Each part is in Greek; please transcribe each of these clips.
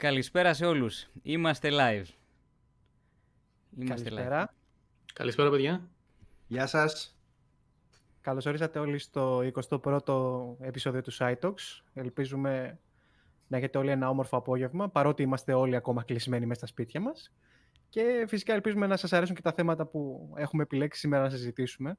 Καλησπέρα σε όλους. Είμαστε live. Είμαστε Καλησπέρα. Live. Καλησπέρα, παιδιά. Γεια σας. Καλώς ορίσατε όλοι στο 21ο επεισόδιο του SciTalks. Ελπίζουμε να έχετε όλοι ένα όμορφο απόγευμα, παρότι είμαστε όλοι ακόμα κλεισμένοι μέσα στα σπίτια μας. Και φυσικά ελπίζουμε να σας αρέσουν και τα θέματα που έχουμε επιλέξει σήμερα να συζητήσουμε.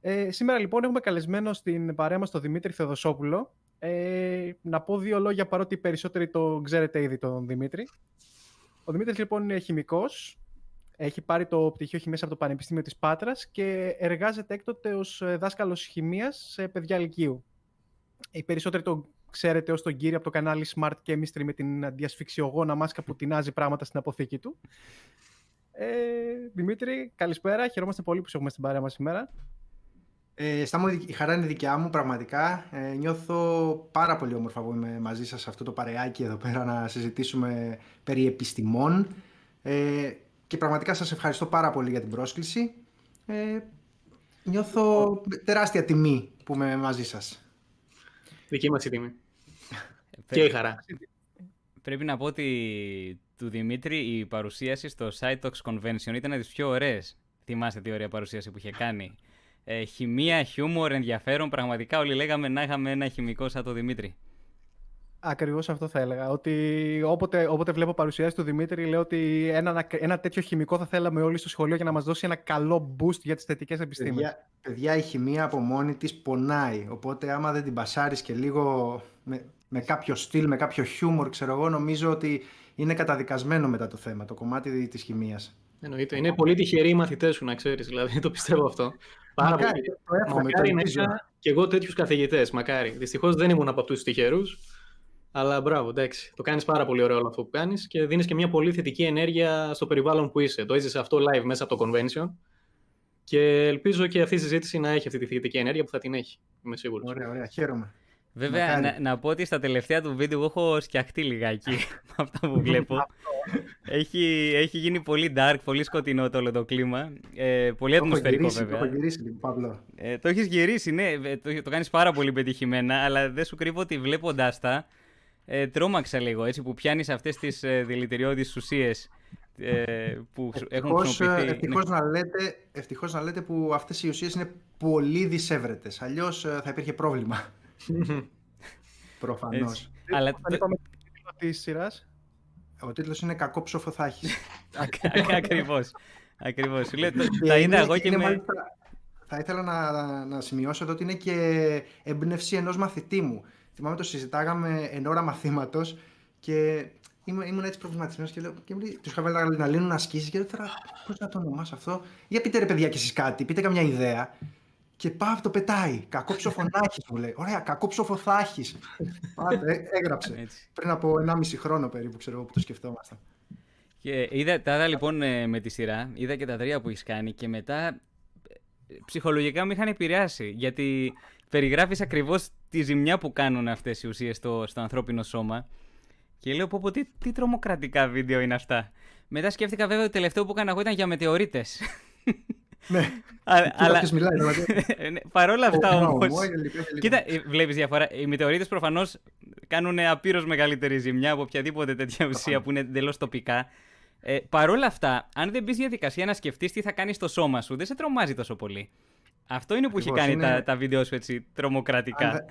Ε, σήμερα λοιπόν έχουμε καλεσμένο στην παρέα μας τον Δημήτρη Θεοδοσόπουλο. Ε, να πω δύο λόγια παρότι περισσότεροι το ξέρετε ήδη τον Δημήτρη. Ο Δημήτρης λοιπόν είναι χημικός, έχει πάρει το πτυχίο χημίας από το Πανεπιστήμιο της Πάτρας και εργάζεται έκτοτε ως ε, δάσκαλος χημίας σε παιδιά λυκείου. Οι περισσότεροι τον ξέρετε ως τον κύριο από το κανάλι Smart Chemistry με την διασφυξιογόνα μάσκα που τεινάζει πράγματα στην αποθήκη του. Ε, Δημήτρη, καλησπέρα. Χαιρόμαστε πολύ που σε έχουμε στην παρέα μας σήμερα. Ε, Στάμω, η χαρά είναι δικιά μου, πραγματικά. Ε, νιώθω πάρα πολύ όμορφα που είμαι μαζί σας σε αυτό το παρεάκι εδώ πέρα να συζητήσουμε περί επιστημών. Ε, και πραγματικά σας ευχαριστώ πάρα πολύ για την πρόσκληση. Ε, νιώθω τεράστια τιμή που είμαι μαζί σας. Δική μας η τιμή. και η χαρά. Πρέπει να πω ότι του Δημήτρη η παρουσίαση στο SciTalks Convention ήταν από τις πιο ωραίες. Θυμάστε τι ωραία παρουσίαση που είχε κάνει ε, χημεία, χιούμορ, ενδιαφέρον. Πραγματικά όλοι λέγαμε να είχαμε ένα χημικό σαν το Δημήτρη. Ακριβώς αυτό θα έλεγα. Ότι όποτε, όποτε βλέπω παρουσιάσεις του Δημήτρη, λέω ότι ένα, ένα τέτοιο χημικό θα θέλαμε όλοι στο σχολείο για να μας δώσει ένα καλό boost για τις θετικές επιστήμες. Παιδιά, παιδιά, η χημεία από μόνη της πονάει. Οπότε, άμα δεν την πασάρεις και λίγο με, με κάποιο στυλ, με κάποιο χιούμορ, ξέρω εγώ, νομίζω ότι είναι καταδικασμένο μετά το θέμα, το κομμάτι της χημεία. Εννοείται. Είναι πολύ τυχεροί οι μαθητές σου, να ξέρεις. Δηλαδή, το πιστεύω αυτό. Πάρα μακάρι, πολύ. Το εύχομαι, μακάρι να είχα και εγώ τέτοιους καθηγητές. Μακάρι. Δυστυχώς δεν ήμουν από αυτούς τους τυχερούς. Αλλά μπράβο, εντάξει. Το κάνεις πάρα πολύ ωραίο όλο αυτό που κάνεις και δίνεις και μια πολύ θετική ενέργεια στο περιβάλλον που είσαι. Το έζησες αυτό live μέσα από το convention. Και ελπίζω και αυτή η συζήτηση να έχει αυτή τη θετική ενέργεια που θα την έχει. Είμαι σίγουρος. Ωραία, ωραία. Χαίρομαι. Βέβαια, να, να, πω ότι στα τελευταία του βίντεο έχω σκιαχτεί λιγάκι με αυτά που βλέπω. έχει, έχει γίνει πολύ dark, πολύ σκοτεινό το όλο το κλίμα. Ε, πολύ ατμοσφαιρικό βέβαια. Το έχω γυρίσει λίγο, Παύλο. Ε, το έχεις γυρίσει, ναι. Ε, το, το κάνεις πάρα πολύ πετυχημένα, αλλά δεν σου κρύβω ότι βλέποντάς τα. Ε, τρόμαξα λίγο έτσι που πιάνεις αυτές τις ε, δηλητηριώδεις ουσίες ε, που έχουν χρησιμοποιηθεί. Ναι. Ευτυχώς, να λέτε, ευτυχώς να λέτε που αυτές οι ουσίες είναι πολύ δυσέβρετες. Αλλιώς ε, θα υπήρχε πρόβλημα. Προφανώς. Αλλά το... είπαμε τίτλο της σειράς. Ο τίτλος είναι Κακό ψόφο θα έχεις. Ακριβώς. Ακριβώς. Τα είδα εγώ και με. Θα ήθελα να, να σημειώσω εδώ ότι είναι και έμπνευση ενός μαθητή μου. Θυμάμαι το συζητάγαμε εν ώρα μαθήματος και ήμουν, ήμουν έτσι προβληματισμένος και λέω: και Τους είχα βάλει να λύνουν ασκήσεις και λέω τώρα πώς να το ονομάσω αυτό; Για πείτε ρε παιδιά κι εσείς κάτι, πείτε καμιά ιδέα. Και πάω το πετάει. Κακό ψοφονάχη μου λέει. Ωραία, κακό ψοφοθάχη. Πάτε, έγραψε. Έτσι. Πριν από 1,5 χρόνο περίπου, ξέρω εγώ που το σκεφτόμασταν. Και είδα τα λοιπόν ε, με τη σειρά, είδα και τα τρία που έχεις κάνει και μετά ε, ψυχολογικά μου είχαν επηρεάσει. Γιατί περιγράφεις ακριβώς τη ζημιά που κάνουν αυτές οι ουσίες στο, στο ανθρώπινο σώμα. Και λέω πω, πω τι, τι τρομοκρατικά βίντεο είναι αυτά. Μετά σκέφτηκα βέβαια το τελευταίο που έκανα εγώ ήταν για μετεωρίτες. Ναι. Αλλά. μιλάει, δηλαδή. ναι, Παρ' όλα αυτά όμως. Κοίτα, ε, βλέπεις διαφορά. Οι μετεωρίτε προφανώς κάνουν απείρως μεγαλύτερη ζημιά από οποιαδήποτε τέτοια ουσία που είναι εντελώς τοπικά. Ε, Παρ' όλα αυτά, αν δεν μπεις στη διαδικασία να σκεφτείς τι θα κάνεις στο σώμα σου, δεν σε τρομάζει τόσο πολύ. Αυτό είναι που έχει κάνει τα, τα βίντεο σου έτσι τρομοκρατικά.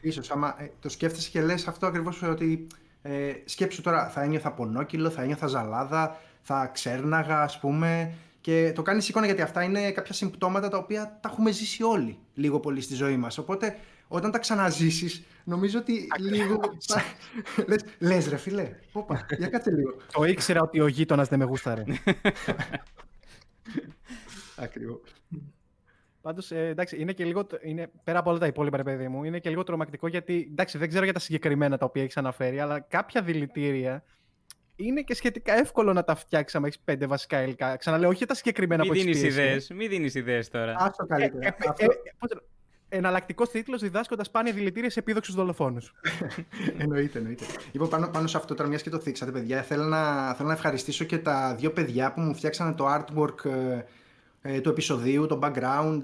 Ίσως, άμα ε, το σκέφτεσαι και λες αυτό ακριβώς ότι ε, σκέψου τώρα θα ένιωθα πονόκυλο, θα ένιωθα ζαλάδα, θα ξέρναγα ας πούμε και το κάνει εικόνα γιατί αυτά είναι κάποια συμπτώματα τα οποία τα έχουμε ζήσει όλοι λίγο πολύ στη ζωή μας. Οπότε όταν τα ξαναζήσεις, νομίζω ότι λίγο. Λες, ρε φίλε, όπα, για κάτσε λίγο. Το ήξερα ότι ο γείτονας δεν με γούσταρε. Ακριβώς. Πάντως, ε, εντάξει, είναι και λίγο. Είναι, πέρα από όλα τα υπόλοιπα, ρε παιδί μου, είναι και λίγο τρομακτικό γιατί. Εντάξει, δεν ξέρω για τα συγκεκριμένα τα οποία έχεις αναφέρει, αλλά κάποια δηλητήρια είναι και σχετικά εύκολο να τα φτιάξεις άμα έχεις πέντε βασικά υλικά. Ξαναλέω, όχι τα συγκεκριμένα που έχεις δίνεις ιδέες. Μην δίνεις ιδέες τώρα. Άστο καλύτερα. Ε, ε, Αυτό... ε, Εναλλακτικός τίτλος διδάσκοντας πάνε δηλητήρια σε επίδοξου δολοφόνους. εννοείται, εννοείται. Λοιπόν, πάνω, πάνω σε αυτό τώρα, μιας και το θίξατε, παιδιά, θέλω να, θέλω να ευχαριστήσω και τα δύο παιδιά που μου φτιάξανε το artwork ε, του επεισοδίου, το background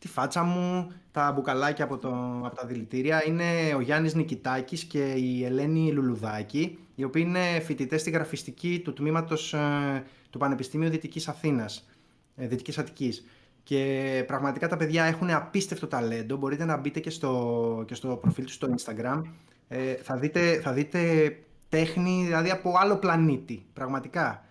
τη φάτσα μου, τα μπουκαλάκια από, το, από τα δηλητήρια. Είναι ο Γιάννης Νικητάκης και η Ελένη Λουλουδάκη, οι οποίοι είναι φοιτητές στη γραφιστική του τμήματος ε, του Πανεπιστημίου Δυτικής Αθήνας, ε, Δυτικής Αττικής. Και πραγματικά τα παιδιά έχουν απίστευτο ταλέντο. Μπορείτε να μπείτε και στο, και στο προφίλ τους στο Instagram. Ε, θα, δείτε, θα δείτε τέχνη δηλαδή από άλλο πλανήτη. Πραγματικά.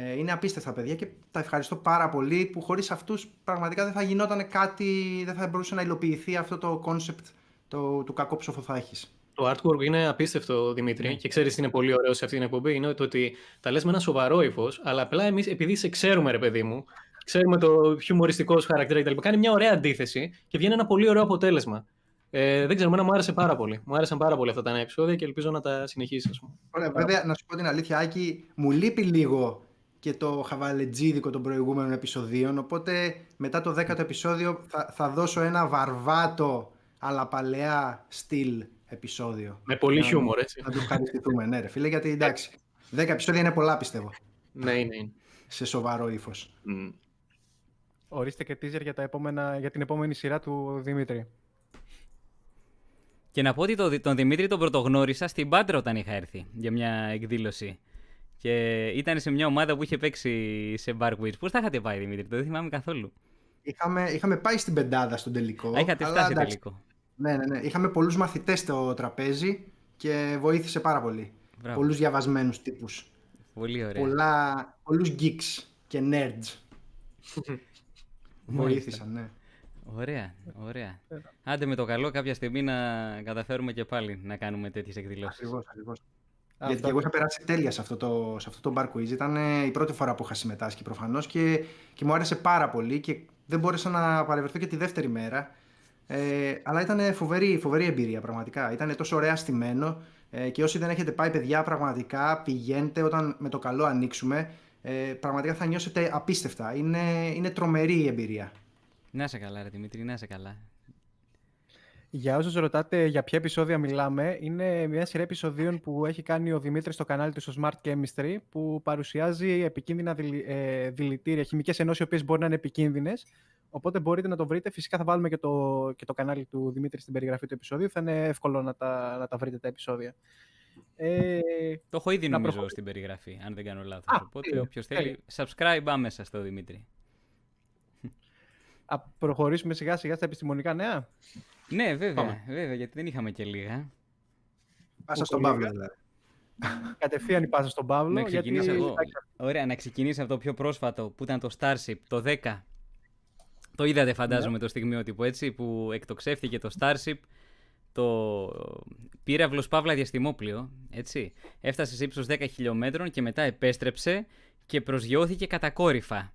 Ε, είναι απίστευτα παιδιά και τα ευχαριστώ πάρα πολύ που χωρίς αυτούς πραγματικά δεν θα γινόταν κάτι, δεν θα μπορούσε να υλοποιηθεί αυτό το concept το, του κακό ψόφο θα έχεις. Το artwork είναι απίστευτο, Δημήτρη, ναι. και ξέρεις τι είναι πολύ ωραίο σε αυτήν την εκπομπή. Είναι το ότι τα λες με ένα σοβαρό ύφος, αλλά απλά εμείς, επειδή σε ξέρουμε, ρε παιδί μου, ξέρουμε το χιουμοριστικό σου χαρακτήρα κτλ. Κάνει μια ωραία αντίθεση και βγαίνει ένα πολύ ωραίο αποτέλεσμα. Ε, δεν ξέρω, εμένα μου άρεσε πάρα πολύ. Μου άρεσαν πάρα πολύ αυτά τα νέα επεισόδια και ελπίζω να τα συνεχίσεις. Ωραία, βέβαια, να σου πω την αλήθεια, Άκη, μου λείπει λίγο και το χαβαλετζίδικο των προηγούμενων επεισοδίων. Οπότε μετά το δέκατο επεισόδιο θα, θα δώσω ένα βαρβάτο αλλά παλαιά στυλ επεισόδιο. Με πολύ χιούμορ, έτσι. Να το ευχαριστηθούμε, ναι, ρε φίλε, γιατί εντάξει. Δέκα επεισόδια είναι πολλά, πιστεύω. Ναι, ναι. Σε σοβαρό ύφος. Mm. Ορίστε και teaser για, τα επόμενα, για την επόμενη σειρά του Δημήτρη. Και να πω ότι τον Δημήτρη τον πρωτογνώρισα στην Πάντρα όταν είχα έρθει για μια εκδήλωση. Και ήταν σε μια ομάδα που είχε παίξει σε Bar Quiz. Πώς τα είχατε πάει, Δημήτρη, το δεν θυμάμαι καθόλου. Είχαμε, είχαμε πάει στην πεντάδα στον τελικό. Α, είχατε φτάσει αλλά, τελικό. Ναι, ναι, ναι. Είχαμε πολλούς μαθητές στο τραπέζι και βοήθησε πάρα πολύ. Πολλούς διαβασμένους τύπους. Πολύ ωραία. Πολλά, πολλούς geeks και nerds. Βοήθησαν, ναι. Ωραία, ωραία. Άντε με το καλό κάποια στιγμή να καταφέρουμε και πάλι να κάνουμε τέτοιες εκδηλώσεις. Ακριβώς, ακριβώς. Γιατί και εγώ είχα περάσει τέλεια σε αυτό το, σε αυτό το bar quiz. Ήταν ε, η πρώτη φορά που είχα συμμετάσχει προφανώς και, και μου άρεσε πάρα πολύ και δεν μπόρεσα να παρευρεθώ και τη δεύτερη μέρα. Ε, αλλά ήταν φοβερή, φοβερή εμπειρία πραγματικά. Ήταν τόσο ωραία στημένο ε, και όσοι δεν έχετε πάει παιδιά πραγματικά πηγαίνετε όταν με το καλό ανοίξουμε. Ε, πραγματικά θα νιώσετε απίστευτα. Είναι, είναι τρομερή η εμπειρία. Να σε καλά ρε Δημήτρη, να σε καλά. Για όσους ρωτάτε για ποια επεισόδια μιλάμε, είναι μια σειρά επεισοδίων που έχει κάνει ο Δημήτρης στο κανάλι του στο Smart Chemistry, που παρουσιάζει επικίνδυνα ε, δηλητήρια, χημικές ενώσεις οι οποίες μπορεί να είναι επικίνδυνες. Οπότε μπορείτε να το βρείτε. Φυσικά θα βάλουμε και το, και το κανάλι του Δημήτρη στην περιγραφή του επεισόδιου. Θα είναι εύκολο να τα, να τα βρείτε τα επεισόδια. Ε, το έχω ήδη νομίζω στην περιγραφή, αν δεν κάνω λάθος. Οπότε όποιος θέλει, subscribe άμεσα στο Δημήτρη. Α προχωρήσουμε σιγά σιγά στα επιστημονικά νέα. Ναι, βέβαια, βέβαια, γιατί δεν είχαμε και λίγα. Πάσα στον Παύλο, δηλαδή. Κατευθείαν η πάσα στον Παύλο. Να ξεκινήσω εγώ. Ωραία, να ξεκινήσω από το πιο πρόσφατο που ήταν το Starship, το 10. Το είδατε φαντάζομαι ναι. το στιγμιότυπο έτσι, που εκτοξεύτηκε το Starship, το πύραυλος Παύλα Διαστημόπλιο, έτσι. Έφτασε σε ύψος 10 χιλιόμετρων και μετά επέστρεψε και προσγειώθηκε κατακόρυφα.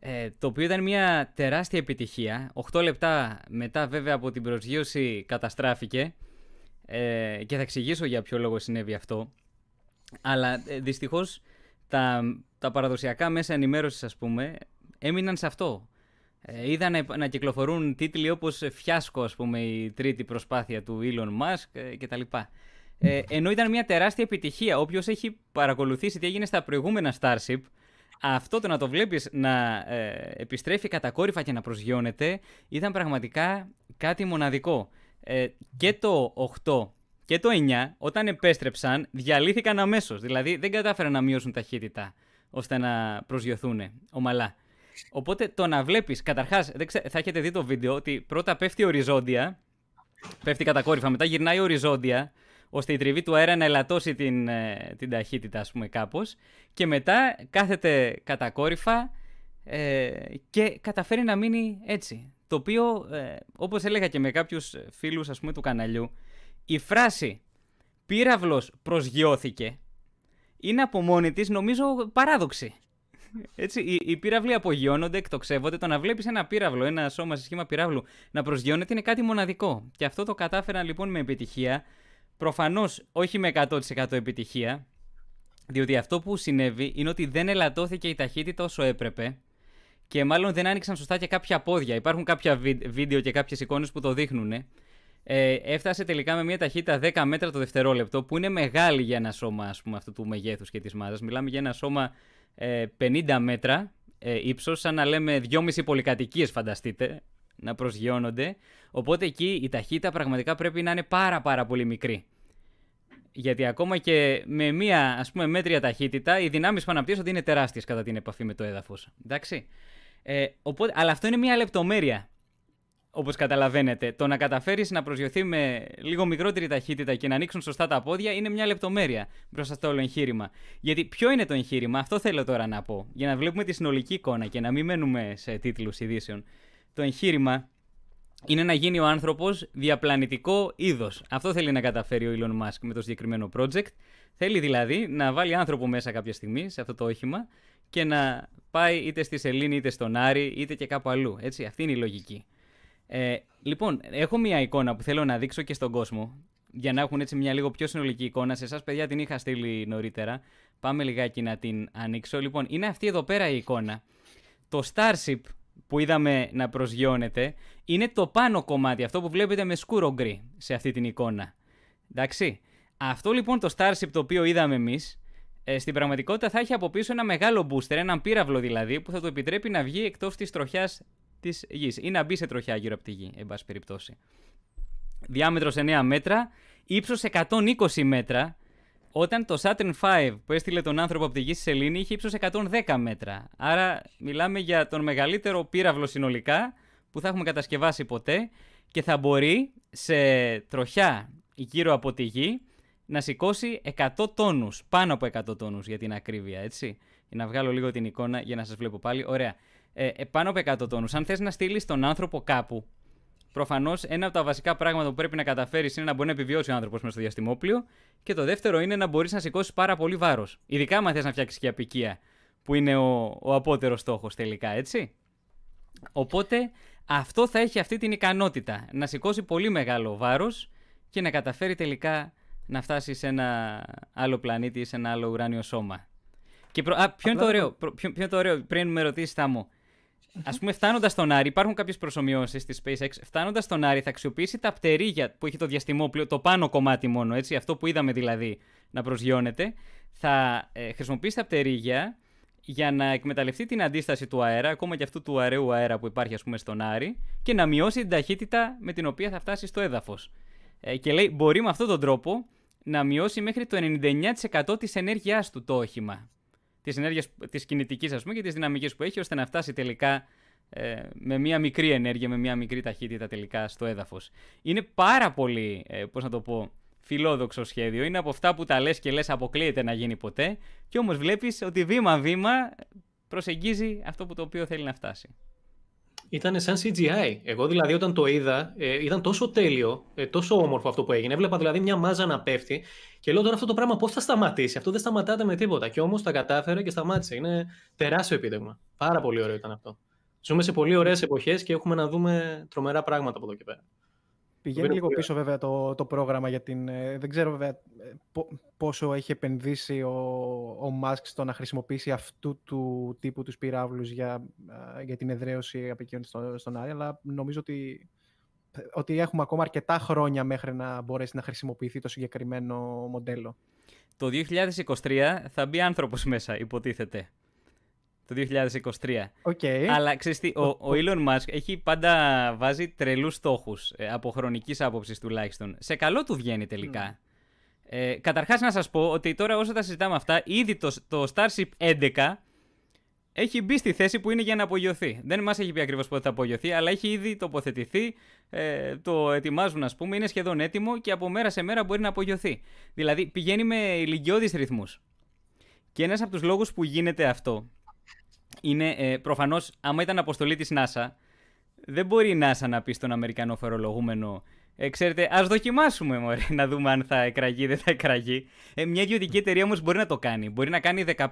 Ε, το οποίο ήταν μια τεράστια επιτυχία. 8 λεπτά μετά βέβαια από την προσγείωση καταστράφηκε ε, και θα εξηγήσω για ποιο λόγο συνέβη αυτό. Αλλά ε, δυστυχώς τα, τα παραδοσιακά μέσα ενημέρωσης ας πούμε έμειναν σε αυτό. Ε, είδα να, να κυκλοφορούν τίτλοι όπως «Φιάσκο» ας πούμε η τρίτη προσπάθεια του Elon Musk ε, κτλ. Ε, ενώ ήταν μια τεράστια επιτυχία. Όποιος έχει παρακολουθήσει τι έγινε στα προηγούμενα Starship αυτό το να το βλέπεις να ε, επιστρέφει κατακόρυφα και να προσγειώνεται ήταν πραγματικά κάτι μοναδικό. Ε, και το 8 και το 9 όταν επέστρεψαν διαλύθηκαν αμέσως. Δηλαδή δεν κατάφεραν να μειώσουν ταχύτητα ώστε να προσγειωθούν ομαλά. Οπότε το να βλέπεις, καταρχάς θα έχετε δει το βίντεο ότι πρώτα πέφτει οριζόντια, πέφτει κατακόρυφα, μετά γυρνάει οριζόντια ώστε η τριβή του αέρα να ελαττώσει την, ε, την ταχύτητα, ας πούμε, κάπως. Και μετά κάθεται κατακόρυφα ε, και καταφέρει να μείνει έτσι. Το οποίο, ε, όπως έλεγα και με κάποιους φίλους, ας πούμε, του καναλιού, η φράση «πύραυλος προσγειώθηκε» είναι από μόνη της, νομίζω, παράδοξη. Έτσι, οι, οι πύραυλοι απογειώνονται, εκτοξεύονται. Το να βλέπεις ένα πύραυλο, ένα σώμα σε σχήμα πυράβλου να προσγειώνεται είναι κάτι μοναδικό. Και αυτό το κατάφεραν λοιπόν με επιτυχία. Προφανώς όχι με 100% επιτυχία, διότι αυτό που συνέβη είναι ότι δεν ελαττώθηκε η ταχύτητα όσο έπρεπε και μάλλον δεν άνοιξαν σωστά και κάποια πόδια. Υπάρχουν κάποια βίντεο και κάποιες εικόνες που το δείχνουν. Ε, έφτασε τελικά με μια ταχύτητα 10 μέτρα το δευτερόλεπτο, που είναι μεγάλη για ένα σώμα ας πούμε, αυτού του μεγέθους και της μάζας. Μιλάμε για ένα σώμα ε, 50 μέτρα ε, ύψος, σαν να λέμε 2,5 πολυκατοικίες, φανταστείτε. Να προσγειώνονται. Οπότε εκεί η ταχύτητα πραγματικά πρέπει να είναι πάρα πάρα πολύ μικρή. Γιατί ακόμα και με μία ας πούμε μέτρια ταχύτητα, οι δυνάμεις που αναπτύσσονται είναι τεράστιες κατά την επαφή με το έδαφος. Εντάξει. Ε, οπότε, αλλά αυτό είναι μία λεπτομέρεια. Όπως καταλαβαίνετε, το να καταφέρεις να προσγειωθεί με λίγο μικρότερη ταχύτητα και να ανοίξουν σωστά τα πόδια είναι μια λεπτομέρεια μπροστά στο όλο εγχείρημα. Γιατί ποιο είναι το εγχείρημα, αυτό θέλω τώρα να πω, για να βλέπουμε τη συνολική εικόνα και να μην μένουμε σε τίτλους ειδήσεων. Το εγχείρημα είναι να γίνει ο άνθρωπος διαπλανητικό είδος. Αυτό θέλει να καταφέρει ο Elon Musk με το συγκεκριμένο project. Θέλει δηλαδή να βάλει άνθρωπο μέσα κάποια στιγμή σε αυτό το όχημα και να πάει είτε στη Σελήνη είτε στον Άρη είτε και κάπου αλλού. Έτσι, αυτή είναι η λογική. Ε, λοιπόν, έχω μια εικόνα που θέλω να δείξω και στον κόσμο για να έχουν έτσι μια λίγο πιο συνολική εικόνα. Σε εσάς, παιδιά, την είχα στείλει νωρίτερα. Πάμε λιγάκι να την ανοίξω. Λοιπόν, είναι αυτή εδώ πέρα η εικόνα. Το Starship που είδαμε να προσγειώνεται είναι το πάνω κομμάτι, αυτό που βλέπετε με σκούρο γκρι σε αυτή την εικόνα. Εντάξει. Αυτό λοιπόν το Starship το οποίο είδαμε εμείς, ε, στην πραγματικότητα θα έχει από πίσω ένα μεγάλο booster, έναν πύραυλο δηλαδή, που θα το επιτρέπει να βγει εκτός της τροχιάς της γης ή να μπει σε τροχιά γύρω από τη γη, εν πάση περιπτώσει. Διάμετρος 9 μέτρα, ύψος 120 μέτρα, όταν το Saturn V που έστειλε τον άνθρωπο από τη γη στη Σελήνη είχε ύψος 110 μέτρα. Άρα μιλάμε για τον μεγαλύτερο πύραυλο συνολικά που θα έχουμε κατασκευάσει ποτέ και θα μπορεί σε τροχιά γύρω από τη γη να σηκώσει 100 τόνους, πάνω από 100 τόνους για την ακρίβεια, έτσι. Για να βγάλω λίγο την εικόνα για να σας βλέπω πάλι. Ωραία. Ε, ε πάνω από 100 τόνους. Αν θες να στείλεις τον άνθρωπο κάπου, προφανώς ένα από τα βασικά πράγματα που πρέπει να καταφέρεις είναι να μπορεί να επιβιώσει ο άνθρωπος μέσα στο διαστημόπλιο. Και το δεύτερο είναι να μπορείς να σηκώσεις πάρα πολύ βάρος. Ειδικά αν θες να φτιάξεις και απικία, που είναι ο, ο απότερος στόχος τελικά, έτσι. Οπότε αυτό θα έχει αυτή την ικανότητα να σηκώσει πολύ μεγάλο βάρος και να καταφέρει τελικά να φτάσει σε ένα άλλο πλανήτη ή σε ένα άλλο ουράνιο σώμα. Και προ... Α, ποιο, είναι το ωραίο, ποιο, ποιο είναι το ωραίο, πριν με ρωτήσεις, μου. Α πούμε, φτάνοντας στον Άρη, υπάρχουν κάποιες προσωμιώσεις στη SpaceX. Φτάνοντας στον Άρη, θα αξιοποιήσει τα πτερίγια που έχει το διαστημόπλαιο, το πάνω κομμάτι μόνο, έτσι, αυτό που είδαμε δηλαδή να προσγειώνεται. Θα ε, χρησιμοποιήσει τα πτερίγια για να εκμεταλλευτεί την αντίσταση του αέρα, ακόμα και αυτού του αραιού αέρα που υπάρχει, ας πούμε, στον Άρη, και να μειώσει την ταχύτητα με την οποία θα φτάσει στο έδαφος. Ε, και λέει, μπορεί με αυτόν τον τρόπο να μειώσει μέχρι το 99% της ενέργειάς του το όχημα τη ενέργεια τη κινητική και τη δυναμική που έχει, ώστε να φτάσει τελικά ε, με μια μικρή ενέργεια, με μια μικρή ταχύτητα τελικά στο έδαφος. Είναι πάρα πολύ, ε, πώς να το πω, φιλόδοξο σχέδιο. Είναι από αυτά που τα λες και λες αποκλείεται να γίνει ποτέ. Και όμως βλέπεις ότι βήμα-βήμα προσεγγίζει αυτό που το οποίο θέλει να φτάσει. Ήταν σαν CGI. Εγώ δηλαδή όταν το είδα, ε, ήταν τόσο τέλειο, ε, τόσο όμορφο αυτό που έγινε. Έβλεπα δηλαδή μια μάζα να πέφτει και λέω τώρα αυτό το πράγμα πώς θα σταματήσει; Αυτό δεν σταματάται με τίποτα. Και όμως τα κατάφερε και σταμάτησε. Είναι τεράστιο επίτευγμα. Πάρα πολύ ωραίο ήταν αυτό. Ζούμε σε πολύ ωραίες εποχές και έχουμε να δούμε τρομερά πράγματα από εδώ και πέρα. Πηγαίνει λίγο πίσω βέβαια το, το πρόγραμμα για την... Ε, δεν ξέρω βέβαια ε, πόσο έχει επενδύσει ο, ο Μάσκ στο να χρησιμοποιήσει αυτού του τύπου τους πυράβλους για, ε, για την εδραίωση απεικιών στο, στον Άρη, αλλά νομίζω ότι, ότι έχουμε ακόμα αρκετά χρόνια μέχρι να μπορέσει να χρησιμοποιηθεί το συγκεκριμένο μοντέλο. Το 2023 θα μπει άνθρωπος μέσα, υποτίθεται το 2023. Okay. Αλλά ξέρεις τι, ο, ο Elon Musk έχει πάντα βάζει τρελούς στόχους, ε, από χρονικής άποψης τουλάχιστον. Σε καλό του βγαίνει τελικά. Mm. Ε, καταρχάς να σας πω ότι τώρα όσο τα συζητάμε αυτά, ήδη το, το Starship 11 έχει μπει στη θέση που είναι για να απογειωθεί. Δεν μας έχει πει ακριβώς πότε θα απογειωθεί, αλλά έχει ήδη τοποθετηθεί. Ε, το ετοιμάζουν, ας πούμε, είναι σχεδόν έτοιμο και από μέρα σε μέρα μπορεί να απογειωθεί. Δηλαδή πηγαίνει με ηλικιώδεις ρυθμούς. Και ένας από τους λόγους που γίνεται αυτό είναι ε, προφανώς, άμα ήταν αποστολή της NASA, δεν μπορεί η NASA να πει στον Αμερικανό φορολογούμενο ε, ξέρετε, ας δοκιμάσουμε μωρέ, να δούμε αν θα εκραγεί ή δεν θα εκραγεί. Ε, μια ιδιωτική εταιρεία όμως μπορεί να το κάνει. Μπορεί να κάνει 15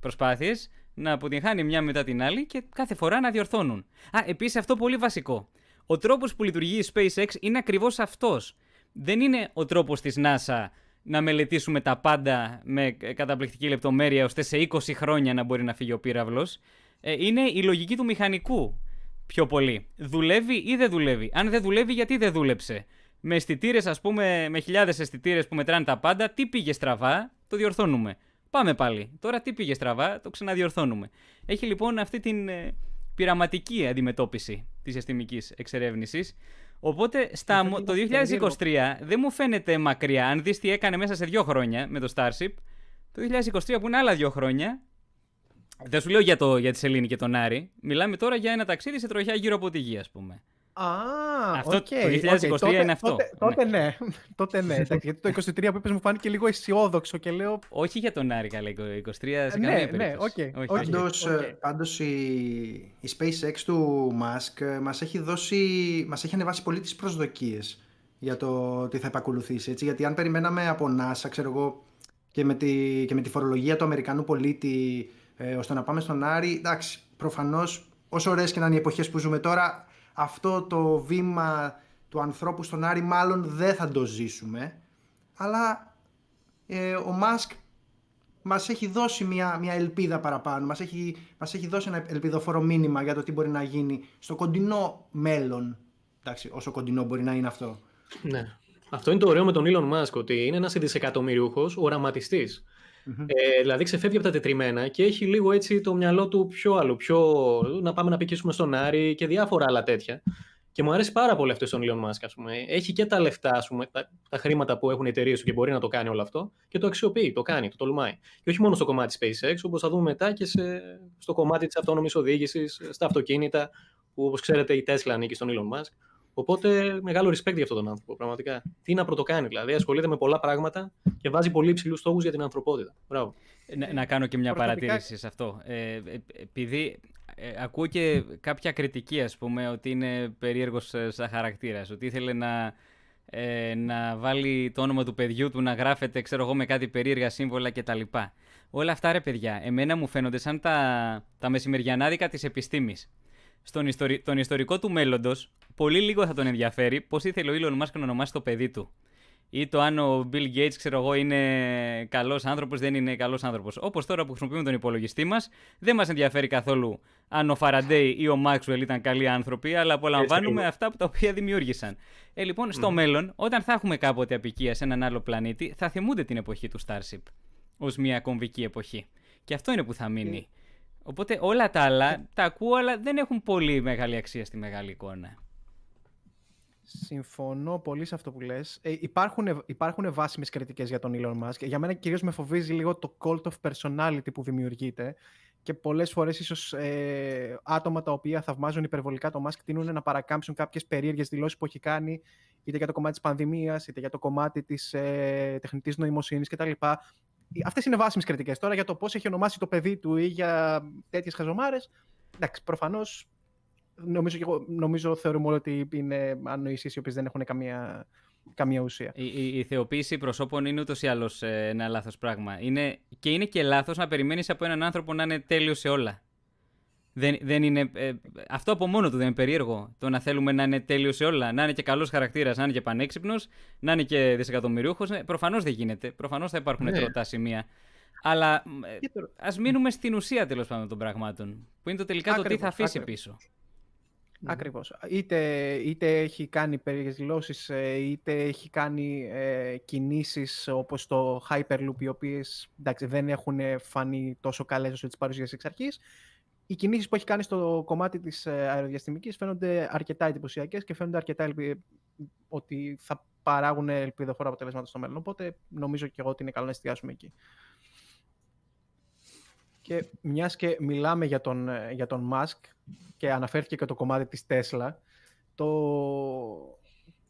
προσπάθειες, να αποτυγχάνει μια μετά την άλλη και κάθε φορά να διορθώνουν. Α, επίσης αυτό πολύ βασικό. Ο τρόπος που λειτουργεί η SpaceX είναι ακριβώς αυτός. Δεν είναι ο τρόπος της NASA να μελετήσουμε τα πάντα με καταπληκτική λεπτομέρεια ώστε σε 20 χρόνια να μπορεί να φύγει ο πύραυλος. Ε, είναι η λογική του μηχανικού πιο πολύ. Δουλεύει ή δεν δουλεύει. Αν δεν δουλεύει, γιατί δεν δούλεψε; Με αισθητήρες, ας πούμε, με χιλιάδες αισθητήρες που μετράνε τα πάντα, τι πήγε στραβά, το διορθώνουμε. Πάμε πάλι. Τώρα τι πήγε στραβά, το ξαναδιορθώνουμε. Έχει λοιπόν αυτή την ε, πειραματική αντιμετώπιση της της αστυνομικής εξερεύνησης. Οπότε στα, το 2023 δεν μου φαίνεται μακριά. Αν δεις τι έκανε μέσα σε δύο χρόνια με το Starship, το 2023 που είναι άλλα δύο χρόνια, δεν σου λέω για, το, για τη Σελήνη και τον Άρη, μιλάμε τώρα για ένα ταξίδι σε τροχιά γύρω από τη γη, ας πούμε. Α, αυτό okay, το 2023 okay, τότε, είναι αυτό. Τότε, τότε ναι. τότε ναι. εντάξει, γιατί το 23 που είπες μου φάνηκε λίγο αισιόδοξο και λέω... Όχι για τον Άρη καλά, 23 σε ναι, καμία ναι, περίπτωση. Okay, όχι, Πάντως, okay. πάντως η, η SpaceX του Musk ε, μας έχει δώσει, μας έχει ανεβάσει πολύ τις προσδοκίες για το τι θα επακολουθήσει. Έτσι, γιατί αν περιμέναμε από NASA, ξέρω εγώ, και με τη, και με τη φορολογία του Αμερικανού πολίτη ε, ώστε να πάμε στον Άρη, εντάξει, προφανώς όσο ωραίες και να είναι οι εποχές που ζούμε τώρα, αυτό το βήμα του ανθρώπου στον Άρη μάλλον δεν θα το ζήσουμε. Αλλά ε, ο Μάσκ μας έχει δώσει μια, μια ελπίδα παραπάνω, μας έχει, μας έχει δώσει ένα ελπιδοφόρο μήνυμα για το τι μπορεί να γίνει στο κοντινό μέλλον. Εντάξει, όσο κοντινό μπορεί να είναι αυτό. Ναι. Αυτό είναι το ωραίο με τον Elon Musk, ότι είναι ένας δισεκατομμυριούχος οραματιστής. Mm-hmm. Ε, δηλαδή ξεφεύγει από τα τετριμένα και έχει λίγο έτσι το μυαλό του πιο άλλο, πιο να πάμε να πικήσουμε στον Άρη και διάφορα άλλα τέτοια. Και μου αρέσει πάρα πολύ αυτός στον Elon Musk, ας πούμε. Έχει και τα λεφτά, ας πούμε, τα, τα χρήματα που έχουν οι εταιρείες του και μπορεί να το κάνει όλο αυτό και το αξιοποιεί, το κάνει, το τολμάει. Και όχι μόνο στο κομμάτι SpaceX, όπως θα δούμε μετά και σε, στο κομμάτι της αυτόνομης οδήγησης, στα αυτοκίνητα, που όπως ξέρετε η Tesla ανήκει στον Elon Musk. Οπότε μεγάλο respect για αυτόν τον άνθρωπο, πραγματικά. Τι να πρωτοκάνει, δηλαδή. Ασχολείται με πολλά πράγματα και βάζει πολύ υψηλούς στόχους για την ανθρωπότητα. Μπράβο. Να, να κάνω και μια παρατήρηση σε αυτό. Ε, επειδή ε, ακούω και κάποια κριτική, ας πούμε, ότι είναι περίεργος σαν χαρακτήρας, ότι ήθελε να, ε, να βάλει το όνομα του παιδιού του να γράφεται, ξέρω εγώ, με κάτι περίεργα σύμβολα κτλ. Όλα αυτά, ρε παιδιά, εμένα μου φαίνονται σαν τα, τα μεσημεριανάδικα της επιστήμης. Στον ιστορι... τον ιστορικό του μέλλοντος, πολύ λίγο θα τον ενδιαφέρει πώς ήθελε ο Elon Musk να ονομάσει το παιδί του. Ή το αν ο Bill Gates, ξέρω εγώ, είναι καλός άνθρωπος, δεν είναι καλός άνθρωπος. Όπως τώρα που χρησιμοποιούμε τον υπολογιστή μας, δεν μας ενδιαφέρει καθόλου αν ο Faraday ή ο Maxwell ήταν καλοί άνθρωποι, αλλά απολαμβάνουμε αυτά που τα οποία δημιούργησαν. Ε, λοιπόν, στο mm. μέλλον, όταν θα έχουμε κάποτε απικία σε έναν άλλο πλανήτη, θα θυμούνται την εποχή του Starship ως μια κομβική εποχή. Και αυτό είναι που θα μείνει. Οπότε όλα τα άλλα τα ακούω, αλλά δεν έχουν πολύ μεγάλη αξία στη μεγάλη εικόνα. Συμφωνώ πολύ σε αυτό που λες. Ε, υπάρχουν, υπάρχουν βάσιμες κριτικές για τον Elon Musk. Για μένα κυρίως με φοβίζει λίγο το cult of personality που δημιουργείται και πολλές φορές ίσως ε, άτομα τα οποία θαυμάζουν υπερβολικά το Musk τείνουν να παρακάμψουν κάποιες περίεργες δηλώσεις που έχει κάνει είτε για το κομμάτι της πανδημίας, είτε για το κομμάτι της ε, τεχνητής νοημοσύνης κτλ. Αυτές είναι βάσιμες κριτικές. Τώρα για το πώς έχει ονομάσει το παιδί του ή για τέτοιες χαζομάρες. Εντάξει, προφανώς νομίζω, νομίζω θεωρούμε όλοι ότι είναι ανοησίες οι οποίες δεν έχουν καμία, καμία ουσία. Η, η, η θεοποίηση προσώπων είναι ούτως ή άλλως ε, ένα λάθος πράγμα. Είναι, και είναι και λάθος να περιμένεις από έναν άνθρωπο να είναι τέλειος σε όλα. Δεν, δεν είναι, ε, αυτό από μόνο του δεν είναι περίεργο. Το να θέλουμε να είναι τέλειος σε όλα. Να είναι και καλός χαρακτήρας, να είναι και πανέξυπνος, να είναι και δισεκατομμυρίουχος. Ε, Προφανώς δεν γίνεται. Προφανώς θα υπάρχουν ναι. τροτά σημεία. Αλλά ας μείνουμε στην ουσία τέλος πάντων των πραγμάτων. Που είναι το τελικά ακριβώς, το τι θα αφήσει ακριβώς. πίσω. Ακριβώς. Είτε, είτε έχει κάνει περίεργες δηλώσεις, ε, είτε έχει κάνει ε, κινήσεις όπως το Hyperloop, οι οποίες δεν έχουν φανεί τόσο καλές όσο τις παρουσίασε εξ αρχής οι κινήσεις που έχει κάνει στο κομμάτι της ε, αεροδιαστημικής φαίνονται αρκετά εντυπωσιακές και φαίνονται αρκετά ελπι... ότι θα παράγουν ελπιδοφόρα αποτελέσματα στο μέλλον. Οπότε νομίζω και εγώ ότι είναι καλό να εστιάσουμε εκεί. Και μιας και μιλάμε για τον, ε, για τον Musk και αναφέρθηκε και το κομμάτι της Tesla, το,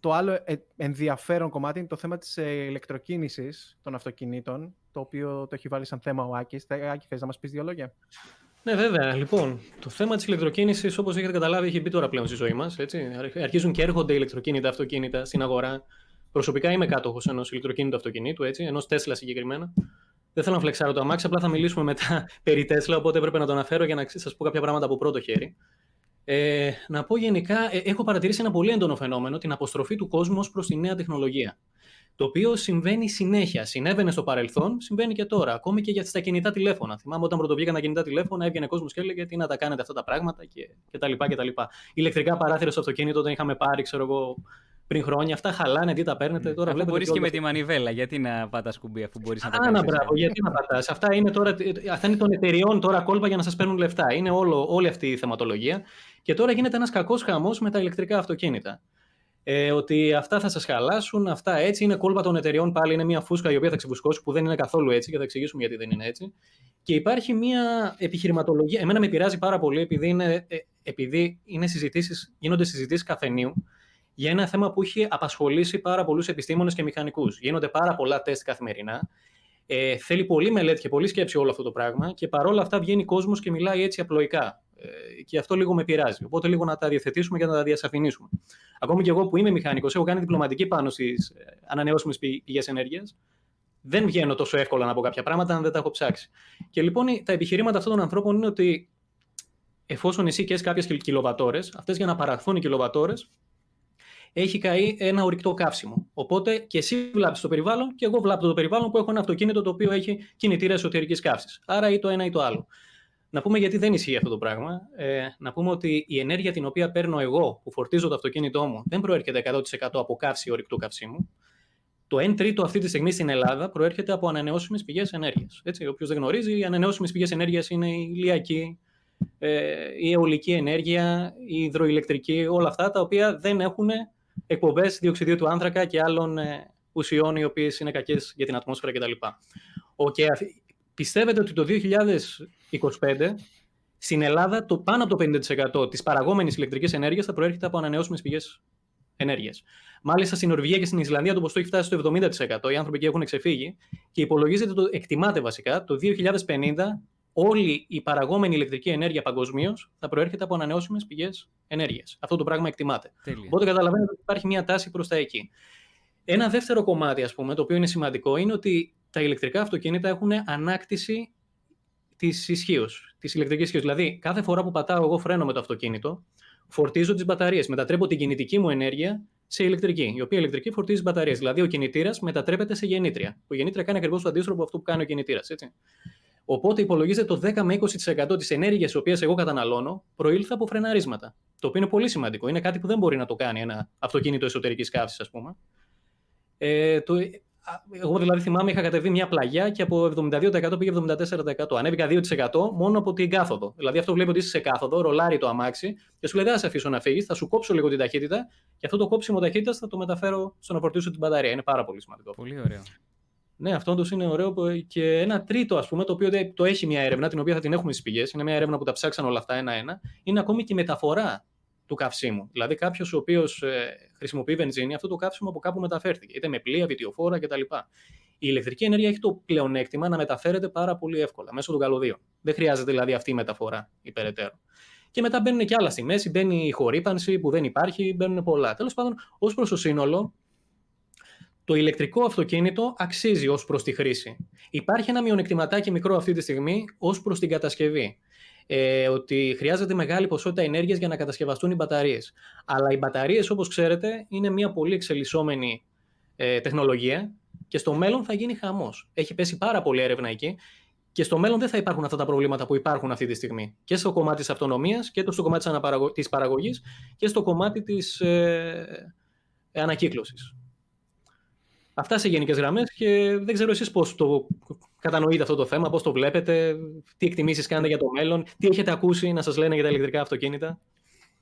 το άλλο ε, ενδιαφέρον κομμάτι είναι το θέμα της ηλεκτροκίνησης των αυτοκινήτων, το οποίο το έχει βάλει σαν θέμα ο Άκης. Άκη, θες να μας πεις δύο λόγια; Ναι, βέβαια. Λοιπόν, το θέμα της ηλεκτροκίνησης, όπως έχετε καταλάβει, έχει μπει τώρα πλέον στη ζωή μας. Αρχίζουν και έρχονται ηλεκτροκίνητα αυτοκίνητα στην αγορά. Προσωπικά είμαι κάτοχος ενός ηλεκτροκίνητου αυτοκινήτου, ενός Τέσλα συγκεκριμένα. Δεν θέλω να φλεξάρω το αμάξι, απλά θα μιλήσουμε μετά περί Τέσλα, οπότε έπρεπε να το αναφέρω για να σας πω κάποια πράγματα από πρώτο χέρι. Ε, να πω γενικά, ε, έχω παρατηρήσει ένα πολύ έντονο φαινόμενο, την αποστροφή του κόσμου ως προς τη νέα τεχνολογία το οποίο συμβαίνει συνέχεια. Συνέβαινε στο παρελθόν, συμβαίνει και τώρα. Ακόμη και για τα κινητά τηλέφωνα. Θυμάμαι όταν πρωτοβγήκαν τα κινητά τηλέφωνα, έβγαινε κόσμος και έλεγε τι να τα κάνετε αυτά τα πράγματα και, και τα λοιπά και τα λοιπά. Ηλεκτρικά παράθυρα στο αυτοκίνητο, όταν είχαμε πάρει, ξέρω εγώ, πριν χρόνια. Αυτά χαλάνε, τι τα παίρνετε. Τώρα αφού μπορείς και με τη μανιβέλα, γιατί να πατάς κουμπί αφού μπορείς να τα κάνει. Α, μπράβο, γιατί να πατάς. Αυτά είναι τώρα, αυτά είναι των εταιριών τώρα κόλπα για να σας παίρνουν λεφτά. Είναι όλο, όλη αυτή η θεματολογία. Και τώρα γίνεται ένας κακός χαμός με τα ηλεκτρικά αυτοκίνητα. Ε, ότι αυτά θα σας χαλάσουν, αυτά έτσι είναι κόλπα των εταιριών. Πάλι είναι μια φούσκα η οποία θα ξεβουσκώσει που δεν είναι καθόλου έτσι και θα εξηγήσουμε γιατί δεν είναι έτσι. Και υπάρχει μια επιχειρηματολογία. Εμένα με πειράζει πάρα πολύ επειδή, είναι, ε, επειδή είναι συζητήσεις, γίνονται συζητήσεις καφενείου για ένα θέμα που έχει απασχολήσει πάρα πολλούς επιστήμονες και μηχανικούς. Γίνονται πάρα πολλά τεστ καθημερινά. Ε, θέλει πολύ μελέτη και πολύ σκέψη όλο αυτό το πράγμα και παρόλα αυτά βγαίνει κόσμος και μιλάει έτσι απλοϊκά. Ε, και αυτό λίγο με πειράζει. Οπότε λίγο να τα διαθετήσουμε και να τα διασαφηνίσουμε. Ακόμη και εγώ που είμαι μηχανικός, έχω κάνει διπλωματική πάνω στις ε, ανανεώσιμες πηγές ενέργειας. Δεν βγαίνω τόσο εύκολα να πω κάποια πράγματα αν δεν τα έχω ψάξει. Και λοιπόν τα επιχειρήματα αυτών των ανθρώπων είναι ότι εφόσον εσύ και κάποιες κιλοβατόρες, αυτές για να παραχθούν οι κιλοβατόρες, έχει καεί ένα ορυκτό καύσιμο. Οπότε και εσύ βλάπτεις το περιβάλλον και εγώ βλάπτω το περιβάλλον που έχω ένα αυτοκίνητο το οποίο έχει κινητήρα εσωτερικής καύσης. Άρα ή το ένα ή το άλλο. Να πούμε γιατί δεν ισχύει αυτό το πράγμα. Ε, να πούμε ότι η ενέργεια την οποία παίρνω εγώ που φορτίζω το αυτοκίνητό μου δεν προέρχεται 100% από καύση ορυκτού καυσίμου. Το 1 τρίτο αυτή τη στιγμή στην Ελλάδα προέρχεται από ανανεώσιμες πηγές ενέργειας. Όποιος δεν γνωρίζει, οι ανανεώσιμες πηγές ενέργειας είναι η ηλιακή, ε, η αιωλική ενέργεια, η υδροηλεκτρική, όλα αυτά τα οποία δεν έχουν εκπομπές διοξιδίου του άνθρακα και άλλων ε, ουσιών οι οποίες είναι κακές για την ατμόσφαιρα κτλ. Okay, πιστεύετε ότι το 2025 στην Ελλάδα το πάνω από το 50% της παραγόμενης ηλεκτρικής ενέργειας θα προέρχεται από ανανεώσιμες πηγές ενέργειας. Μάλιστα στην Νορβηγία και στην Ισλανδία το ποσοστό έχει φτάσει στο 70%. Οι άνθρωποι εκεί έχουν ξεφύγει και υπολογίζεται, το, εκτιμάται βασικά, το 2050 όλη η παραγόμενη ηλεκτρική ενέργεια παγκοσμίως θα προέρχεται από ανανεώσιμες πηγές ενέργειας. Αυτό το πράγμα εκτιμάται. Τέλεια. Οπότε καταλαβαίνετε ότι υπάρχει μια τάση προς τα εκεί. Ένα δεύτερο κομμάτι, ας πούμε, το οποίο είναι σημαντικό, είναι ότι τα ηλεκτρικά αυτοκίνητα έχουν ανάκτηση της ισχύως, της ηλεκτρικής ισχύως. Δηλαδή, κάθε φορά που πατάω εγώ φρένο με το αυτοκίνητο, φορτίζω τις μπαταρίες. Μετατρέπω την κινητική μου ενέργεια σε ηλεκτρική, η οποία ηλεκτρική φορτίζει μπαταρίες. Δηλαδή, ο κινητήρας μετατρέπεται σε γεννήτρια. Ο γεννήτρια κάνει ακριβώς το αντίστροφο από αυτό που κάνει ο κινητήρας. Οπότε υπολογίζεται το 10 με 20% της ενέργειας η οποία εγώ καταναλώνω προήλθε από φρεναρίσματα. Το οποίο είναι πολύ σημαντικό. Είναι κάτι που δεν μπορεί να το κάνει ένα αυτοκίνητο εσωτερικής καύσης, ας πούμε. Ε, το, εγώ δηλαδή θυμάμαι είχα κατεβεί μια πλαγιά και από 72% πήγε 74%. Ανέβηκα 2% μόνο από την κάθοδο. Δηλαδή αυτό βλέπει ότι είσαι σε κάθοδο, ρολάρει το αμάξι και σου λέει δεν θα σε αφήσω να φύγεις, θα σου κόψω λίγο την ταχύτητα και αυτό το κόψιμο ταχύτητας θα το μεταφέρω στο να φορτίσω την μπαταρία. Είναι πάρα πολύ σημαντικό. Πολύ ωραίο. Ναι, αυτό όντω είναι ωραίο. Και ένα τρίτο, ας πούμε, το οποίο το έχει μια έρευνα, την οποία θα την έχουμε στις πηγές, είναι μια έρευνα που τα ψάξαν όλα αυτά ένα-ένα, είναι ακόμη και η μεταφορά του καυσίμου. Δηλαδή, κάποιος ο οποίος ε, χρησιμοποιεί βενζίνη, αυτό το καύσιμο από κάπου μεταφέρθηκε, είτε με πλοία, βιτιοφόρα κτλ. Η ηλεκτρική ενέργεια έχει το πλεονέκτημα να μεταφέρεται πάρα πολύ εύκολα μέσω των καλωδίων. Δεν χρειάζεται δηλαδή αυτή η μεταφορά υπεραιτέρω. Και μετά μπαίνουν και άλλα στη μέση, μπαίνει η χορύπανση που δεν υπάρχει, μπαίνουν πολλά. Τέλος πάντων, ως προς το σύνολο, το ηλεκτρικό αυτοκίνητο αξίζει ως προς τη χρήση. Υπάρχει ένα μειονεκτηματάκι μικρό αυτή τη στιγμή ως προς την κατασκευή. Ε, ότι χρειάζεται μεγάλη ποσότητα ενέργειας για να κατασκευαστούν οι μπαταρίες. Αλλά οι μπαταρίες, όπως ξέρετε, είναι μια πολύ εξελισσόμενη ε, τεχνολογία και στο μέλλον θα γίνει χαμός. Έχει πέσει πάρα πολύ έρευνα εκεί και στο μέλλον δεν θα υπάρχουν αυτά τα προβλήματα που υπάρχουν αυτή τη στιγμή. Και στο κομμάτι της αυτονομίας και στο κομμάτι της παραγωγής και στο κομμάτι της ε, ανακύκλωσης. Αυτά σε γενικές γραμμές και δεν ξέρω εσείς πώς το κατανοείτε αυτό το θέμα, πώς το βλέπετε, τι εκτιμήσεις κάνετε για το μέλλον, τι έχετε ακούσει να σας λένε για τα ηλεκτρικά αυτοκίνητα.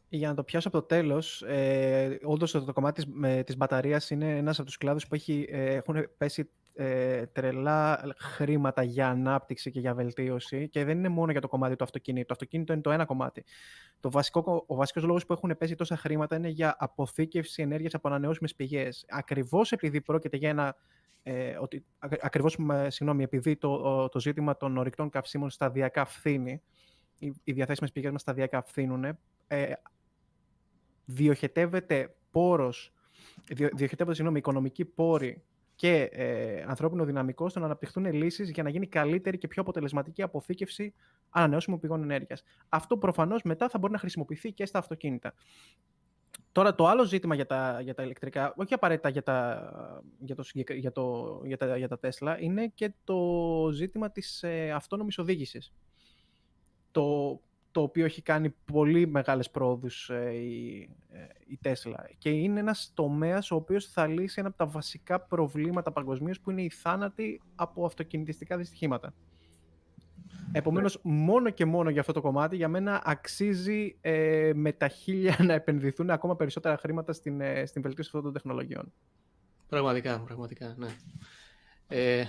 Για να το πιάσω από το τέλος, ε, όντως το κομμάτι της μπαταρίας είναι ένας από τους κλάδους που έχει, ε, έχουν πέσει ε, τρελά χρήματα για ανάπτυξη και για βελτίωση και δεν είναι μόνο για το κομμάτι του αυτοκίνητου. Το αυτοκίνητο είναι το ένα κομμάτι. Το βασικό, ο βασικός λόγος που έχουν πέσει τόσα χρήματα είναι για αποθήκευση ενέργειας από ανανεώσιμες πηγές. Ακριβώς επειδή πρόκειται για ένα ε, ότι, ακριβώς, συγγνώμη, επειδή το, το ζήτημα των ορυκτών καυσίμων σταδιακά φθήνει, οι, οι διαθέσιμες πηγές μας σταδιακά φθήνουν, ε, διοχετεύεται πόρος, διοχετεύονται, συγγνώμη, οικονομικοί πόροι και ε, ανθρώπινο δυναμικό ώστε να αναπτυχθούν λύσεις για να γίνει καλύτερη και πιο αποτελεσματική αποθήκευση ανανεώσιμων πηγών ενέργειας. Αυτό προφανώς μετά θα μπορεί να χρησιμοποιηθεί και στα αυτοκίνητα. Τώρα το άλλο ζήτημα για τα, για τα ηλεκτρικά, όχι απαραίτητα για τα, για, το, για, το, για, τα, για τα Tesla, είναι και το ζήτημα της ε, αυτόνομης οδήγησης. Το, το οποίο έχει κάνει πολύ μεγάλες πρόοδους ε, η, ε, η Tesla. Και είναι ένας τομέας ο οποίος θα λύσει ένα από τα βασικά προβλήματα παγκοσμίως που είναι οι θάνατοι από αυτοκινητιστικά δυστυχήματα. Επομένως, μόνο και μόνο για αυτό το κομμάτι, για μένα αξίζει ε, με τα χίλια να επενδυθούν ακόμα περισσότερα χρήματα στην, ε, στην βελτίωση αυτών των τεχνολογιών. Πραγματικά, πραγματικά, ναι. Ε,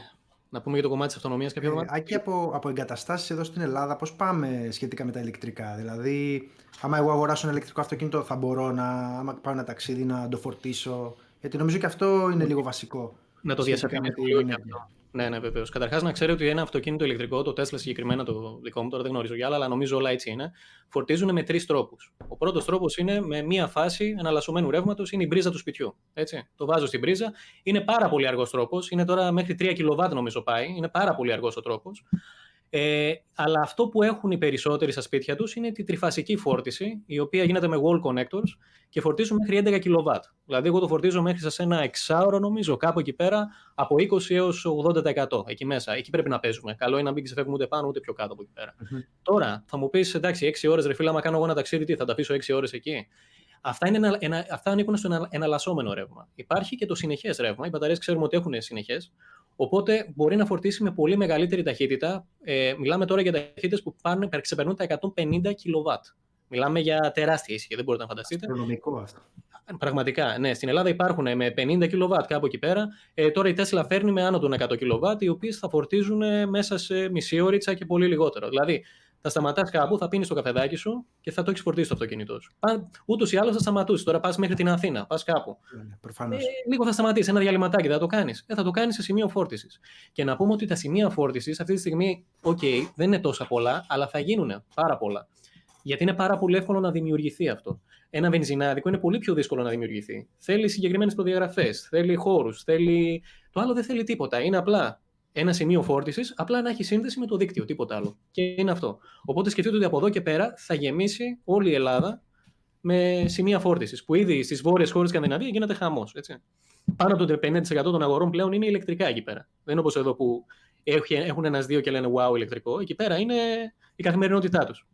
να πούμε για το κομμάτι της αυτονομίας κάποια πράγματα. Άκη, από, από εγκαταστάσεις εδώ στην Ελλάδα, πώς πάμε σχετικά με τα ηλεκτρικά; Δηλαδή, άμα εγώ αγοράσω ένα ηλεκτρικό αυτοκίνητο, θα μπορώ να άμα πάω ένα ταξίδι να το φορτίσω; Γιατί νομίζω και αυτό είναι λίγο βασικό. Να το διασαφηνίσουμε λίγο και αυτό. Ναι, ναι, βεβαίως. Καταρχάς, να ξέρετε ότι ένα αυτοκίνητο ηλεκτρικό, το Tesla συγκεκριμένα το δικό μου, τώρα δεν γνωρίζω για άλλα, αλλά νομίζω όλα έτσι είναι, φορτίζουν με τρεις τρόπους. Ο πρώτος τρόπος είναι με μία φάση εναλλασσομένου ρεύματος, είναι η μπρίζα του σπιτιού. Έτσι. Το βάζω στην μπρίζα. Είναι πάρα πολύ αργός τρόπος. Είναι τώρα μέχρι 3 κιλοβάτ νομίζω πάει. Είναι πάρα πολύ αργός ο τρόπος. Ε, αλλά αυτό που έχουν οι περισσότεροι στα σπίτια τους είναι τη τριφασική φόρτιση, η οποία γίνεται με wall connectors και φορτίζουν μέχρι 11 kW. Δηλαδή, εγώ το φορτίζω μέχρι σε ένα εξάωρο, νομίζω, κάπου εκεί πέρα, από 20 έως 80% εκεί μέσα. Εκεί πρέπει να παίζουμε. Καλό είναι να μην ξεφεύγουμε ούτε πάνω ούτε πιο κάτω από εκεί πέρα. Τώρα, θα μου πεις, εντάξει, 6 ώρες ρε φίλα, άμα κάνω εγώ ένα ταξίδι, τι θα τα πείσω 6 ώρες εκεί; Αυτά, είναι ένα, ένα, αυτά ανήκουν στο εναλλασσόμενο ρεύμα. Υπάρχει και το συνεχές ρεύμα. Οι μπαταρίες ξέρουμε ότι έχουν συνεχές. Οπότε μπορεί να φορτίσει με πολύ μεγαλύτερη ταχύτητα. Ε, μιλάμε τώρα για ταχύτητες που πάνε, ξεπερνούν τα 150 κιλοβάτ. Μιλάμε για τεράστια ίσχυ, δεν μπορείτε να φανταστείτε. Αστρονομικό αυτό. Πραγματικά, ναι. Στην Ελλάδα υπάρχουν με 50 κιλοβάτ κάπου εκεί πέρα. Ε, τώρα η Tesla φέρνει με άνω των 100 κιλοβάτ, οι οποίες θα φορτίζουν μέσα σε μισή ώριτσα και πολύ λιγότερο. Δηλαδή, θα σταματάς κάπου, θα πίνεις το καφεδάκι σου και θα το έχεις φορτίσει το αυτοκίνητό σου. Ούτως ή άλλως θα σταματήσει. Τώρα πας μέχρι την Αθήνα, πας κάπου. Ναι, ε, λίγο θα σταματήσεις, ένα διαλυματάκι θα το κάνεις. Ε, θα το κάνεις σε σημείο φόρτισης. Και να πούμε ότι τα σημεία φόρτισης αυτή τη στιγμή, OK, δεν είναι τόσα πολλά, αλλά θα γίνουν πάρα πολλά. Γιατί είναι πάρα πολύ εύκολο να δημιουργηθεί αυτό. Ένα βενζινάδικο είναι πολύ πιο δύσκολο να δημιουργηθεί. Θέλει συγκεκριμένες προδιαγραφές, θέλει χώρους, θέλει. Το άλλο δεν θέλει τίποτα. Είναι απλά ένα σημείο φόρτισης, απλά να έχει σύνδεση με το δίκτυο, τίποτα άλλο. Και είναι αυτό. Οπότε σκεφτείτε ότι από εδώ και πέρα θα γεμίσει όλη η Ελλάδα με σημεία φόρτισης. Που ήδη στις βόρειες χώρες Σκανδιναβίας γίνεται χαμός. Πάνω από το 50% των αγορών πλέον είναι ηλεκτρικά εκεί πέρα. Δεν είναι όπως εδώ που έχουν ένα-δύο και λένε Wow, ηλεκτρικό. Εκεί πέρα είναι η καθημερινότητά τους.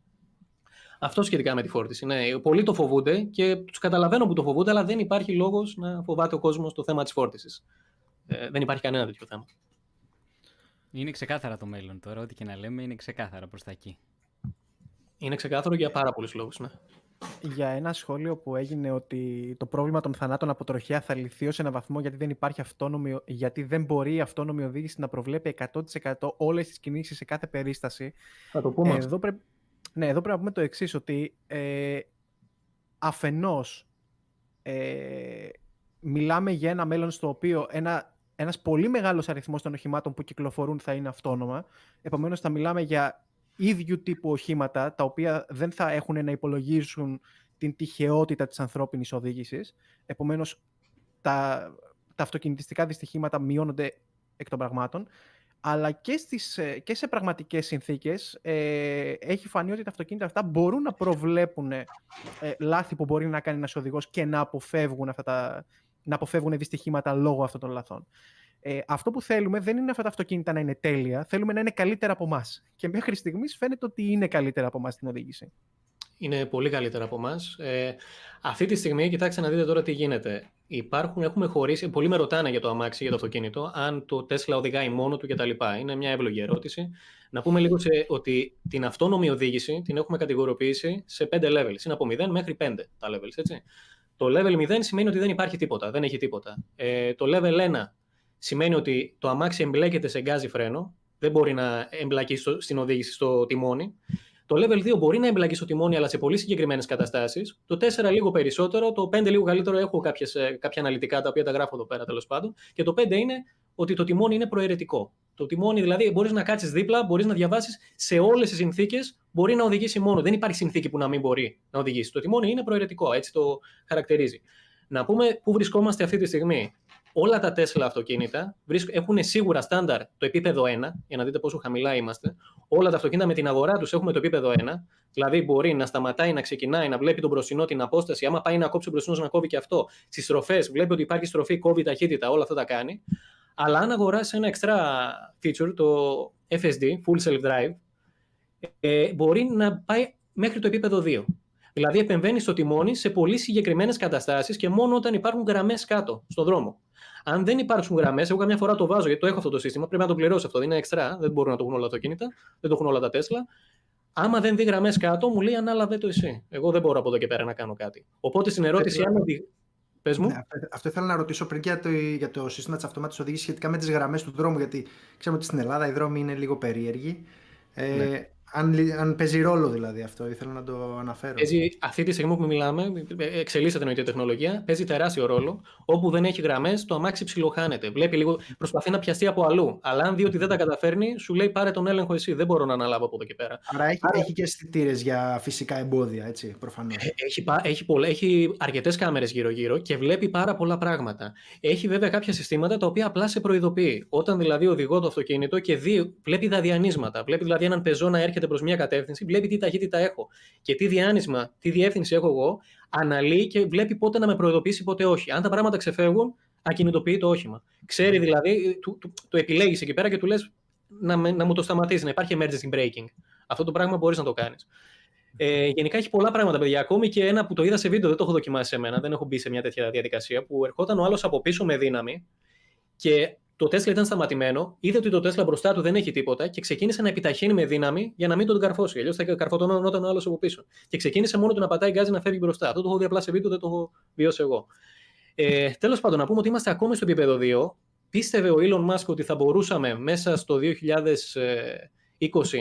Αυτό σχετικά με τη φόρτιση. Ναι, πολλοί το φοβούνται και τους καταλαβαίνω που το φοβούνται, αλλά δεν υπάρχει λόγος να φοβάται ο κόσμος το θέμα της φόρτισης. Ε, δεν υπάρχει κανένα τέτοιο θέμα. Είναι ξεκάθαρα το μέλλον τώρα, ό,τι και να λέμε είναι ξεκάθαρα προς τα εκεί. Είναι ξεκάθαρο για πάρα πολλούς λόγους, ναι. Για ένα σχόλιο που έγινε ότι το πρόβλημα των θανάτων από τροχιά θα λυθεί ως ένα βαθμό γιατί δεν υπάρχει αυτόνομη, γιατί δεν μπορεί η αυτόνομη οδήγηση να προβλέπει 100% όλες τις κινήσεις σε κάθε περίσταση. Θα το πούμε. Εδώ πρέπει, ναι, εδώ πρέπει να πούμε το εξής ότι ε, αφενός ε, μιλάμε για ένα μέλλον στο οποίο ένα ένας πολύ μεγάλος αριθμός των οχημάτων που κυκλοφορούν θα είναι αυτόνομα. Επομένως θα μιλάμε για ίδιου τύπου οχήματα τα οποία δεν θα έχουν να υπολογίσουν την τυχεότητα της ανθρώπινης οδήγησης. Επομένως τα, τα αυτοκινητιστικά δυστυχήματα μειώνονται εκ των πραγμάτων. Αλλά και, στις, ε, και σε πραγματικές συνθήκες ε, έχει φανεί ότι τα αυτοκίνητα αυτά μπορούν να προβλέπουν ε, λάθη που μπορεί να κάνει ένας οδηγός και να αποφεύγουν αυτά τα, να αποφεύγουν δυστυχήματα λόγω αυτών των λαθών. Ε, αυτό που θέλουμε δεν είναι αυτά τα αυτοκίνητα να είναι τέλεια, θέλουμε να είναι καλύτερα από εμάς. Και μέχρι στιγμής φαίνεται ότι είναι καλύτερα από εμάς στην οδήγηση. Είναι πολύ καλύτερα από εμάς. Ε, αυτή τη στιγμή, κοιτάξτε να δείτε τώρα τι γίνεται. Υπάρχουν, έχουμε χωρίσει, πολλοί με ρωτάνε για το αμάξι, για το αυτοκίνητο, αν το Tesla οδηγάει μόνο του κτλ. Είναι μια εύλογη ερώτηση. Να πούμε λίγο σε, ότι την αυτόνομη οδήγηση την έχουμε κατηγοροποιήσει σε 5 levels. Είναι από 0 μέχρι 5 τα levels, έτσι. Το level 0 σημαίνει ότι δεν υπάρχει τίποτα, δεν έχει τίποτα. Ε, το level 1 σημαίνει ότι το αμάξι εμπλέκεται σε γκάζι φρένο, δεν μπορεί να εμπλακεί στο, στην οδήγηση στο τιμόνι. Το level 2 μπορεί να εμπλακεί στο τιμόνι, αλλά σε πολύ συγκεκριμένες καταστάσεις. Το 4 λίγο περισσότερο, το 5 λίγο καλύτερο. Έχω κάποιες, ε, κάποια αναλυτικά τα οποία τα γράφω εδώ πέρα τέλος πάντων. Και το 5 είναι ότι το τιμόνι είναι προαιρετικό. Το τιμόνι δηλαδή μπορείς να κάτσεις δίπλα, μπορείς να διαβάσεις σε όλες τις συνθήκες, μπορεί να οδηγήσει μόνο. Δεν υπάρχει συνθήκη που να μην μπορεί να οδηγήσει. Το τιμόνι είναι προαιρετικό, έτσι το χαρακτηρίζει. Να πούμε πού βρισκόμαστε αυτή τη στιγμή. Όλα τα Tesla αυτοκίνητα έχουν σίγουρα στάνταρ το επίπεδο 1, για να δείτε πόσο χαμηλά είμαστε. Όλα τα αυτοκίνητα με την αγορά τους έχουμε το επίπεδο 1. Δηλαδή μπορεί να σταματάει, να ξεκινάει, να βλέπει τον μπροστινό την απόσταση. Άμα πάει να κόψει τον μπροστινό, να κόβει και αυτό. Στις στροφές βλέπει ότι υπάρχει στροφή, κόβει ταχύτητα, όλα αυτά τα κάνει. Αλλά αν αγοράσεις ένα extra feature, το FSD, Full Self Drive, ε, μπορεί να πάει μέχρι το επίπεδο 2. Δηλαδή, επεμβαίνεις στο τιμόνι σε πολύ συγκεκριμένες καταστάσεις και μόνο όταν υπάρχουν γραμμές κάτω στον δρόμο. Αν δεν υπάρξουν γραμμές, εγώ καμιά φορά το βάζω γιατί το έχω αυτό το σύστημα, πρέπει να το πληρώσω αυτό. Δεν είναι εξτρά, δεν μπορούν να το έχουν όλα τα αυτοκίνητα, δεν το έχουν όλα τα Τέσλα. Άμα δεν δει γραμμές κάτω, μου λέει ανάλαβε το εσύ. Εγώ δεν μπορώ από εδώ και πέρα να κάνω κάτι. Οπότε στην ερώτηση, αν. Πες μου. Ναι, αυτό ήθελα να ρωτήσω πριν για το, για το σύστημα της αυτομάτων οδήγησης σχετικά με τις γραμμές του δρόμου. Γιατί ξέρουμε ότι στην Ελλάδα οι δρόμοι είναι λίγο περίεργοι. Ε, ναι. Αν, αν παίζει ρόλο δηλαδή αυτό, ήθελα να το αναφέρω. Παίζει, αυτή τη στιγμή που μιλάμε, εξελίσσεται η τεχνολογία, παίζει τεράστιο ρόλο. Όπου δεν έχει γραμμές, το αμάξι ψιλοχάνεται. Βλέπει λίγο, προσπαθεί να πιαστεί από αλλού. Αλλά αν δει ότι δεν τα καταφέρνει, σου λέει πάρε τον έλεγχο εσύ. Δεν μπορώ να αναλάβω από εδώ και πέρα. Άρα έχει, Άρα... έχει και αισθητήρες για φυσικά εμπόδια, έτσι, προφανώς. Ε, έχει, έχει, έχει αρκετές κάμερες γύρω-γύρω και βλέπει πάρα πολλά πράγματα. Έχει βέβαια κάποια συστήματα τα οποία απλά σε προειδοποιεί. Όταν δηλαδή οδηγώ το αυτοκίνητο και δει, βλέπει τα διανύσματα. Βλέπει δηλαδή έναν πεζό να έρχεται έρχεται προς μια κατεύθυνση, βλέπει τι ταχύτητα έχω και τι διάνυσμα, τι διεύθυνση έχω εγώ, αναλύει και βλέπει πότε να με προειδοποιήσει, πότε όχι. Αν τα πράγματα ξεφεύγουν, ακινητοποιεί το όχημα. Ξέρει δηλαδή, το, το, το επιλέγεις εκεί πέρα και του λες να, να μου το σταματήσεις, να υπάρχει emergency braking. Αυτό το πράγμα μπορείς να το κάνεις. Ε, γενικά έχει πολλά πράγματα, παιδιά. Ακόμη και ένα που το είδα σε βίντεο, δεν το έχω δοκιμάσει σε μένα, δεν έχω μπει σε μια τέτοια διαδικασία, που ερχόταν ο άλλος από πίσω με δύναμη και το Τέσλα ήταν σταματημένο, είδε ότι το Τέσλα μπροστά του δεν έχει τίποτα και ξεκίνησε να επιταχύνει με δύναμη για να μην τον καρφώσει. Αλλιώς θα καρφωτωνόταν ο άλλος από πίσω. Και ξεκίνησε μόνο του να πατάει γκάζι να φεύγει μπροστά. Αυτό το έχω δει απλά σε βίντεο, δεν το έχω βιώσει εγώ. Ε, Τέλος πάντων, να πούμε ότι είμαστε ακόμη στο επίπεδο 2. Πίστευε ο Elon Musk ότι θα μπορούσαμε μέσα στο 2020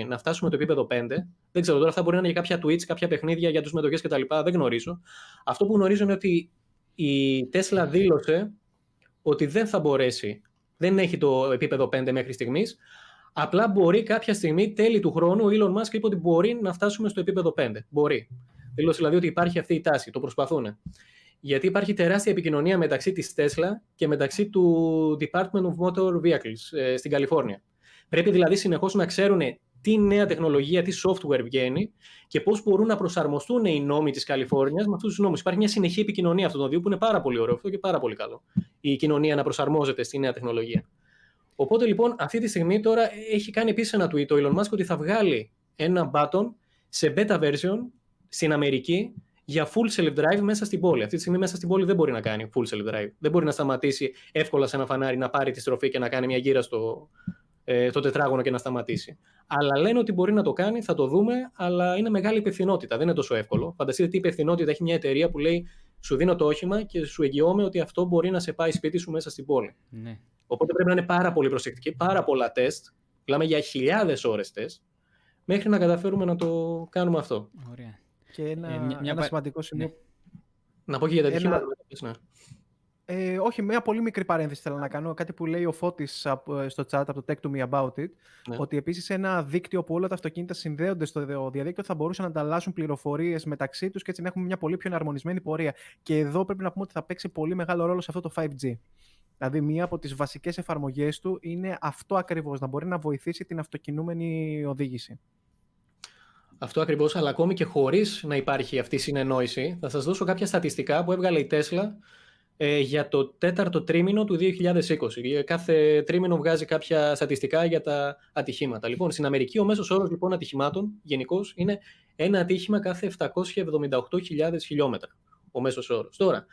να φτάσουμε το επίπεδο 5. Δεν ξέρω τώρα, αυτά μπορεί να είναι για κάποια tweets, κάποια παιχνίδια για τους μετοχές κτλ. Δεν γνωρίζω. Αυτό που γνωρίζω είναι ότι η Tesla δήλωσε ότι δεν θα μπορέσει δεν έχει το επίπεδο 5 μέχρι στιγμής. Απλά μπορεί κάποια στιγμή, τέλη του χρόνου, ο Elon Musk είπε ότι μπορεί να φτάσουμε στο επίπεδο 5. Μπορεί. Δήλωσε δηλαδή ότι υπάρχει αυτή η τάση. Το προσπαθούν. Γιατί υπάρχει τεράστια επικοινωνία μεταξύ της Tesla και μεταξύ του Department of Motor Vehicles ε, στην Καλιφόρνια. Πρέπει δηλαδή συνεχώς να ξέρουν τι νέα τεχνολογία, τι software βγαίνει και πώς μπορούν να προσαρμοστούν οι νόμοι της Καλιφόρνιας με αυτούς τους νόμους. Υπάρχει μια συνεχή επικοινωνία αυτών των δύο που είναι πάρα πολύ ωραίο αυτό και πάρα πολύ καλό. Η κοινωνία να προσαρμόζεται στη νέα τεχνολογία. Οπότε λοιπόν αυτή τη στιγμή τώρα έχει κάνει επίσης ένα tweet ο Elon Musk ότι θα βγάλει ένα button σε beta version στην Αμερική για full self-drive μέσα στην πόλη. Αυτή τη στιγμή μέσα στην πόλη δεν μπορεί να κάνει full self-drive. Δεν μπορεί να σταματήσει εύκολα σε ένα φανάρι να πάρει τη στροφή και να κάνει μια γύρα στο, ε, το τετράγωνο και να σταματήσει. Αλλά λένε ότι μπορεί να το κάνει, θα το δούμε, αλλά είναι μεγάλη υπευθυνότητα. Δεν είναι τόσο εύκολο. Φανταστείτε τι υπευθυνότητα έχει μια εταιρεία που λέει Σου δίνω το όχημα και σου εγγυώμαι ότι αυτό μπορεί να σε πάει σπίτι σου μέσα στην πόλη. Ναι. Οπότε πρέπει να είναι πάρα πολύ προσεκτική, πάρα πολλά τεστ. Μιλάμε για χιλιάδες ώρες τεστ, μέχρι να καταφέρουμε να το κάνουμε αυτό. Ωραία. Και ένα, ε, μια, μια, ένα σημαντικό σημείο. Ναι. Να πω και για τα ατυχήματα. Ναι. Ε, όχι, μια πολύ μικρή παρένθεση θέλω να κάνω. Κάτι που λέει ο Φώτης ε, στο chat από το Tech to Me About It. Ναι. Ότι επίσης ένα δίκτυο που όλα τα αυτοκίνητα συνδέονται στο διαδίκτυο θα μπορούσαν να ανταλλάσσουν πληροφορίες μεταξύ τους και έτσι να έχουμε μια πολύ πιο εναρμονισμένη πορεία. Και εδώ πρέπει να πούμε ότι θα παίξει πολύ μεγάλο ρόλο σε αυτό το 5G. Δηλαδή, μία από τις βασικές εφαρμογές του είναι αυτό ακριβώς, να μπορεί να βοηθήσει την αυτοκινούμενη οδήγηση. Αυτό ακριβώς, αλλά ακόμη και χωρίς να υπάρχει αυτή η συνεννόηση, θα σας δώσω κάποια στατιστικά που έβγαλε η Tesla ε, για το τέταρτο τρίμηνο του 2020. Κάθε τρίμηνο βγάζει κάποια στατιστικά για τα ατυχήματα. Λοιπόν, στην Αμερική ο μέσος όρος λοιπόν, ατυχημάτων γενικώς είναι ένα ατύχημα κάθε 778.000 χιλιόμετρα. Ο μέσος όρος. Τώρα,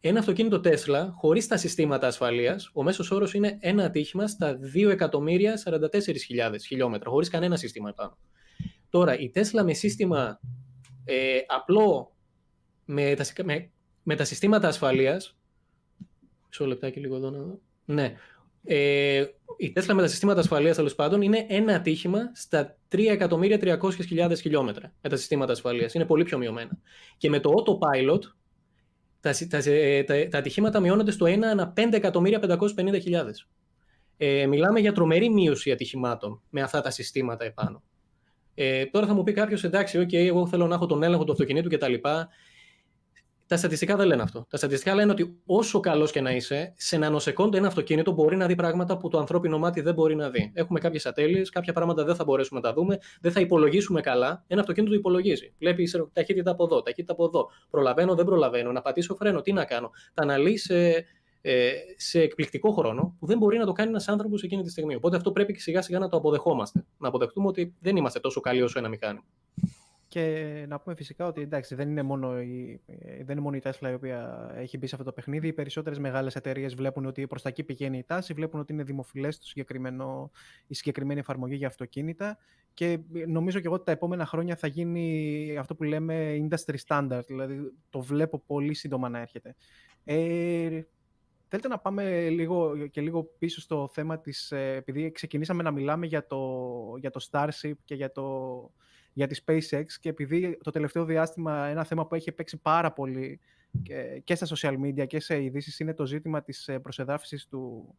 ένα αυτοκίνητο Tesla, χωρίς τα συστήματα ασφαλείας, ο μέσος όρος είναι ένα ατύχημα στα 2.044.000 χιλιόμετρα, χωρίς κανένα σύστημα πάνω. Τώρα, η Tesla με σύστημα ε, απλό, με τα, με, με τα συστήματα ασφαλείας, μισό λεπτάκι λίγο εδώ να δω. Ναι. Ε, η Tesla με τα συστήματα ασφαλείας τέλος πάντων είναι ένα ατύχημα στα 3.300.000 χιλιόμετρα με τα συστήματα ασφαλείας. Είναι πολύ πιο μειωμένα. Και με το Autopilot τα, τα, τα, τα ατυχήματα μειώνονται στο 1 ανά 5.550.000. Ε, μιλάμε για τρομερή μείωση ατυχημάτων με αυτά τα συστήματα επάνω. Ε, τώρα θα μου πει κάποιος, εντάξει, okay, εγώ θέλω να έχω τον έλεγχο του αυτοκινήτου κτλ. Τα στατιστικά δεν λένε αυτό. Τα στατιστικά λένε ότι όσο καλός και να είσαι, σε νανοσεκόντο ένα αυτοκίνητο μπορεί να δει πράγματα που το ανθρώπινο μάτι δεν μπορεί να δει. Έχουμε κάποιες ατέλειες, κάποια πράγματα δεν θα μπορέσουμε να τα δούμε, δεν θα υπολογίσουμε καλά. Ένα αυτοκίνητο το υπολογίζει. Βλέπει ταχύτητα από εδώ, ταχύτητα από εδώ. Προλαβαίνω, δεν προλαβαίνω, να πατήσω φρένο, τι να κάνω. Τα αναλύει σε, ε, σε εκπληκτικό χρόνο που δεν μπορεί να το κάνει ένας άνθρωπος εκείνη τη στιγμή. Οπότε αυτό πρέπει και σιγά σιγά να το αποδεχόμαστε. Να αποδεχτούμε ότι δεν είμαστε τόσο καλοί όσο ένα μηχάνημα. Και να πούμε φυσικά ότι εντάξει, δεν είναι μόνο η, δεν είναι μόνο η Tesla η οποία έχει μπει σε αυτό το παιχνίδι. Οι περισσότερες μεγάλες εταιρείες βλέπουν ότι προς τα εκεί πηγαίνει η τάση, βλέπουν ότι είναι δημοφιλές η συγκεκριμένη εφαρμογή για αυτοκίνητα. Και νομίζω και εγώ ότι τα επόμενα χρόνια θα γίνει αυτό που λέμε industry standard. Δηλαδή το βλέπω πολύ σύντομα να έρχεται. Ε, Θέλετε να πάμε λίγο και λίγο πίσω στο θέμα της, ε, επειδή ξεκινήσαμε να μιλάμε για το, για το Starship και για, το, για τη SpaceX και επειδή το τελευταίο διάστημα ένα θέμα που έχει παίξει πάρα πολύ και, και στα social media και σε ειδήσεις είναι το ζήτημα της ε, προσεδάφισης του,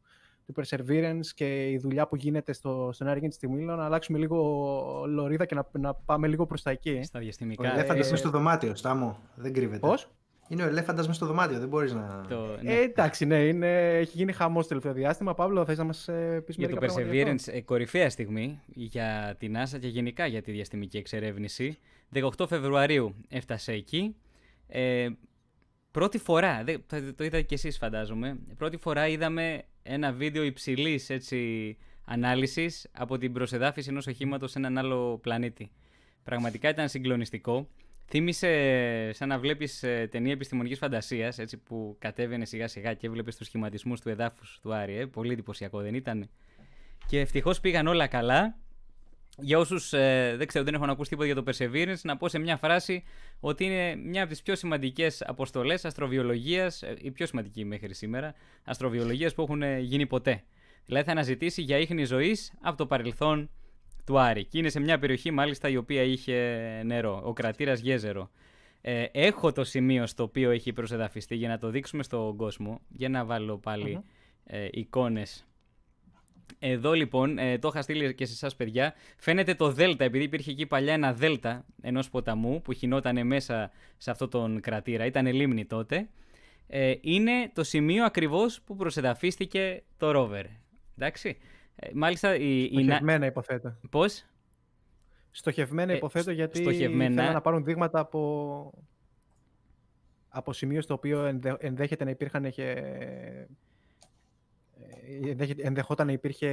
του Perseverance και η δουλειά που γίνεται στο, στον Άργεντ στη Μίλαν, να αλλάξουμε λίγο λωρίδα και να, να πάμε λίγο προς τα εκεί. Στα διαστημικά. Ο ελέφαντας ε, στο δωμάτιο, Στάμο. Δεν κρύβεται. Πώς; Είναι ο ελέφαντας μέσα στο δωμάτιο, δεν μπορείς να. Το, ναι. ε, εντάξει, ναι, είναι, έχει γίνει χαμός το τελευταίο διάστημα. Παύλο, θες να μας ε, πεις Για το Perseverance, ε, κορυφαία στιγμή για την NASA και γενικά για τη διαστημική εξερεύνηση. 18 Φεβρουαρίου έφτασε εκεί. Ε, πρώτη φορά, το, το είδατε κι εσείς φαντάζομαι, πρώτη φορά είδαμε ένα βίντεο υψηλής ανάλυσης από την προσεδάφιση ενός οχήματος σε έναν άλλο πλανήτη. Πραγματικά ήταν συγκλονιστικό. Θύμησε σαν να βλέπεις ε, ταινία επιστημονικής φαντασίας, έτσι που κατέβαινε σιγά σιγά και έβλεπες τους σχηματισμούς του εδάφους του Άρη. Ε. Πολύ εντυπωσιακό, δεν ήταν; Και ευτυχώς πήγαν όλα καλά. Για όσους ε, δεν ξέρω, δεν έχουν ακούσει τίποτα για το Perseverance, να πω σε μια φράση ότι είναι μια από τις πιο σημαντικές αποστολές αστροβιολογίας, ε, η πιο σημαντική μέχρι σήμερα, αστροβιολογίας που έχουν γίνει ποτέ. Δηλαδή θα αναζητήσει για ίχνη ζωής από το παρελθόν του Άρη. Και είναι σε μια περιοχή μάλιστα η οποία είχε νερό, ο κρατήρας Γέζερο. Ε, έχω το σημείο στο οποίο έχει προσεδαφιστεί για να το δείξουμε στον κόσμο, για να βάλω ε, εικόνες. Εδώ λοιπόν, ε, το είχα στείλει και σε εσάς παιδιά, φαίνεται το δέλτα, επειδή υπήρχε εκεί παλιά ένα δέλτα ενός ποταμού που χινόταν μέσα σε αυτό τον κρατήρα, ήταν λίμνη τότε. Ε, είναι το σημείο ακριβώς που προσεδαφίστηκε το ρόβερ. Εντάξει. Ε, μάλιστα, η, Στοχευμένα υποθέτω. Πώς; Στοχευμένα ε, υποθέτω γιατί στοχευμένα... θέλουν να πάρουν δείγματα από, από σημείο στο οποίο ενδέχεται να υπήρχαν και... Ε, ενδεχόταν να υπήρχε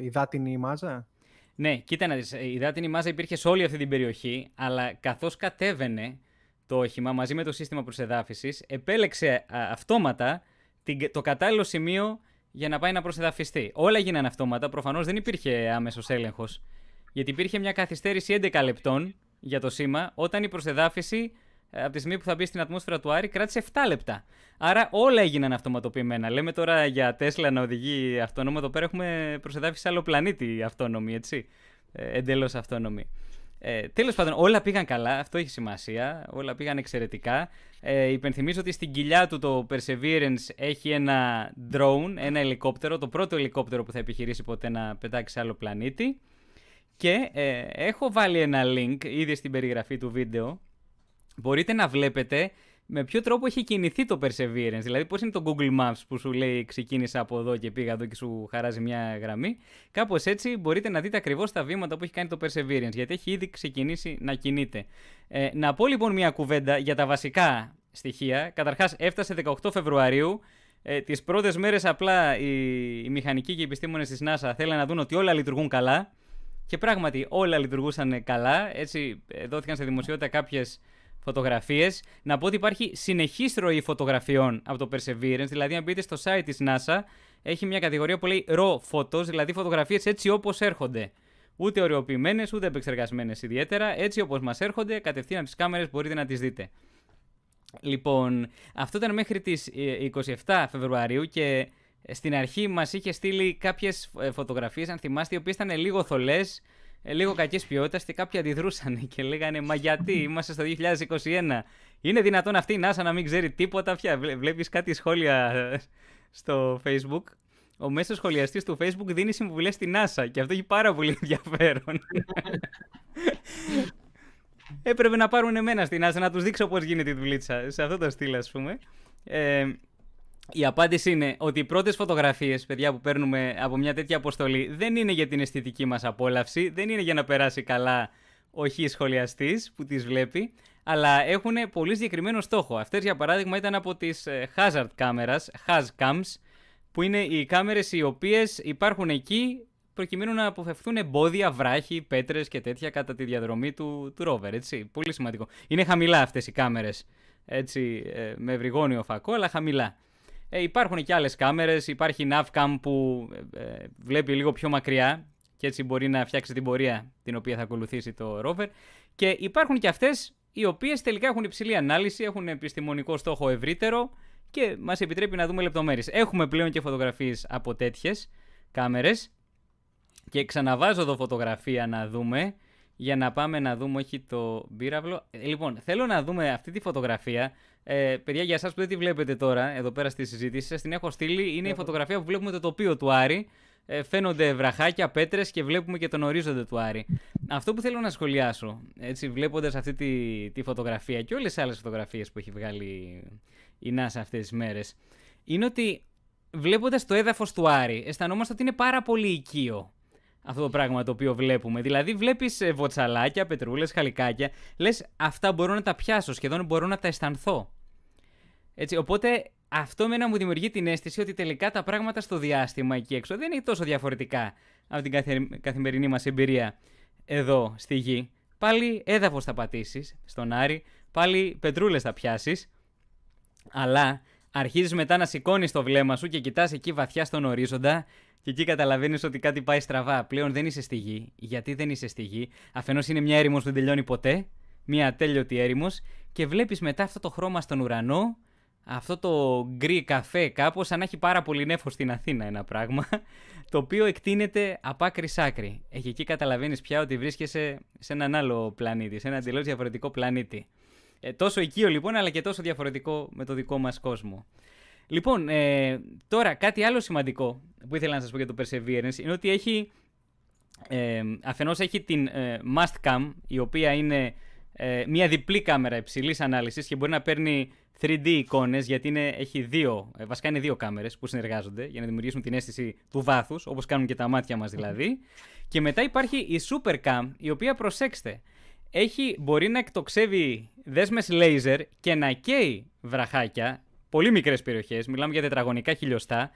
υδάτινη μάζα. Ναι, κοίτα να δεις, η υδάτινη μάζα υπήρχε σε όλη αυτή την περιοχή, αλλά καθώς κατέβαινε το όχημα μαζί με το σύστημα προσεδάφισης, επέλεξε αυτόματα το κατάλληλο σημείο για να πάει να προσεδαφιστεί. Όλα γίνανε αυτόματα. Προφανώς δεν υπήρχε άμεσος έλεγχος. Γιατί υπήρχε μια καθυστέρηση 11 λεπτών για το σήμα, όταν η προσεδάφιση ε, από τη στιγμή που θα μπει στην ατμόσφαιρα του Άρη κράτησε 7 λεπτά. Άρα όλα έγιναν αυτοματοποιημένα. Λέμε τώρα για Τέσλα να οδηγεί αυτόνομο. Εδώ πέρα έχουμε προσεδάφιση σε άλλο πλανήτη αυτόνομη, έτσι. Ε, Εντελώς αυτόνομη. Ε, Τέλος πάντων, όλα πήγαν καλά. Αυτό έχει σημασία. Όλα πήγαν εξαιρετικά. Ε, υπενθυμίζω ότι στην κοιλιά του το Perseverance έχει ένα drone, ένα ελικόπτερο, το πρώτο ελικόπτερο που θα επιχειρήσει ποτέ να πετάξει σε άλλο πλανήτη. Και ε, έχω βάλει ένα link ήδη στην περιγραφή του βίντεο. Μπορείτε να βλέπετε με ποιο τρόπο έχει κινηθεί το Perseverance. Δηλαδή, πώς είναι το Google Maps που σου λέει ξεκίνησα από εδώ και πήγα εδώ και σου χαράζει μια γραμμή. Κάπως έτσι μπορείτε να δείτε ακριβώς τα βήματα που έχει κάνει το Perseverance, γιατί έχει ήδη ξεκινήσει να κινείται. Ε, να πω λοιπόν μια κουβέντα για τα βασικά στοιχεία. Καταρχάς, έφτασε 18 Φεβρουαρίου. Ε, Τις πρώτες μέρες απλά οι, οι μηχανικοί και οι επιστήμονες της NASA θέλουν να δουν ότι όλα λειτουργούν καλά. Και πράγματι όλα λειτουργούσαν καλά. Έτσι, ε, δόθηκαν σε δημοσιότητα κάποιες φωτογραφίες. Να πω ότι υπάρχει συνεχής ροή φωτογραφιών από το Perseverance. Δηλαδή, αν μπείτε στο site της NASA, έχει μια κατηγορία που λέει RAW photos, δηλαδή φωτογραφίες έτσι όπως έρχονται. Ούτε ωρεοποιημένες, ούτε επεξεργασμένες ιδιαίτερα. Έτσι όπως μας έρχονται, κατευθείαν από τις κάμερες μπορείτε να τις δείτε. Λοιπόν, αυτό ήταν μέχρι τις 27 ε, Φεβρουαρίου και στην αρχή μας είχε στείλει κάποιες ε, φωτογραφίες, αν θυμάστε, οι οποίες ήταν λίγο θολές, ε, λίγο κακής ποιότητας και κάποιοι αντιδρούσαν και λέγανε Μα γιατί είμαστε στο 2021, είναι δυνατόν αυτή η NASA να μην ξέρει τίποτα πια; Βλέπεις κάτι σχόλια στο Facebook; Ο μέσος σχολιαστής του Facebook δίνει συμβουλές στη NASA και αυτό έχει πάρα πολύ ενδιαφέρον. Έπρεπε να πάρουν εμένα στην NASA να τους δείξω πώς γίνεται η δουλίτσα. Σε αυτό το στυλ, ας πούμε. Ε, η απάντηση είναι ότι οι πρώτες φωτογραφίες, παιδιά, που παίρνουμε από μια τέτοια αποστολή δεν είναι για την αισθητική μας απόλαυση, δεν είναι για να περάσει καλά ο χι σχολιαστής που τις βλέπει, αλλά έχουν πολύ συγκεκριμένο στόχο. Αυτές, για παράδειγμα, ήταν από τις ε, hazard cameras, hazcams, που είναι οι κάμερες οι οποίες υπάρχουν εκεί προκειμένου να αποφευθούν εμπόδια, βράχοι, πέτρες και τέτοια κατά τη διαδρομή του, του ρόβερ. Έτσι. Πολύ σημαντικό. Είναι χαμηλά αυτές οι κάμερες. Έτσι, ε, με ευρυγόνιο φακό, αλλά χαμηλά. Ε, υπάρχουν και άλλες κάμερες. Υπάρχει Navcam που ε, ε, βλέπει λίγο πιο μακριά και έτσι μπορεί να φτιάξει την πορεία την οποία θα ακολουθήσει το rover. Και υπάρχουν και αυτές οι οποίες τελικά έχουν υψηλή ανάλυση, έχουν επιστημονικό στόχο ευρύτερο και μας επιτρέπει να δούμε λεπτομέρειες. Έχουμε πλέον και φωτογραφίες από τέτοιες κάμερες. Και ξαναβάζω εδώ φωτογραφία να δούμε για να πάμε να δούμε όχι το πύραυλο. Ε, λοιπόν, θέλω να δούμε αυτή τη φωτογραφία. Ε, παιδιά, για εσάς που δεν τη βλέπετε τώρα, εδώ πέρα στη συζήτηση, σας την έχω στείλει. Είναι η φωτογραφία που βλέπουμε το τοπίο του Άρη. Ε, φαίνονται βραχάκια, πέτρες και βλέπουμε και τον ορίζοντα του Άρη. Αυτό που θέλω να σχολιάσω, έτσι, βλέποντας αυτή τη, τη φωτογραφία και όλες τι άλλες φωτογραφίες που έχει βγάλει η NASA αυτές τις μέρες, είναι ότι βλέποντας το έδαφος του Άρη, αισθανόμαστε ότι είναι πάρα πολύ οικείο αυτό το πράγμα το οποίο βλέπουμε. Δηλαδή, βλέπεις ε, βοτσαλάκια, πετρούλες, χαλικάκια, λες αυτά μπορώ να τα πιάσω, σχεδόν μπορώ να τα αισθανθώ. Έτσι, οπότε αυτό μένα μου δημιουργεί την αίσθηση ότι τελικά τα πράγματα στο διάστημα εκεί έξω δεν είναι τόσο διαφορετικά από την καθημερινή μας εμπειρία εδώ στη γη. Πάλι έδαφος θα πατήσεις στον Άρη, πάλι πετρούλες θα πιάσεις, αλλά αρχίζεις μετά να σηκώνεις το βλέμμα σου και κοιτάς εκεί βαθιά στον ορίζοντα και εκεί καταλαβαίνεις ότι κάτι πάει στραβά. Πλέον δεν είσαι στη γη. Γιατί δεν είσαι στη γη; Αφενός είναι μια έρημος που δεν τελειώνει ποτέ. Μια ατέλειωτη έρημος. Και βλέπεις μετά αυτό το χρώμα στον ουρανό. Αυτό το γκρι καφέ κάπως σαν να έχει πάρα πολύ νέφο στην Αθήνα ένα πράγμα το οποίο εκτείνεται από άκρη σ' άκρη. Ε, εκεί καταλαβαίνεις πια ότι βρίσκεσαι σε έναν άλλο πλανήτη, σε ένα εντελώς διαφορετικό πλανήτη. Ε, τόσο οικείο λοιπόν αλλά και τόσο διαφορετικό με το δικό μας κόσμο. Λοιπόν, ε, τώρα κάτι άλλο σημαντικό που ήθελα να σας πω για το Perseverance είναι ότι έχει, ε, αφενός έχει την ε, Mastcam, η οποία είναι ε, μια διπλή κάμερα υψηλής ανάλυσης και μπορεί να παίρνει 3D εικόνες γιατί είναι, έχει δύο, ε, βασικά είναι δύο κάμερες που συνεργάζονται για να δημιουργήσουν την αίσθηση του βάθους, όπως κάνουν και τα μάτια μας δηλαδή. Και μετά υπάρχει η Supercam, η οποία προσέξτε, έχει, μπορεί να εκτοξεύει δέσμες laser και να καίει βραχάκια πολύ μικρές περιοχές, μιλάμε για τετραγωνικά χιλιοστά,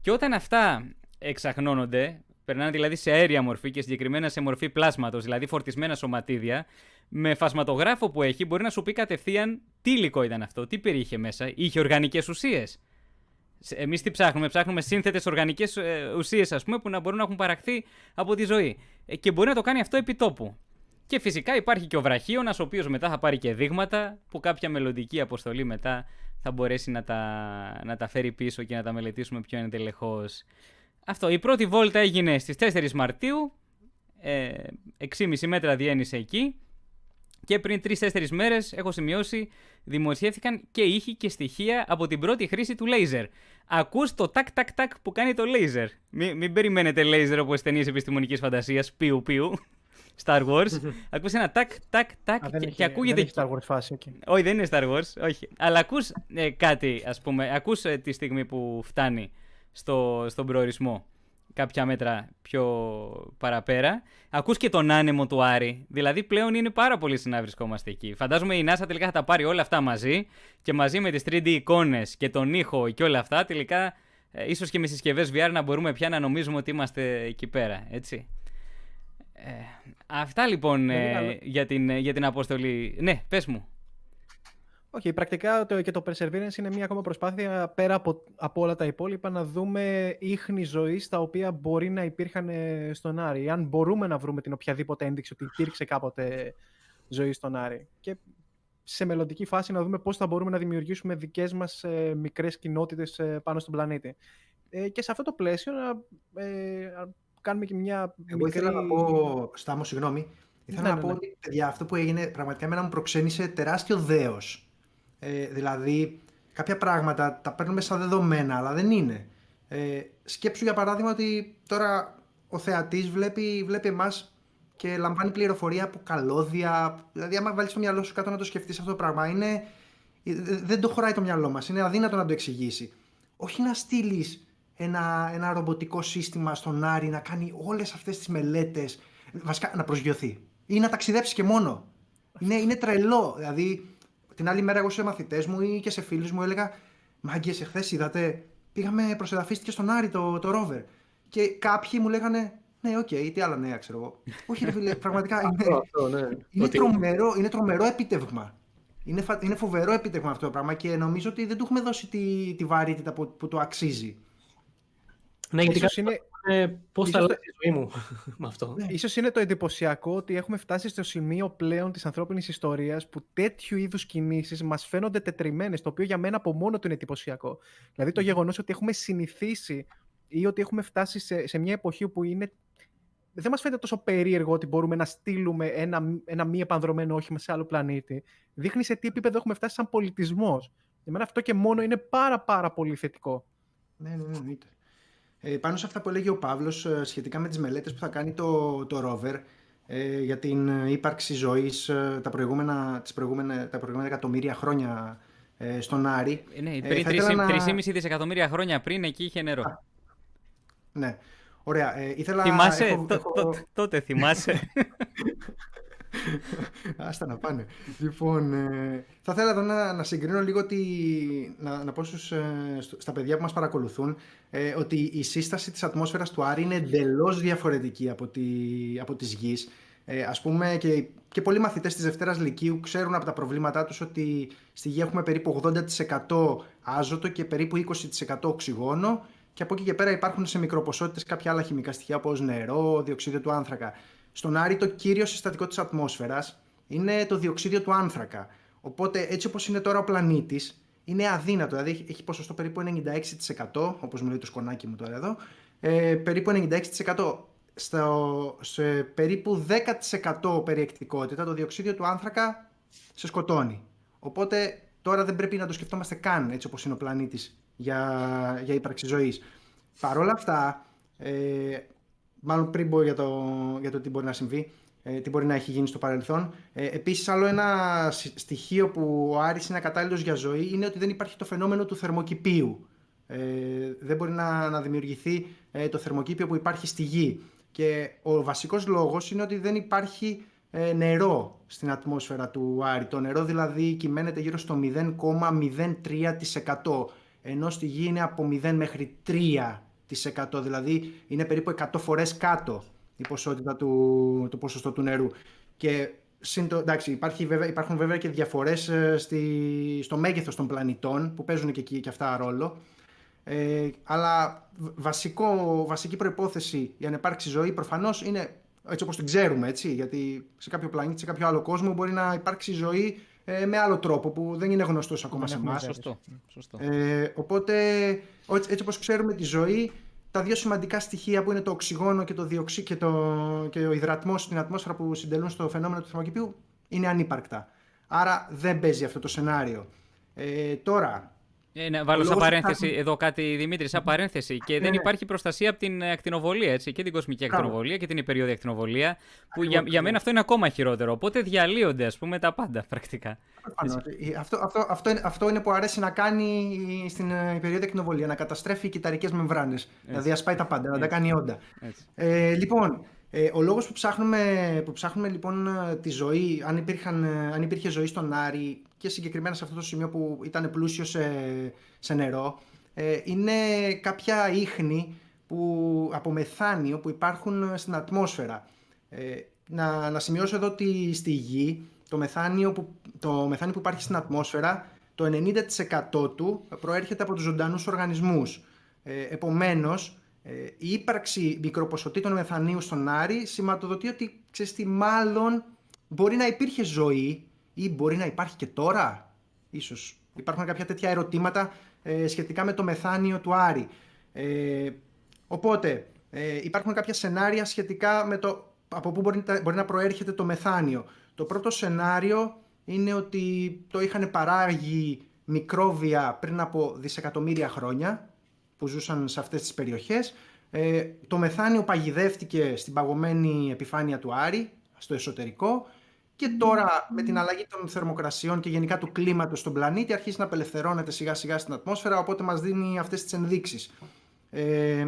και όταν αυτά εξαχνώνονται, περνάνε δηλαδή σε αέρια μορφή και συγκεκριμένα σε μορφή πλάσματος, δηλαδή φορτισμένα σωματίδια, με φασματογράφο που έχει μπορεί να σου πει κατευθείαν τι υλικό ήταν αυτό, τι περιείχε μέσα, είχε οργανικές ουσίες. Εμείς τι ψάχνουμε, ψάχνουμε σύνθετες οργανικές ε, ουσίες, ας πούμε, που να μπορούν να έχουν παραχθεί από τη ζωή. Ε, και μπορεί να το κάνει αυτό επί τόπου. Και φυσικά υπάρχει και ο βραχίωνας, ο οποίος μετά θα πάρει και δείγματα που κάποια μελλοντική αποστολή μετά θα μπορέσει να τα, να τα φέρει πίσω και να τα μελετήσουμε πιο εντελεχώς. Αυτό. Η πρώτη βόλτα έγινε στις 4 Μαρτίου, ε, 6,5 μέτρα διένυσε εκεί και πριν 3-4 μέρες, έχω σημειώσει, δημοσιεύθηκαν και ήχοι και στοιχεία από την πρώτη χρήση του λέιζερ. Ακούς το τάκ τάκ τάκ που κάνει το λέιζερ. Μην, μην περιμένετε λέιζερ όπως ταινίες επιστημονικής φαντασίας, πιου πιου. Star Wars. ακούς ένα τάκ, τάκ, τάκ Α, δεν και, έχει- και ακούγεται. Δεν έχει Star Wars φάση. okay. Όχι, δεν είναι Star Wars, όχι. Αλλά ακούς ε, κάτι, ας πούμε, ακούς ε, τη στιγμή που φτάνει στο, στον προορισμό κάποια μέτρα πιο παραπέρα. Ακούς και τον άνεμο του Άρη. Δηλαδή πλέον είναι πάρα πολύ συχνά βρισκόμαστε εκεί. Φαντάζομαι η NASA τελικά θα τα πάρει όλα αυτά μαζί και μαζί με τις 3D εικόνες και τον ήχο και όλα αυτά τελικά ε, ίσως και με συσκευές VR να μπορούμε πια να νομίζουμε ότι είμαστε εκεί πέρα, έτσι. Ε, αυτά λοιπόν Πολύ ε, καλό. για, την, ε, για την αποστολή. Ναι, πες μου. Όχι, πρακτικά το, και το Perseverance είναι μια ακόμα προσπάθεια πέρα από, από όλα τα υπόλοιπα να δούμε ίχνη ζωής τα οποία μπορεί να υπήρχαν ε, στον Άρη. Αν μπορούμε να βρούμε την οποιαδήποτε ένδειξη ότι υπήρξε κάποτε ζωή στον Άρη. Και σε μελλοντική φάση να δούμε πώς θα μπορούμε να δημιουργήσουμε δικές μας ε, μικρές κοινότητες ε, πάνω στον πλανήτη. Ε, και σε αυτό το πλαίσιο να ε, να κάνουμε και μια Εγώ ήθελα να πω, Στάμος, συγγνώμη, ήθελα Ναι, να ναι, πω ναι. ότι παιδιά, αυτό που έγινε πραγματικά εμένα μου προξένησε τεράστιο δέος. Ε, δηλαδή, κάποια πράγματα τα παίρνουμε σαν δεδομένα, αλλά δεν είναι. Ε, σκέψου για παράδειγμα ότι τώρα ο θεατής βλέπει, βλέπει εμάς και λαμβάνει πληροφορία από καλώδια. Δηλαδή, άμα βάλεις το μυαλό σου κάτω να το σκεφτείς αυτό το πράγμα, είναι, ε, δεν το χωράει το μυαλό μας, είναι αδύνατο να το εξηγήσει. Όχι να στείλεις ένα, ένα ρομποτικό σύστημα στον Άρη να κάνει όλες αυτές τις μελέτες, βασικά να προσγειωθεί ή να ταξιδέψει και μόνο. Είναι, είναι τρελό. Δηλαδή, την άλλη μέρα εγώ σε μαθητές μου ή και σε φίλους μου έλεγα «Μάγκες, εχθές είδατε, πήγαμε προσεδαφίστηκε στον Άρη το, το rover». Και κάποιοι μου λέγανε Ναι, OK, okay, τι άλλο νέα ξέρω εγώ. Όχι, ρε φίλε, πραγματικά είναι, Αυτό, αυτό, ναι. είναι, Ότι- τρομερό, είναι τρομερό επίτευγμα. Είναι, φα- είναι φοβερό επίτευγμα αυτό το πράγμα και νομίζω ότι δεν του έχουμε δώσει τη, τη βαρύτητα που, που το αξίζει. Ναι, γιατί Ίσως κάποιοι είναι, είναι πώς θα ίσως αλλάξει η ζωή μου με αυτό. Ναι. ίσως είναι το εντυπωσιακό ότι έχουμε φτάσει στο σημείο πλέον της ανθρώπινης ιστορίας που τέτοιου είδους κινήσεις μας φαίνονται τετριμένες, το οποίο για μένα από μόνο του είναι εντυπωσιακό. Δηλαδή το γεγονός ότι έχουμε συνηθίσει ή ότι έχουμε φτάσει σε, σε μια εποχή που είναι δεν μας φαίνεται τόσο περίεργο ότι μπορούμε να στείλουμε ένα, ένα μη επανδρομένο όχημα σε άλλο πλανήτη. Δείχνει σε τι επίπεδο έχουμε φτάσει σαν πολιτισμός. Για μένα αυτό και μόνο είναι πάρα πάρα πολύ θετικό. Ναι, ναι, ναι, εννοείται. Ε, πάνω σε αυτά που έλεγε ο Παύλος ε, σχετικά με τις μελέτες που θα κάνει το, το rover ε, για την ε, ύπαρξη ζωής ε, τα, προηγούμενα, τις προηγούμενα, τα προηγούμενα εκατομμύρια χρόνια ε, στον Άρη. Ε, ναι, Ε, πριν θα ήθελα να- 3,5 δισεκατομμύρια χρόνια πριν εκεί είχε νερό. Ναι. Ωραία. Ε, ήθελα, Θυμάσαι, έχω- τό- έχω- τό- τότε θυμάσαι. Άστα να πάνε. Λοιπόν, ε, θα ήθελα εδώ να, να συγκρίνω λίγο τη, να, να πω στους, ε, στο- στα παιδιά που μας παρακολουθούν ε, ότι η σύσταση της ατμόσφαιρας του Άρη είναι εντελώς διαφορετική από, τη, από της Γης. Ε, ας πούμε και, και πολλοί μαθητές της Δευτέρας Λυκείου ξέρουν από τα προβλήματά τους ότι στη Γη έχουμε περίπου 80% άζωτο και περίπου 20% οξυγόνο και από εκεί και πέρα υπάρχουν σε μικροποσότητες κάποια άλλα χημικά στοιχεία όπως νερό, διοξείδιο του άνθρακα. Στον Άρη το κύριο συστατικό της ατμόσφαιρας είναι το διοξείδιο του άνθρακα. Οπότε έτσι όπως είναι τώρα ο πλανήτης είναι αδύνατο, δηλαδή έχει- έχει ποσοστό περίπου 96% όπως μου λέει το σκονάκι μου τώρα εδώ, ε, περίπου 96% στο, σε περίπου 10% περιεκτικότητα το διοξείδιο του άνθρακα σε σκοτώνει. Οπότε τώρα δεν πρέπει να το σκεφτόμαστε καν έτσι όπως είναι ο πλανήτης για, για ύπαρξη ζωής. Παρ' όλα αυτά, ε, μάλλον πριν πω για το, για το τι μπορεί να συμβεί, ε, τι μπορεί να έχει γίνει στο παρελθόν. Ε, επίσης, άλλο ένα σ- στοιχείο που ο Άρης είναι ακατάλληλος για ζωή είναι ότι δεν υπάρχει το φαινόμενο του θερμοκηπίου. Ε, δεν μπορεί να, να δημιουργηθεί ε, το θερμοκήπιο που υπάρχει στη Γη. Και ο βασικός λόγος είναι ότι δεν υπάρχει ε, νερό στην ατμόσφαιρα του Άρη. Το νερό δηλαδή κυμαίνεται γύρω στο 0,03% ενώ στη Γη είναι από 0 μέχρι 3%. Δηλαδή είναι περίπου 100 φορές κάτω η ποσότητα του, το ποσοστό του νερού. Και συν το- εντάξει, υπάρχει, βέβαια, υπάρχουν βέβαια και διαφορές ε, στη, στο μέγεθος των πλανητών που παίζουν και εκεί και αυτά ρόλο. Ε, αλλά β- βασικό, βασική προϋπόθεση για να υπάρξει ζωή προφανώς είναι έτσι όπως την ξέρουμε, έτσι, γιατί σε κάποιο πλανήτη, σε κάποιο άλλο κόσμο μπορεί να υπάρξει ζωή ε, με άλλο τρόπο που δεν είναι γνωστός ακόμα Δεν σε έχουμε εμάς. ιδέα. Σωστό. Σωστό. Ε, οπότε, έτσι, έτσι όπως ξέρουμε τη ζωή, τα δύο σημαντικά στοιχεία που είναι το οξυγόνο και, το διοξύ, και, το, και ο υδρατμός στην ατμόσφαιρα που συντελούν στο φαινόμενο του θερμοκηπίου είναι ανύπαρκτα. Άρα δεν παίζει αυτό το σενάριο. Ε, τώρα, Ε, να βάλω Ο σαν λόγος που παρένθεση ψάχνουμε- εδώ κάτι, Δημήτρη, σαν παρένθεση. Και δεν ναι. υπάρχει προστασία από την ε, ακτινοβολία, έτσι. Και την κοσμική Μπράβο. ακτινοβολία και την υπεριόδια ακτινοβολία. Που Ακριβώς, για, για ακριβώς. μένα αυτό είναι ακόμα χειρότερο. Οπότε διαλύονται, ας πούμε, τα πάντα πρακτικά. προφανώς, ε, αυτό, αυτό, αυτό, είναι, αυτό είναι που αρέσει να κάνει στην ε, περίοδο ακτινοβολία, να καταστρέφει κυταρικές μεμβράνες, να διασπάει τα πάντα, να τα κάνει όντα. Έτσι. Ε, λοιπόν, ε, ο λόγος που ψάχνουμε, που ψάχνουμε λοιπόν ε, τη ζωή, αν, υπήρχαν, ε, αν υπήρχε ζωή στον Άρη και συγκεκριμένα σε αυτό το σημείο που ήταν πλούσιο σε, σε νερό, ε, είναι κάποια ίχνη που, από μεθάνιο που υπάρχουν στην ατμόσφαιρα. Ε, να, να σημειώσω εδώ ότι στη Γη το μεθάνιο που, το μεθάνιο που υπάρχει στην ατμόσφαιρα το 90% του προέρχεται από τους ζωντανούς οργανισμούς. Ε, επομένως, ε, η ύπαρξη μικροποσοτήτων μεθανίου στον Άρη σηματοδοτεί ότι ξέρεις τι, μάλλον μπορεί να υπήρχε ζωή ή μπορεί να υπάρχει και τώρα. Ίσως υπάρχουν κάποια τέτοια ερωτήματα ε, σχετικά με το μεθάνιο του Άρη. Ε, οπότε ε, υπάρχουν κάποια σενάρια σχετικά με το από πού μπορεί, να- μπορεί να προέρχεται το μεθάνιο. Το πρώτο σενάριο είναι ότι το είχαν παράγει μικρόβια πριν από δισεκατομμύρια χρόνια που ζούσαν σε αυτές τις περιοχές. Ε, το μεθάνιο παγιδεύτηκε στην παγωμένη επιφάνεια του Άρη, στο εσωτερικό και τώρα με την αλλαγή των θερμοκρασιών και γενικά του κλίματος στον πλανήτη αρχίζει να απελευθερώνεται σιγά σιγά στην ατμόσφαιρα οπότε μας δίνει αυτές τις ενδείξεις. Ε,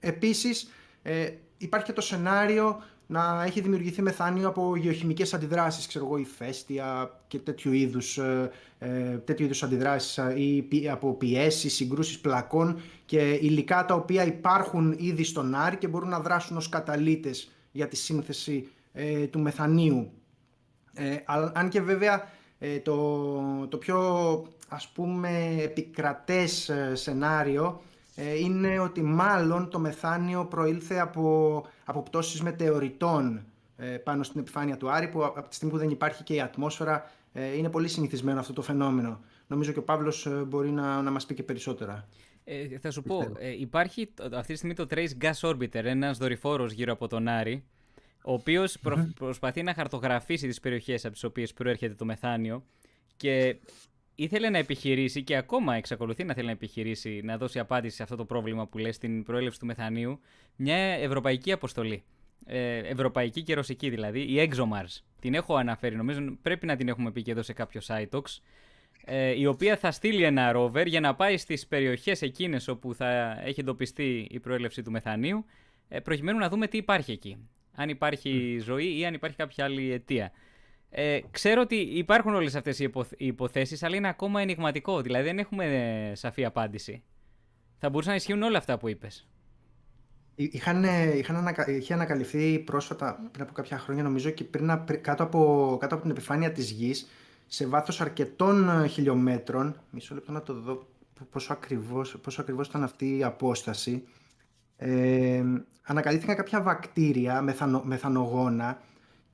επίσης ε, υπάρχει και το σενάριο να έχει δημιουργηθεί μεθάνιο από γεωχημικές αντιδράσεις, ξέρω εγώ, ηφαίστεια και τέτοιου είδους, ε, ε τέτοιου είδους αντιδράσεις ή από πιέσεις, συγκρούσεις πλακών και υλικά τα οποία υπάρχουν ήδη στον Άρη και μπορούν να δράσουν ως καταλύτες για τη σύνθεση ε, του μεθανίου. Ε, αν και βέβαια ε, το, το πιο ας πούμε επικρατές σενάριο είναι ότι μάλλον το μεθάνιο προήλθε από, από πτώσεις μετεωρητών πάνω στην επιφάνεια του Άρη που από τη στιγμή που δεν υπάρχει και η ατμόσφαιρα είναι πολύ συνηθισμένο αυτό το φαινόμενο. Νομίζω και ο Παύλος μπορεί να, να μας πει και περισσότερα. Ε, θα σου πω, ε, υπάρχει αυτή τη στιγμή το Trace Gas Orbiter, ένας δορυφόρος γύρω από τον Άρη, ο οποίος προσπαθεί να χαρτογραφήσει τις περιοχές από τις οποίες προέρχεται το μεθάνιο και ήθελε να επιχειρήσει και ακόμα εξακολουθεί να θέλει να επιχειρήσει να δώσει απάντηση σε αυτό το πρόβλημα που λέει στην προέλευση του μεθανίου μια ευρωπαϊκή αποστολή. Ε, ευρωπαϊκή και ρωσική δηλαδή, η ExoMars. Την έχω αναφέρει, νομίζω πρέπει να την έχουμε πει και εδώ σε κάποιο site ε, η οποία θα στείλει ένα rover για να πάει στις περιοχές εκείνες όπου θα έχει εντοπιστεί η προέλευση του μεθανίου ε, προκειμένου να δούμε τι υπάρχει εκεί. Αν υπάρχει ζωή ή αν υπάρχει κάποια άλλη αιτία. Ε, ξέρω ότι υπάρχουν όλες αυτές οι υποθέσεις, αλλά είναι ακόμα ενηγματικό. Δηλαδή δεν έχουμε ε, σαφή απάντηση. Θα μπορούσαν να ισχύουν όλα αυτά που είπες. Είχαν, είχαν ανακα... Είχε ανακαλυφθεί πρόσφατα, πριν από κάποια χρόνια νομίζω, και πριν, κάτω, από, κάτω από την επιφάνεια της γης, σε βάθος αρκετών ε, χιλιόμετρων, μισό λεπτό να το δω πόσο ακριβώς, πόσο ακριβώς ήταν αυτή η απόσταση, ε, ανακαλύφθηκαν κάποια βακτήρια μεθανο, μεθανογόνα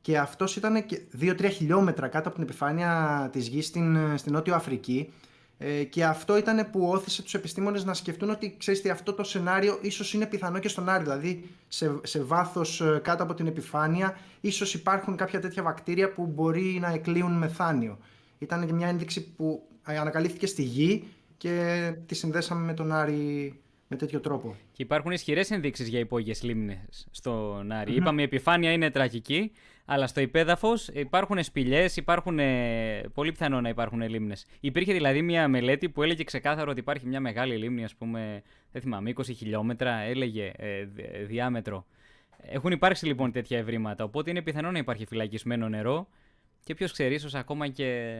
και αυτός ήταν 2-3 χιλιόμετρα κάτω από την επιφάνεια της γης στην, στην Νότιο Αφρική ε, και αυτό ήταν που όθησε τους επιστήμονες να σκεφτούν ότι ξέρεις τι, αυτό το σενάριο ίσως είναι πιθανό και στον Άρη, δηλαδή σε, σε βάθος ε, κάτω από την επιφάνεια ίσως υπάρχουν κάποια τέτοια βακτήρια που μπορεί να εκλείουν μεθάνιο. Ήταν και μια ένδειξη που ανακαλύφθηκε στη γη και τη συνδέσαμε με τον Άρη με τέτοιο τρόπο. Και υπάρχουν ισχυρές ενδείξεις για υπόγειες λίμνες στον Άρη. Είπαμε η επιφάνεια είναι τραγική, αλλά στο υπέδαφος υπάρχουν σπηλιές, υπάρχουν. Ε, πολύ πιθανό να υπάρχουν λίμνες. Υπήρχε δηλαδή μια μελέτη που έλεγε ξεκάθαρο ότι υπάρχει μια μεγάλη λίμνη, ας πούμε, δεν θυμάμαι, 20 χιλιόμετρα, έλεγε ε, διάμετρο. Έχουν υπάρξει λοιπόν τέτοια ευρήματα, οπότε είναι πιθανό να υπάρχει φυλακισμένο νερό και ποιος ξέρει, ίσως ακόμα και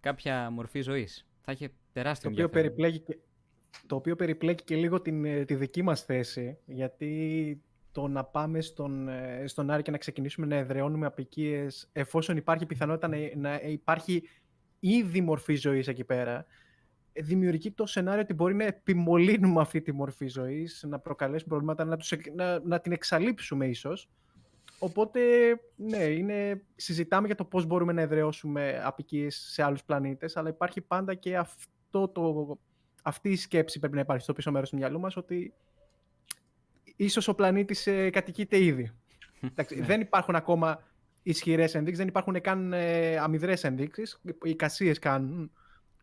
κάποια μορφή ζωής. Θα είχε τεράστιο το οποίο περιπλέκει το οποίο περιπλέκει και λίγο την, ε, τη δική μας θέση, γιατί το να πάμε στον, ε, στον Άρη και να ξεκινήσουμε να εδραιώνουμε απικίες εφόσον υπάρχει πιθανότητα να, να υπάρχει ήδη μορφή ζωής εκεί πέρα, δημιουργεί το σενάριο ότι μπορεί να επιμολύνουμε αυτή τη μορφή ζωής, να προκαλέσουμε προβλήματα, να, τους, να, να την εξαλείψουμε ίσως. Οπότε, ναι, είναι, συζητάμε για το πώς μπορούμε να εδραιώσουμε απικίες σε άλλους πλανήτες, αλλά υπάρχει πάντα και αυτό το αυτή η σκέψη πρέπει να υπάρχει στο πίσω μέρος του μυαλού μας ότι ίσως ο πλανήτης ε, κατοικείται ήδη. Ναι. δεν υπάρχουν ακόμα ισχυρές ενδείξεις, δεν υπάρχουν καν ε, αμυδρές ενδείξεις. Οι κασίες κάνουν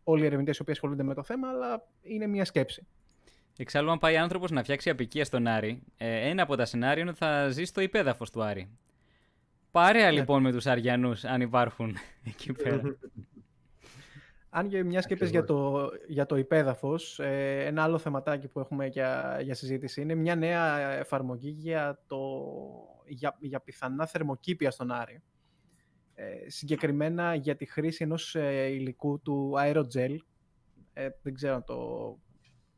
όλοι οι ερευνητές οι οποίοι ασχολούνται με το θέμα, αλλά είναι μια σκέψη. Εξάλλου, αν πάει άνθρωπος να φτιάξει απικία στον Άρη, ε, ένα από τα σενάρια είναι ότι θα ζει στο υπέδαφος του Άρη. Παρέα ναι. λοιπόν με τους Αριανούς, αν υπάρχουν εκεί πέρα. Αν και μιας και για το, για το υπέδαφος, ε, ένα άλλο θεματάκι που έχουμε για, για συζήτηση είναι μια νέα εφαρμογή για, το, για, για πιθανά θερμοκήπια στον Άρη. Ε, συγκεκριμένα για τη χρήση ενός ε, υλικού του aerogel. Ε, δεν ξέρω το...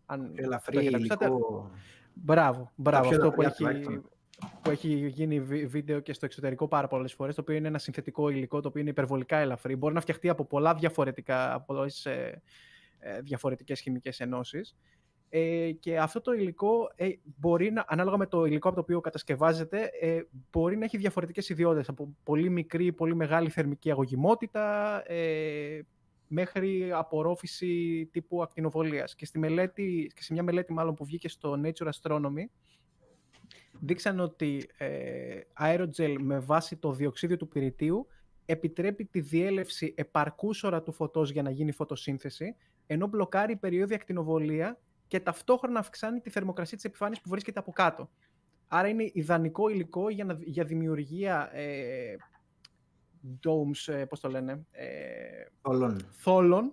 Αν Ελαφρύ υλικό. Μπράβο, μπράβο. Αυτό που έχει, που έχει γίνει βίντεο και στο εξωτερικό πάρα πολλές φορές, το οποίο είναι ένα συνθετικό υλικό, το οποίο είναι υπερβολικά ελαφρύ. Μπορεί να φτιαχτεί από πολλά διαφορετικά, από πολλές ε, ε, διαφορετικές χημικές ενώσεις. Ε, και αυτό το υλικό ε, μπορεί να, ανάλογα με το υλικό από το οποίο κατασκευάζεται, ε, μπορεί να έχει διαφορετικές ιδιότητες, από πολύ μικρή, πολύ μεγάλη θερμική αγωγημότητα, ε, μέχρι απορρόφηση τύπου ακτινοβολίας. Και, στη μελέτη, και σε μια μελέτη μάλλον που βγήκε στο Nature Astronomy, δείξαν ότι ε, aerogel με βάση το διοξίδιο του πυρητίου επιτρέπει τη διέλευση επαρκούς του φωτός για να γίνει φωτοσύνθεση, ενώ μπλοκάρει περιόδια ακτινοβολία και ταυτόχρονα αυξάνει τη θερμοκρασία της επιφάνειας που βρίσκεται από κάτω. Άρα είναι ιδανικό υλικό για, να, για δημιουργία ε, domes, ε, πώς το λένε, ε, θόλων.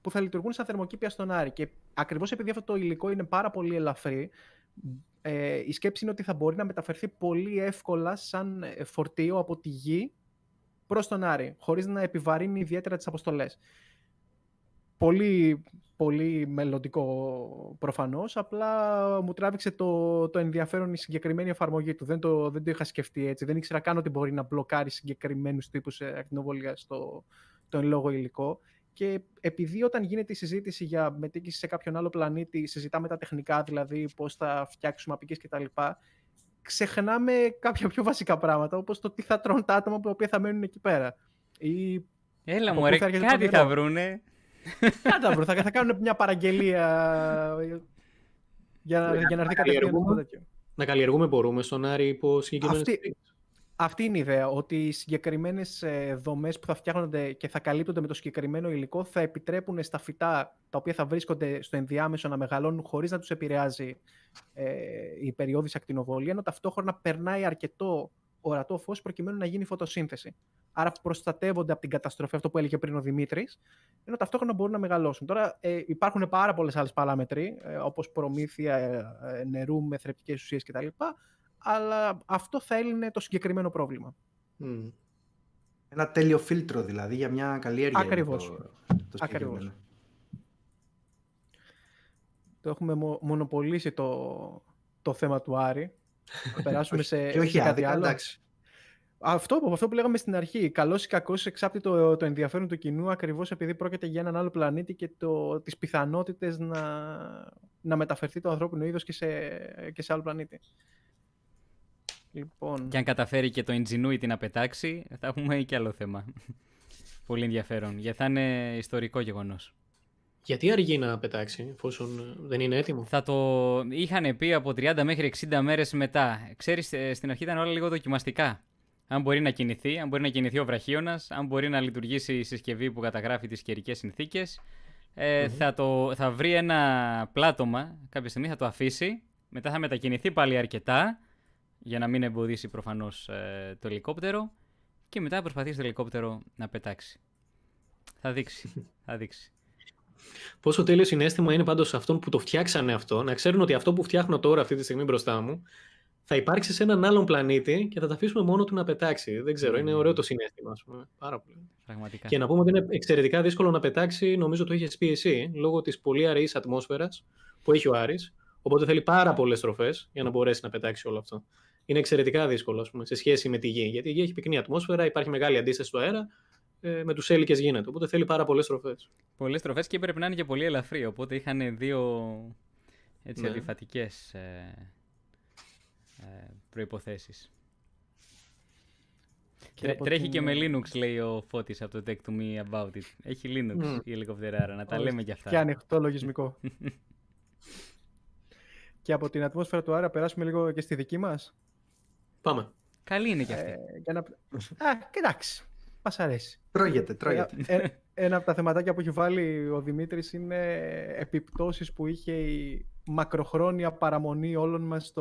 που θα λειτουργούν σαν θερμοκήπια στον Άρη. Και ακριβώς επειδή αυτό το υλικό είναι πάρα πολύ ελαφρύ, ε, η σκέψη είναι ότι θα μπορεί να μεταφερθεί πολύ εύκολα σαν ε, φορτίο από τη γη προς τον Άρη, χωρίς να επιβαρύνει ιδιαίτερα τις αποστολές. Πολύ, πολύ μελλοντικό προφανώς, απλά μου τράβηξε το, το ενδιαφέρον η συγκεκριμένη εφαρμογή του. Δεν το, δεν το είχα σκεφτεί έτσι. Δεν ήξερα καν ότι μπορεί να μπλοκάρει συγκεκριμένους τύπους ακτινοβολία στο το εν λόγω υλικό. Και επειδή όταν γίνεται η συζήτηση για μετήκηση σε κάποιον άλλο πλανήτη, συζητάμε τα τεχνικά, δηλαδή πώς θα φτιάξουμε απικές κτλ., ξεχνάμε κάποια πιο βασικά πράγματα, όπως το τι θα τρώνε τα άτομα που θα μένουν εκεί πέρα. Ή Έλα μου, ρε, κάτι θα βρούνε. Κάτι θα βρουν, θα, θα κάνουν μια παραγγελία για να, για να έρθει κατευθείαν τέτοιο. Να καλλιεργούμε μπορούμε στον Άρη υπό συγκεκριμένες Αυτή, αυτή είναι η ιδέα, ότι οι συγκεκριμένες δομές που θα φτιάχνονται και θα καλύπτονται με το συγκεκριμένο υλικό θα επιτρέπουν στα φυτά τα οποία θα βρίσκονται στο ενδιάμεσο να μεγαλώνουν χωρίς να τους επηρεάζει ε, η περιόδη ακτινοβολία, ενώ ταυτόχρονα περνάει αρκετό ορατό φως προκειμένου να γίνει φωτοσύνθεση. Άρα προστατεύονται από την καταστροφή, αυτό που έλεγε πριν ο Δημήτρης, ενώ ταυτόχρονα μπορούν να μεγαλώσουν. Τώρα ε, υπάρχουν πάρα πολλές άλλες παράμετροι, ε, όπως προμήθεια ε, ε, νερού με θρεπτικές ουσίες κτλ αλλά αυτό θα έλυνε το συγκεκριμένο πρόβλημα. Mm. Ένα τέλειο φίλτρο δηλαδή για μια καλλιέργεια. Ακριβώς. Το, το Ακριβώς. Το έχουμε μονοπολίσει το, το θέμα του Άρη. Θα περάσουμε σε, και όχι κάτι άλλο. Εντάξει. Αυτό, αυτό που λέγαμε στην αρχή. Καλός ή κακός εξάπτει το, το ενδιαφέρον του κοινού ακριβώς επειδή πρόκειται για έναν άλλο πλανήτη και τις πιθανότητες να, να μεταφερθεί το ανθρώπινο είδος και σε, και σε άλλο πλανήτη. Λοιπόν... Και αν καταφέρει και το Ingenuity να πετάξει, θα έχουμε και άλλο θέμα. Πολύ ενδιαφέρον, γιατί θα είναι ιστορικό γεγονός. Γιατί αργεί να πετάξει, εφόσον δεν είναι έτοιμο; Θα το είχαν πει από 30 μέχρι 60 μέρες μετά. Ξέρεις, ε, στην αρχή ήταν όλα λίγο δοκιμαστικά. Αν μπορεί να κινηθεί, αν μπορεί να κινηθεί ο βραχίωνας, αν μπορεί να λειτουργήσει η συσκευή που καταγράφει τις καιρικές συνθήκες, ε, θα, το, θα βρει ένα πλάτωμα, κάποια στιγμή θα το αφήσει, μετά θα μετακινηθεί πάλι αρκετά για να μην εμποδίσει προφανώς ε, το ελικόπτερο και μετά προσπαθήσει το ελικόπτερο να πετάξει. Θα δείξει. θα δείξει. Πόσο τέλειο συνέστημα είναι πάντως αυτόν που το φτιάξανε αυτό, να ξέρουν ότι αυτό που φτιάχνω τώρα αυτή τη στιγμή μπροστά μου θα υπάρξει σε έναν άλλον πλανήτη και θα τα αφήσουμε μόνο του να πετάξει. Δεν ξέρω, είναι ωραίο το συνέστημα, ας πούμε. Πάρα πολύ. Πραγματικά. Και να πούμε ότι είναι εξαιρετικά δύσκολο να πετάξει, νομίζω το είχες πει εσύ, λόγω της πολύ αραιής ατμόσφαιρας που έχει ο Άρης. Οπότε θέλει πάρα πολλές στροφές για να μπορέσει να πετάξει όλο αυτό είναι εξαιρετικά δύσκολο πούμε, σε σχέση με τη γη. Γιατί η γη έχει πυκνή ατμόσφαιρα, υπάρχει μεγάλη αντίσταση στο αέρα, ε, με τους έλικες γίνεται. Οπότε θέλει πάρα πολλές στροφές. Πολλές στροφές και πρέπει να είναι και πολύ ελαφρύ. Οπότε είχαν δύο έτσι, ναι. αντιφατικές ε, ε, προποθέσει. Τρέχει και με Linux, λέει ο Φώτης από το Tech to Me About It. Έχει Linux mm. η ελικοφτεράρα, να τα λέμε κι αυτά. Και ανοιχτό λογισμικό. και από την ατμόσφαιρα του Άρα περάσουμε λίγο και στη δική μας. Πάμε. Καλή είναι και αυτή. Ε, για να... Α, εντάξει. Μας αρέσει. Τρώγεται, τρώγεται. Ε, ε, ένα από τα θεματάκια που έχει βάλει ο Δημήτρης είναι επιπτώσεις που είχε η μακροχρόνια παραμονή όλων μας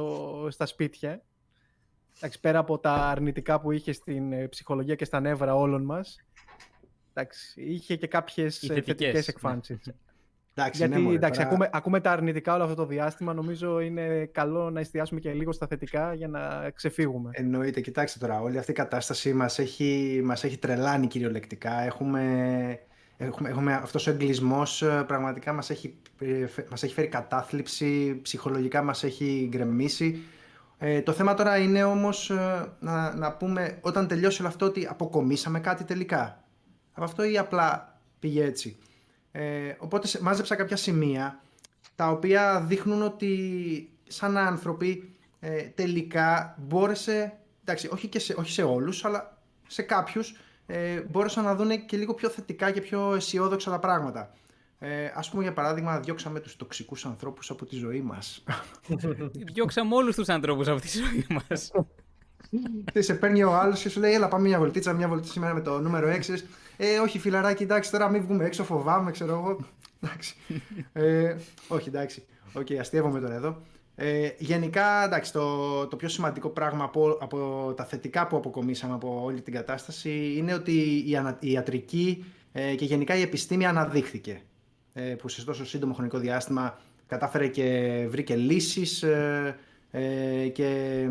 στα σπίτια. Εντάξει, πέρα από τα αρνητικά που είχε στην ε, ψυχολογία και στα νεύρα όλων μας. είχε και κάποιες θετικές ναι. Εκφάνσει. Εντάξει, Γιατί ναι, εντάξει, ακούμε, ακούμε τα αρνητικά όλο αυτό το διάστημα. Νομίζω είναι καλό να εστιάσουμε και λίγο στα θετικά για να ξεφύγουμε. Εννοείται, κοιτάξτε τώρα, όλη αυτή η κατάσταση μας έχει, μας έχει τρελάνει κυριολεκτικά. Έχουμε, έχουμε, έχουμε αυτός ο εγκλισμός ε, πραγματικά μας έχει, ε, μας έχει φέρει κατάθλιψη, ψυχολογικά μας έχει γκρεμίσει. Ε, το θέμα τώρα είναι όμως ε, να, να πούμε όταν τελειώσει όλο αυτό ότι αποκομίσαμε κάτι τελικά. Από αυτό ή απλά πήγε έτσι. Ε, οπότε μάζεψα κάποια σημεία τα οποία δείχνουν ότι σαν άνθρωποι ε, τελικά μπόρεσε, εντάξει όχι, και σε, όχι σε όλους αλλά σε κάποιους ε, μπόρεσαν να δουν και λίγο πιο θετικά και πιο αισιόδοξα τα πράγματα. Ε, ας πούμε για παράδειγμα διώξαμε τους τοξικούς ανθρώπους από τη ζωή μας. Διώξαμε όλους τους ανθρώπους από τη ζωή μας. Τι σε παίρνει ο άλλος και σου λέει: Έλα, πάμε μια βολτίτσα, μια βολτίτσα σήμερα με το νούμερο 6. Ε, όχι, φιλαράκι, εντάξει, τώρα μην βγούμε έξω, φοβάμαι, ξέρω εγώ. Εντάξει. Ε, όχι, εντάξει. OK, okay, αστειεύομαι τώρα εδώ. Ε, γενικά, εντάξει, το, το πιο σημαντικό πράγμα από, από τα θετικά που αποκομίσαμε από όλη την κατάσταση είναι ότι η, η ιατρική ε, και γενικά η επιστήμη αναδείχθηκε. Ε, που σε τόσο σύντομο χρονικό διάστημα κατάφερε και βρήκε λύσεις ε, ε, και,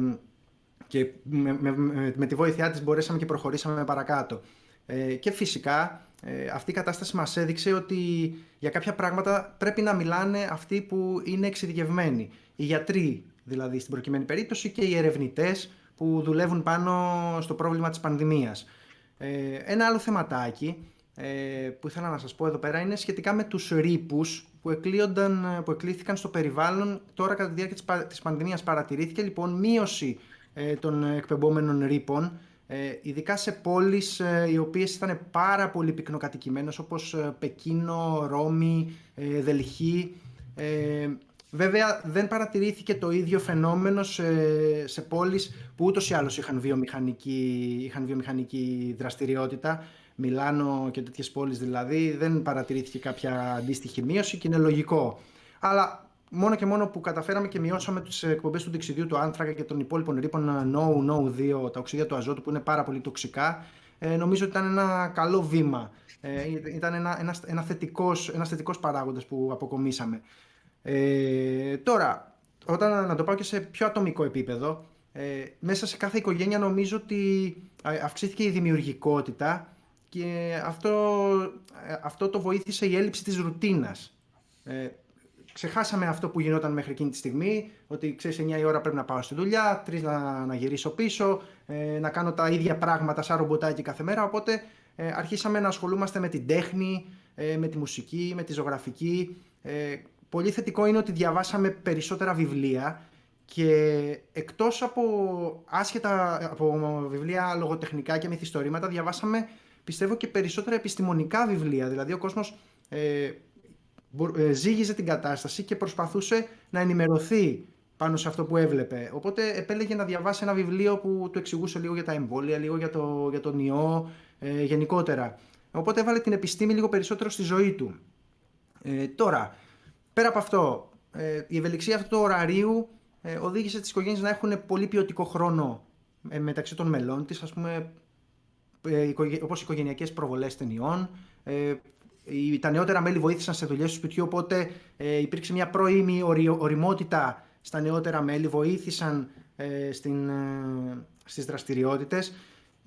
και με, με, με, τη βοήθειά της μπορέσαμε και προχωρήσαμε παρακάτω. Ε, και φυσικά ε, αυτή η κατάσταση μας έδειξε ότι για κάποια πράγματα πρέπει να μιλάνε αυτοί που είναι εξειδικευμένοι. Οι γιατροί δηλαδή στην προκειμένη περίπτωση και οι ερευνητές που δουλεύουν πάνω στο πρόβλημα της πανδημίας. Ε, ένα άλλο θεματάκι ε, που ήθελα να σας πω εδώ πέρα είναι σχετικά με τους ρήπους που, εκλείονταν, που εκλήθηκαν στο περιβάλλον τώρα κατά τη διάρκεια της πανδημίας παρατηρήθηκε λοιπόν μείωση ε, των εκπεμπόμενων ρήπων ε, ειδικά σε πόλεις ε, οι οποίες ήταν πάρα πολύ πυκνοκατοικημένες όπως ε, Πεκίνο, Ρώμη, ε, Δελχή. Ε, βέβαια δεν παρατηρήθηκε το ίδιο φαινόμενο σε, σε πόλεις που ούτως ή άλλως είχαν βιομηχανική, είχαν βιομηχανική δραστηριότητα. Μιλάνο και τέτοιες πόλεις δηλαδή δεν παρατηρήθηκε κάποια αντίστοιχη μείωση και είναι λογικό. Αλλά μόνο και μόνο που καταφέραμε και μειώσαμε τις εκπομπές του διεξιδίου του άνθρακα και των υπόλοιπων ρήπων NO, NO2, τα οξύδια του αζότου που είναι πάρα πολύ τοξικά, ε, νομίζω ότι ήταν ένα καλό βήμα. Ε, ήταν ένα, ένα, ένα θετικός, ένας θετικός παράγοντας που αποκομίσαμε. Ε, τώρα, όταν να το πάω και σε πιο ατομικό επίπεδο, ε, μέσα σε κάθε οικογένεια νομίζω ότι αυξήθηκε η δημιουργικότητα και αυτό, ε, αυτό το βοήθησε η έλλειψη της ρουτίνας. Ε, ξεχάσαμε αυτό που γινόταν μέχρι εκείνη τη στιγμή, ότι ξέρεις 9 η ώρα πρέπει να πάω στη δουλειά, 3 να, να γυρίσω πίσω, ε, να κάνω τα ίδια πράγματα σαν ρομποτάκι κάθε μέρα, οπότε ε, αρχίσαμε να ασχολούμαστε με την τέχνη, ε, με τη μουσική, με τη ζωγραφική. Ε, πολύ θετικό είναι ότι διαβάσαμε περισσότερα βιβλία και εκτός από άσχετα από βιβλία λογοτεχνικά και μυθιστορήματα διαβάσαμε πιστεύω και περισσότερα επιστημονικά βιβλία, δηλαδή ο κόσμος ε, ε, ζήγιζε την κατάσταση και προσπαθούσε να ενημερωθεί πάνω σε αυτό που έβλεπε. Οπότε επέλεγε να διαβάσει ένα βιβλίο που του εξηγούσε λίγο για τα εμβόλια, λίγο για, το, για τον ιό, ε, γενικότερα. Οπότε έβαλε την επιστήμη λίγο περισσότερο στη ζωή του. Ε, τώρα, πέρα από αυτό, ε, η ευελιξία αυτού του ωραρίου ε, οδήγησε τις οικογένειες να έχουν πολύ ποιοτικό χρόνο ε, μεταξύ των μελών της, ας πούμε, ε, όπως οικογενειακές προβολές ταινιών, ε, τα νεότερα μέλη βοήθησαν σε δουλειές του σπιτιού, οπότε ε, υπήρξε μια πρώιμη οριμότητα στα νεότερα μέλη, βοήθησαν ε, στην, ε, στις δραστηριότητες.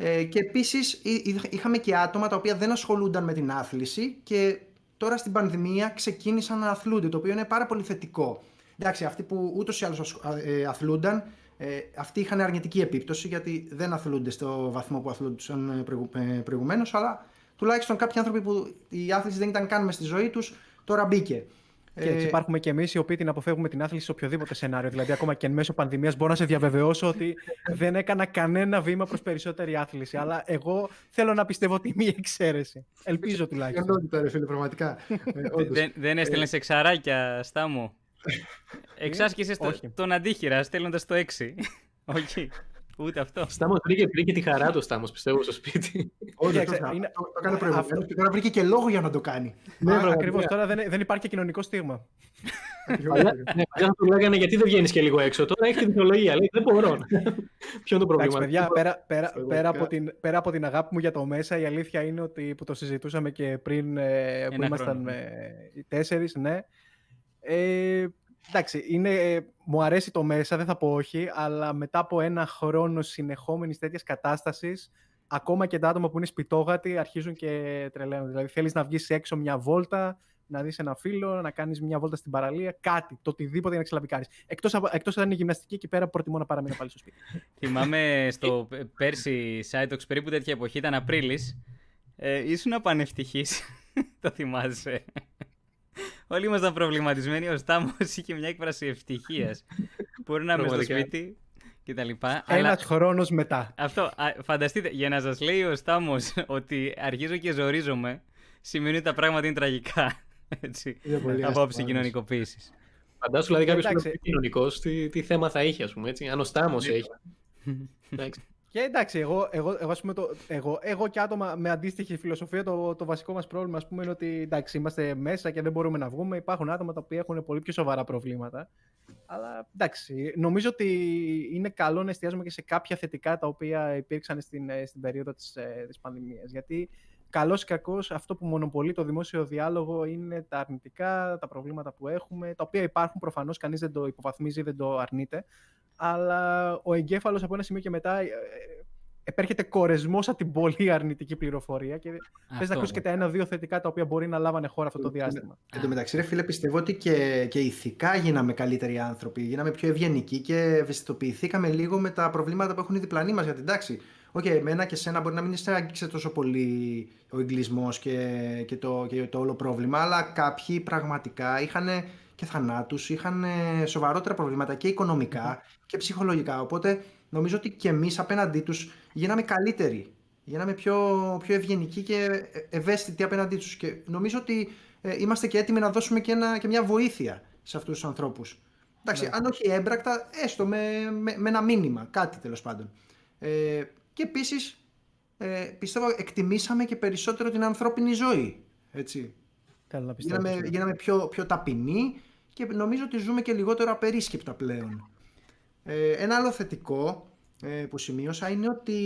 Ε, και επίσης είχαμε και άτομα τα οποία δεν ασχολούνταν με την άθληση και τώρα στην πανδημία ξεκίνησαν να αθλούνται, το οποίο είναι πάρα πολύ θετικό. Εντάξει, αυτοί που ούτως ή άλλως ε, αθλούνταν, ε, αυτοί είχαν αρνητική επίπτωση γιατί δεν αθλούνται στο βαθμό που αθλούνταν προηγουμένως, αλλά τουλάχιστον κάποιοι άνθρωποι που η άθληση δεν ήταν καν μες στη ζωή τους, τώρα μπήκε. Και έτσι ε, υπάρχουμε και εμείς οι οποίοι την αποφεύγουμε την άθληση σε οποιοδήποτε σενάριο. Δηλαδή, ακόμα και εν μέσω πανδημίας, μπορώ να σε διαβεβαιώσω ότι δεν έκανα κανένα βήμα προς περισσότερη άθληση. Αλλά εγώ θέλω να πιστεύω ότι μία εξαίρεση. Ελπίζω τουλάχιστον. Ενότητα, ρε φίλε, πραγματικά. Ε, δεν, δεν έστελνε ε, εξαράκια, Στάμου. Εξάσκησες τον αντίχειρα στέλνοντας το 6. Όχι. Ούτε αυτό. Στάμος βρήκε, βρήκε τη χαρά του Στάμος, πιστεύω, στο σπίτι. Όχι, το έκανε προηγουμένως και τώρα βρήκε και λόγο για να το κάνει. Ναι, ακριβώς. Τώρα δεν υπάρχει και κοινωνικό στίγμα. Ναι, θα του λέγανε γιατί δεν βγαίνεις και λίγο έξω. Τώρα έχεις τη δικαιολογία. Λέει δεν μπορώ. Ποιο είναι το πρόβλημα; παιδιά, πέρα, από την, πέρα από την αγάπη μου για το μέσα, η αλήθεια είναι ότι που το συζητούσαμε και πριν ε, που ήμασταν οι τέσσερις, ναι. Ε, εντάξει, είναι, μου αρέσει το μέσα, δεν θα πω όχι, αλλά μετά από ένα χρόνο συνεχόμενης τέτοιας κατάστασης, ακόμα και τα άτομα που είναι σπιτόγατοι αρχίζουν και τρελαίνουν. Δηλαδή, θέλεις να βγεις έξω μια βόλτα, να δεις ένα φίλο, να κάνεις μια βόλτα στην παραλία, κάτι, το οτιδήποτε για να ξελαμπικάρεις. Εκτός εκτός αν είναι γυμναστική, εκεί πέρα προτιμώ να παραμείνω πάλι στο σπίτι. Θυμάμαι στο πέρσι Σάιτοξ, περίπου τέτοια εποχή, ήταν Απρίλης. Ε, ήσουν απανευτυχής. το θυμάσαι. Όλοι ήμασταν προβληματισμένοι. Ο Στάμος είχε μια έκφραση ευτυχίας. Μπορεί να είμαι στο σπίτι κτλ. Ένας Αλλά... χρόνος μετά. Αυτό. Φανταστείτε, για να σας λέει ο Στάμος ότι αρχίζω και ζορίζομαι, σημαίνει ότι τα πράγματα είναι τραγικά. Έτσι. Απόψη κοινωνικοποίησης. Φαντάσου δηλαδή κάποιος που είναι κοινωνικό, τι, τι θέμα θα είχε, ας πούμε. Έτσι. Αν ο Στάμος ναι. έχει. Και εντάξει, εγώ, εγώ, εγώ, πούμε, το, εγώ, εγώ και άτομα με αντίστοιχη φιλοσοφία, το, το βασικό μας πρόβλημα ας πούμε, είναι ότι εντάξει, είμαστε μέσα και δεν μπορούμε να βγούμε. Υπάρχουν άτομα τα οποία έχουν πολύ πιο σοβαρά προβλήματα. Αλλά εντάξει, νομίζω ότι είναι καλό να εστιάζουμε και σε κάποια θετικά τα οποία υπήρξαν στην, στην περίοδο της της ε, πανδημίας. Γιατί καλός ή κακός, αυτό που μονοπολεί το δημόσιο διάλογο είναι τα αρνητικά, τα προβλήματα που έχουμε, τα οποία υπάρχουν προφανώς, κανείς δεν το υποβαθμίζει, δεν το αρνείται. Αλλά ο εγκέφαλος από ένα σημείο και μετά ε, επέρχεται κορεσμός από την πολύ αρνητική πληροφορία και θες να ακούσεις και τα ένα-δύο θετικά τα οποία μπορεί να λάβανε χώρα αυτό το διάστημα. Εν τω μεταξύ, ρε φίλε, πιστεύω ότι και, και ηθικά γίναμε καλύτεροι άνθρωποι, γίναμε πιο ευγενικοί και ευαισθητοποιηθήκαμε λίγο με τα προβλήματα που έχουν οι διπλανοί μας για την τάξη. OK, okay, εμένα και σένα μπορεί να μην σε άγγιξε τόσο πολύ ο εγκλισμός και, και, το, και το όλο πρόβλημα, αλλά κάποιοι πραγματικά είχαν και θανάτους, είχαν σοβαρότερα προβλήματα και οικονομικά και ψυχολογικά. Οπότε νομίζω ότι και εμείς απέναντί τους γίναμε καλύτεροι. Γίναμε πιο, πιο ευγενικοί και ευαίσθητοι απέναντί τους. Και νομίζω ότι ε, είμαστε και έτοιμοι να δώσουμε και, ένα, και μια βοήθεια σε αυτούς τους ανθρώπους. Εντάξει, ναι. αν όχι έμπρακτα, έστω με, με, με, ένα μήνυμα, κάτι τέλος πάντων. Ε, και επίσης, ε, πιστεύω, εκτιμήσαμε και περισσότερο την ανθρώπινη ζωή. Έτσι. Καλά, γίναμε, ναι. γίναμε πιο, πιο ταπεινοί και νομίζω ότι ζούμε και λιγότερο απερίσκεπτα πλέον. Ε, ένα άλλο θετικό ε, που σημείωσα είναι ότι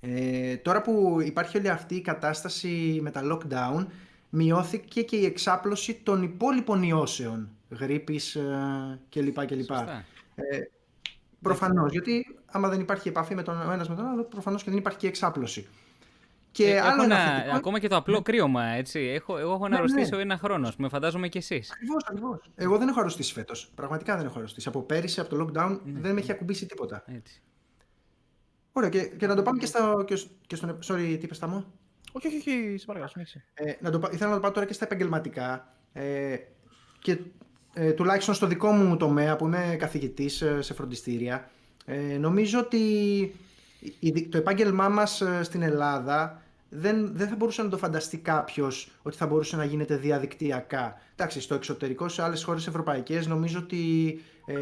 ε, τώρα που υπάρχει όλη αυτή η κατάσταση με τα lockdown μειώθηκε και η εξάπλωση των υπόλοιπων ιώσεων γρήπης ε, κλπ. κλπ. Ε, προφανώς, γιατί άμα δεν υπάρχει επαφή με τον ένας με τον άλλο, προφανώς και δεν υπάρχει και εξάπλωση. Και ε, άλλο ένα, θετικό... Ακόμα και το απλό κρύωμα, έτσι. Έχω, εγώ έχω να αρρωστήσει ναι. ένα χρόνος, με φαντάζομαι και εσείς. Ακριβώς, ακριβώς. Εγώ δεν έχω αρρωστήσει φέτος. Πραγματικά δεν έχω αρρωστήσει. Από πέρυσι, από το lockdown, ναι. δεν με έχει ακουμπήσει τίποτα. Έτσι. Ωραία, και, και να το πάμε και, στα, και, και στον. Sorry, τι είπες, μου. Όχι, όχι, όχι, σε παρακαλώ, ε, να το, ήθελα να το πάω τώρα και στα επαγγελματικά. Ε, και ε, τουλάχιστον στο δικό μου τομέα που είμαι καθηγητής ε, σε φροντιστήρια, ε, νομίζω ότι το επάγγελμά μας ε, στην Ελλάδα δεν, δεν θα μπορούσε να το φανταστεί κάποιος ότι θα μπορούσε να γίνεται διαδικτυακά. Εντάξει, στο εξωτερικό, σε άλλες χώρες ευρωπαϊκές, νομίζω ότι ε,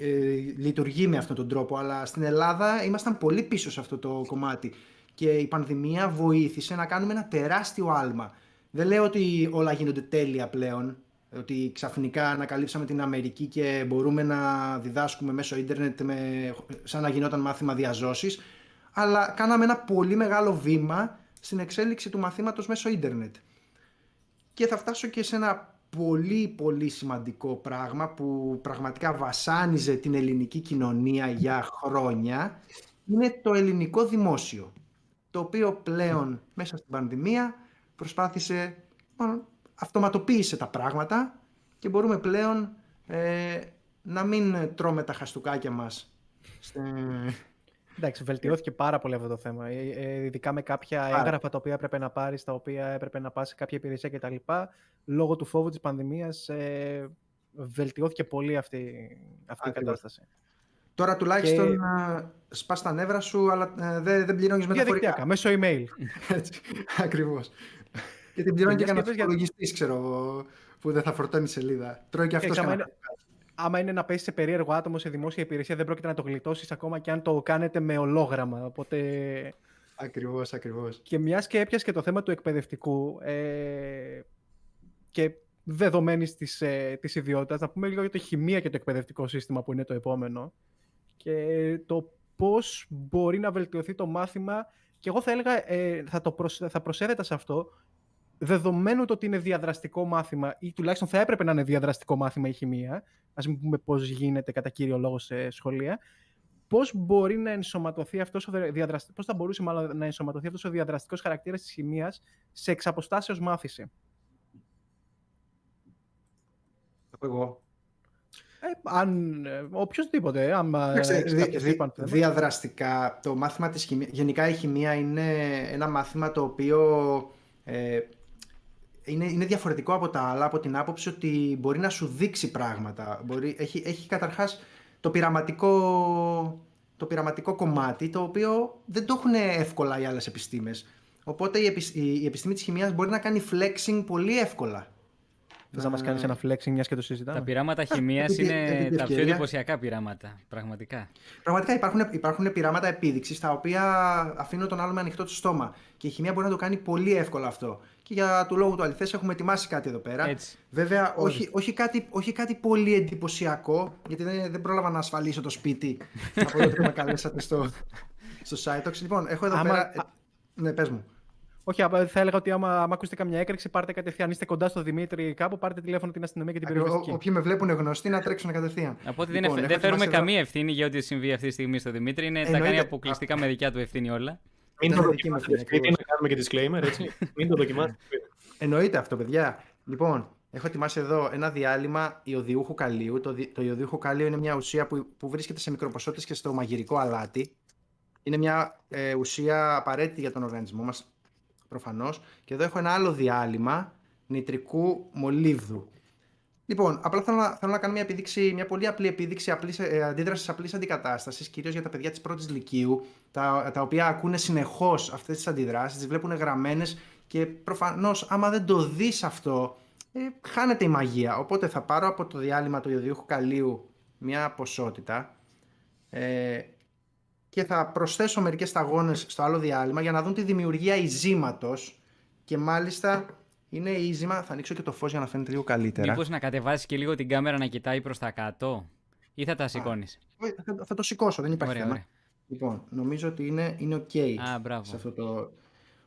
ε, λειτουργεί με αυτόν τον τρόπο. Αλλά στην Ελλάδα ήμασταν πολύ πίσω σε αυτό το κομμάτι. Και η πανδημία βοήθησε να κάνουμε ένα τεράστιο άλμα. Δεν λέω ότι όλα γίνονται τέλεια πλέον. Ότι ξαφνικά ανακαλύψαμε την Αμερική και μπορούμε να διδάσκουμε μέσω ίντερνετ με, σαν να γινόταν μάθημα διαζώσης. Αλλά κάναμε ένα πολύ μεγάλο βήμα στην εξέλιξη του μαθήματος μέσω ίντερνετ. Και θα φτάσω και σε ένα πολύ πολύ σημαντικό πράγμα που πραγματικά βασάνιζε την ελληνική κοινωνία για χρόνια είναι το ελληνικό δημόσιο το οποίο πλέον μέσα στην πανδημία προσπάθησε, αυτοματοποίησε τα πράγματα και μπορούμε πλέον ε, να μην τρώμε τα χαστούκάκια μας Εντάξει, βελτιώθηκε πάρα πολύ αυτό το θέμα. Ε, ε, ειδικά με κάποια Άρα. έγγραφα τα οποία έπρεπε να πάρεις, τα οποία έπρεπε να πας σε κάποια υπηρεσία κτλ. Λόγω του φόβου της πανδημίας, ε, βελτιώθηκε πολύ αυτή, αυτή η κατάσταση. Τώρα τουλάχιστον και... σπάς τα νεύρα σου, αλλά ε, δεν, δεν πληρώνεις μεταφορικά. μέσω email. Έτσι, ακριβώς. και την πληρώνει και κανένα υπολογιστή, ξέρω, που δεν θα φορτώνει σελίδα. Τρώει και αυτός κανένα άμα είναι να πέσει σε περίεργο άτομο σε δημόσια υπηρεσία, δεν πρόκειται να το γλιτώσεις ακόμα και αν το κάνετε με ολόγραμμα. Οπότε. Ακριβώς, ακριβώς. Και μιας και έπιασες και το θέμα του εκπαιδευτικού ε, και δεδομένης της ε, της ιδιότητας, να πούμε λίγο για το χημεία και το εκπαιδευτικό σύστημα που είναι το επόμενο και το πώς μπορεί να βελτιωθεί το μάθημα. Και εγώ θα έλεγα, ε, θα, το θα προσέθετα σε αυτό, δεδομένου το ότι είναι διαδραστικό μάθημα ή τουλάχιστον θα έπρεπε να είναι διαδραστικό μάθημα η χημεία, ας μην πούμε πώς γίνεται κατά κύριο λόγο σε σχολεία, πώς μπορεί να ενσωματωθεί αυτός ο διαδραστικός, πώς θα μπορούσε μάλλον να ενσωματωθεί αυτός ο διαδραστικός χαρακτήρας της χημείας σε εξαποστάσεως μάθηση. Εγώ. Ε, αν, ε, οποιοςδήποτε, άμα διαδραστικά, το μάθημα της χημίας, γενικά η χημεία είναι ένα μάθημα το οποίο ε, είναι, είναι διαφορετικό από τα άλλα από την άποψη ότι μπορεί να σου δείξει πράγματα. Μπορεί, έχει, έχει καταρχάς το πειραματικό, το πειραματικό κομμάτι το οποίο δεν το έχουν εύκολα οι άλλες επιστήμες. Οπότε η, η, επιστήμη της χημίας μπορεί να κάνει flexing πολύ εύκολα. Θες να μας κάνεις ένα flexing, μιας και το συζητάμε; Τα πειράματα χημίας είναι τα πιο εντυπωσιακά πειράματα. Πραγματικά. Πραγματικά υπάρχουν, υπάρχουν πειράματα επίδειξης τα οποία αφήνουν τον άλλο με ανοιχτό του στόμα. Και η χημία μπορεί να το κάνει πολύ εύκολα αυτό. Και για του λόγου του αληθές έχουμε ετοιμάσει κάτι εδώ πέρα. Έτσι. Βέβαια, όχι, όχι, κάτι, όχι κάτι πολύ εντυπωσιακό, γιατί δεν, δεν πρόλαβα να ασφαλίσω το σπίτι από το που με καλέσατε στο, στο site. Λοιπόν, έχω εδώ πέρα. Ναι, πες μου. Όχι, απα- θα έλεγα ότι άμα, άμα ακούσετε καμιά έκρηξη, πάρτε κατευθείαν. Είστε κοντά στο Δημήτρη κάπου, πάρτε τηλέφωνο την αστυνομία και την Ό- περιοριστική. Όποιοι με βλέπουν γνωστοί να τρέξουν κατευθείαν. Οπότε δεν, Λοιπόν, εφ- έχω δεν φέρουμε ετοιμάσει εδώ- καμία ευθύνη για ό,τι συμβεί αυτή τη στιγμή στο Δημήτρη. Είναι, τα Εννοείται. κάνει αποκλειστικά με δικιά του ευθύνη όλα. Μην Ήταν το δική μου δοκιμάσετε ευθύνη, σπίτι, να κάνουμε και disclaimer, έτσι. Μην το δοκιμάσετε σπίτι. Εννοείται αυτό, παιδιά. Λοιπόν, έχω ετοιμάσει εδώ ένα διάλειμμα ιωδιούχου καλίου. Το, δι- το ιωδιούχο καλίο είναι μια ουσία που, που βρίσκεται σε μικροποσότητες και στο μαγειρικό αλάτι. Είναι μια ε, ουσία απαραίτητη για τον οργανισμό μας, προφανώς. Και εδώ έχω ένα άλλο διάλειμμα νητρικού μολύβδου. Λοιπόν, απλά θέλω να, θέλω να κάνω μια, επίδειξη, μια πολύ απλή επίδειξη απλής, ε, αντίδρασης απλής αντικατάστασης, κυρίως για τα παιδιά της πρώτης λυκείου, τα, τα οποία ακούνε συνεχώς αυτές τις αντιδράσεις, τις βλέπουν γραμμένες και προφανώς άμα δεν το δεις αυτό, ε, χάνεται η μαγεία. Οπότε θα πάρω από το διάλειμμα του ιωδιούχου καλίου μια ποσότητα ε, και θα προσθέσω μερικές σταγόνες στο άλλο διάλειμμα για να δουν τη δημιουργία ειζήματος και μάλιστα είναι ίζημα, θα ανοίξω και το φως για να φαίνεται λίγο καλύτερα. Μήπως να κατεβάσεις και λίγο την κάμερα να κοιτάει προς τα κάτω, ή θα τα σηκώνεις; Ε, Θα, θα το σηκώσω, δεν υπάρχει Ωραία, θέμα. ωραία. Λοιπόν, νομίζω ότι είναι, είναι ok Α, μπράβο. σε αυτό το...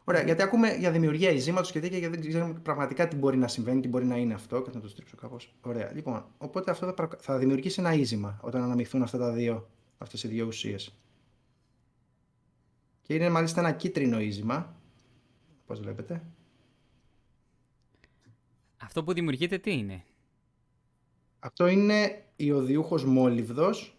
Ωραία, γιατί ακούμε για δημιουργία ειζήματος και τέτοια και δεν ξέρουμε πραγματικά τι μπορεί να συμβαίνει, τι μπορεί να είναι αυτό και θα το στρίψω κάπως. Ωραία, λοιπόν, οπότε αυτό θα, πρα- θα δημιουργήσει ένα ίζημα όταν αναμειχθούν αυτά τα δύο, αυτές οι δύο ουσίες. Και είναι μάλιστα ένα κίτρινο ίζημα, όπως βλέπετε; Αυτό που δημιουργείται τι είναι; Αυτό είναι ιωδιούχος μόλιβδος.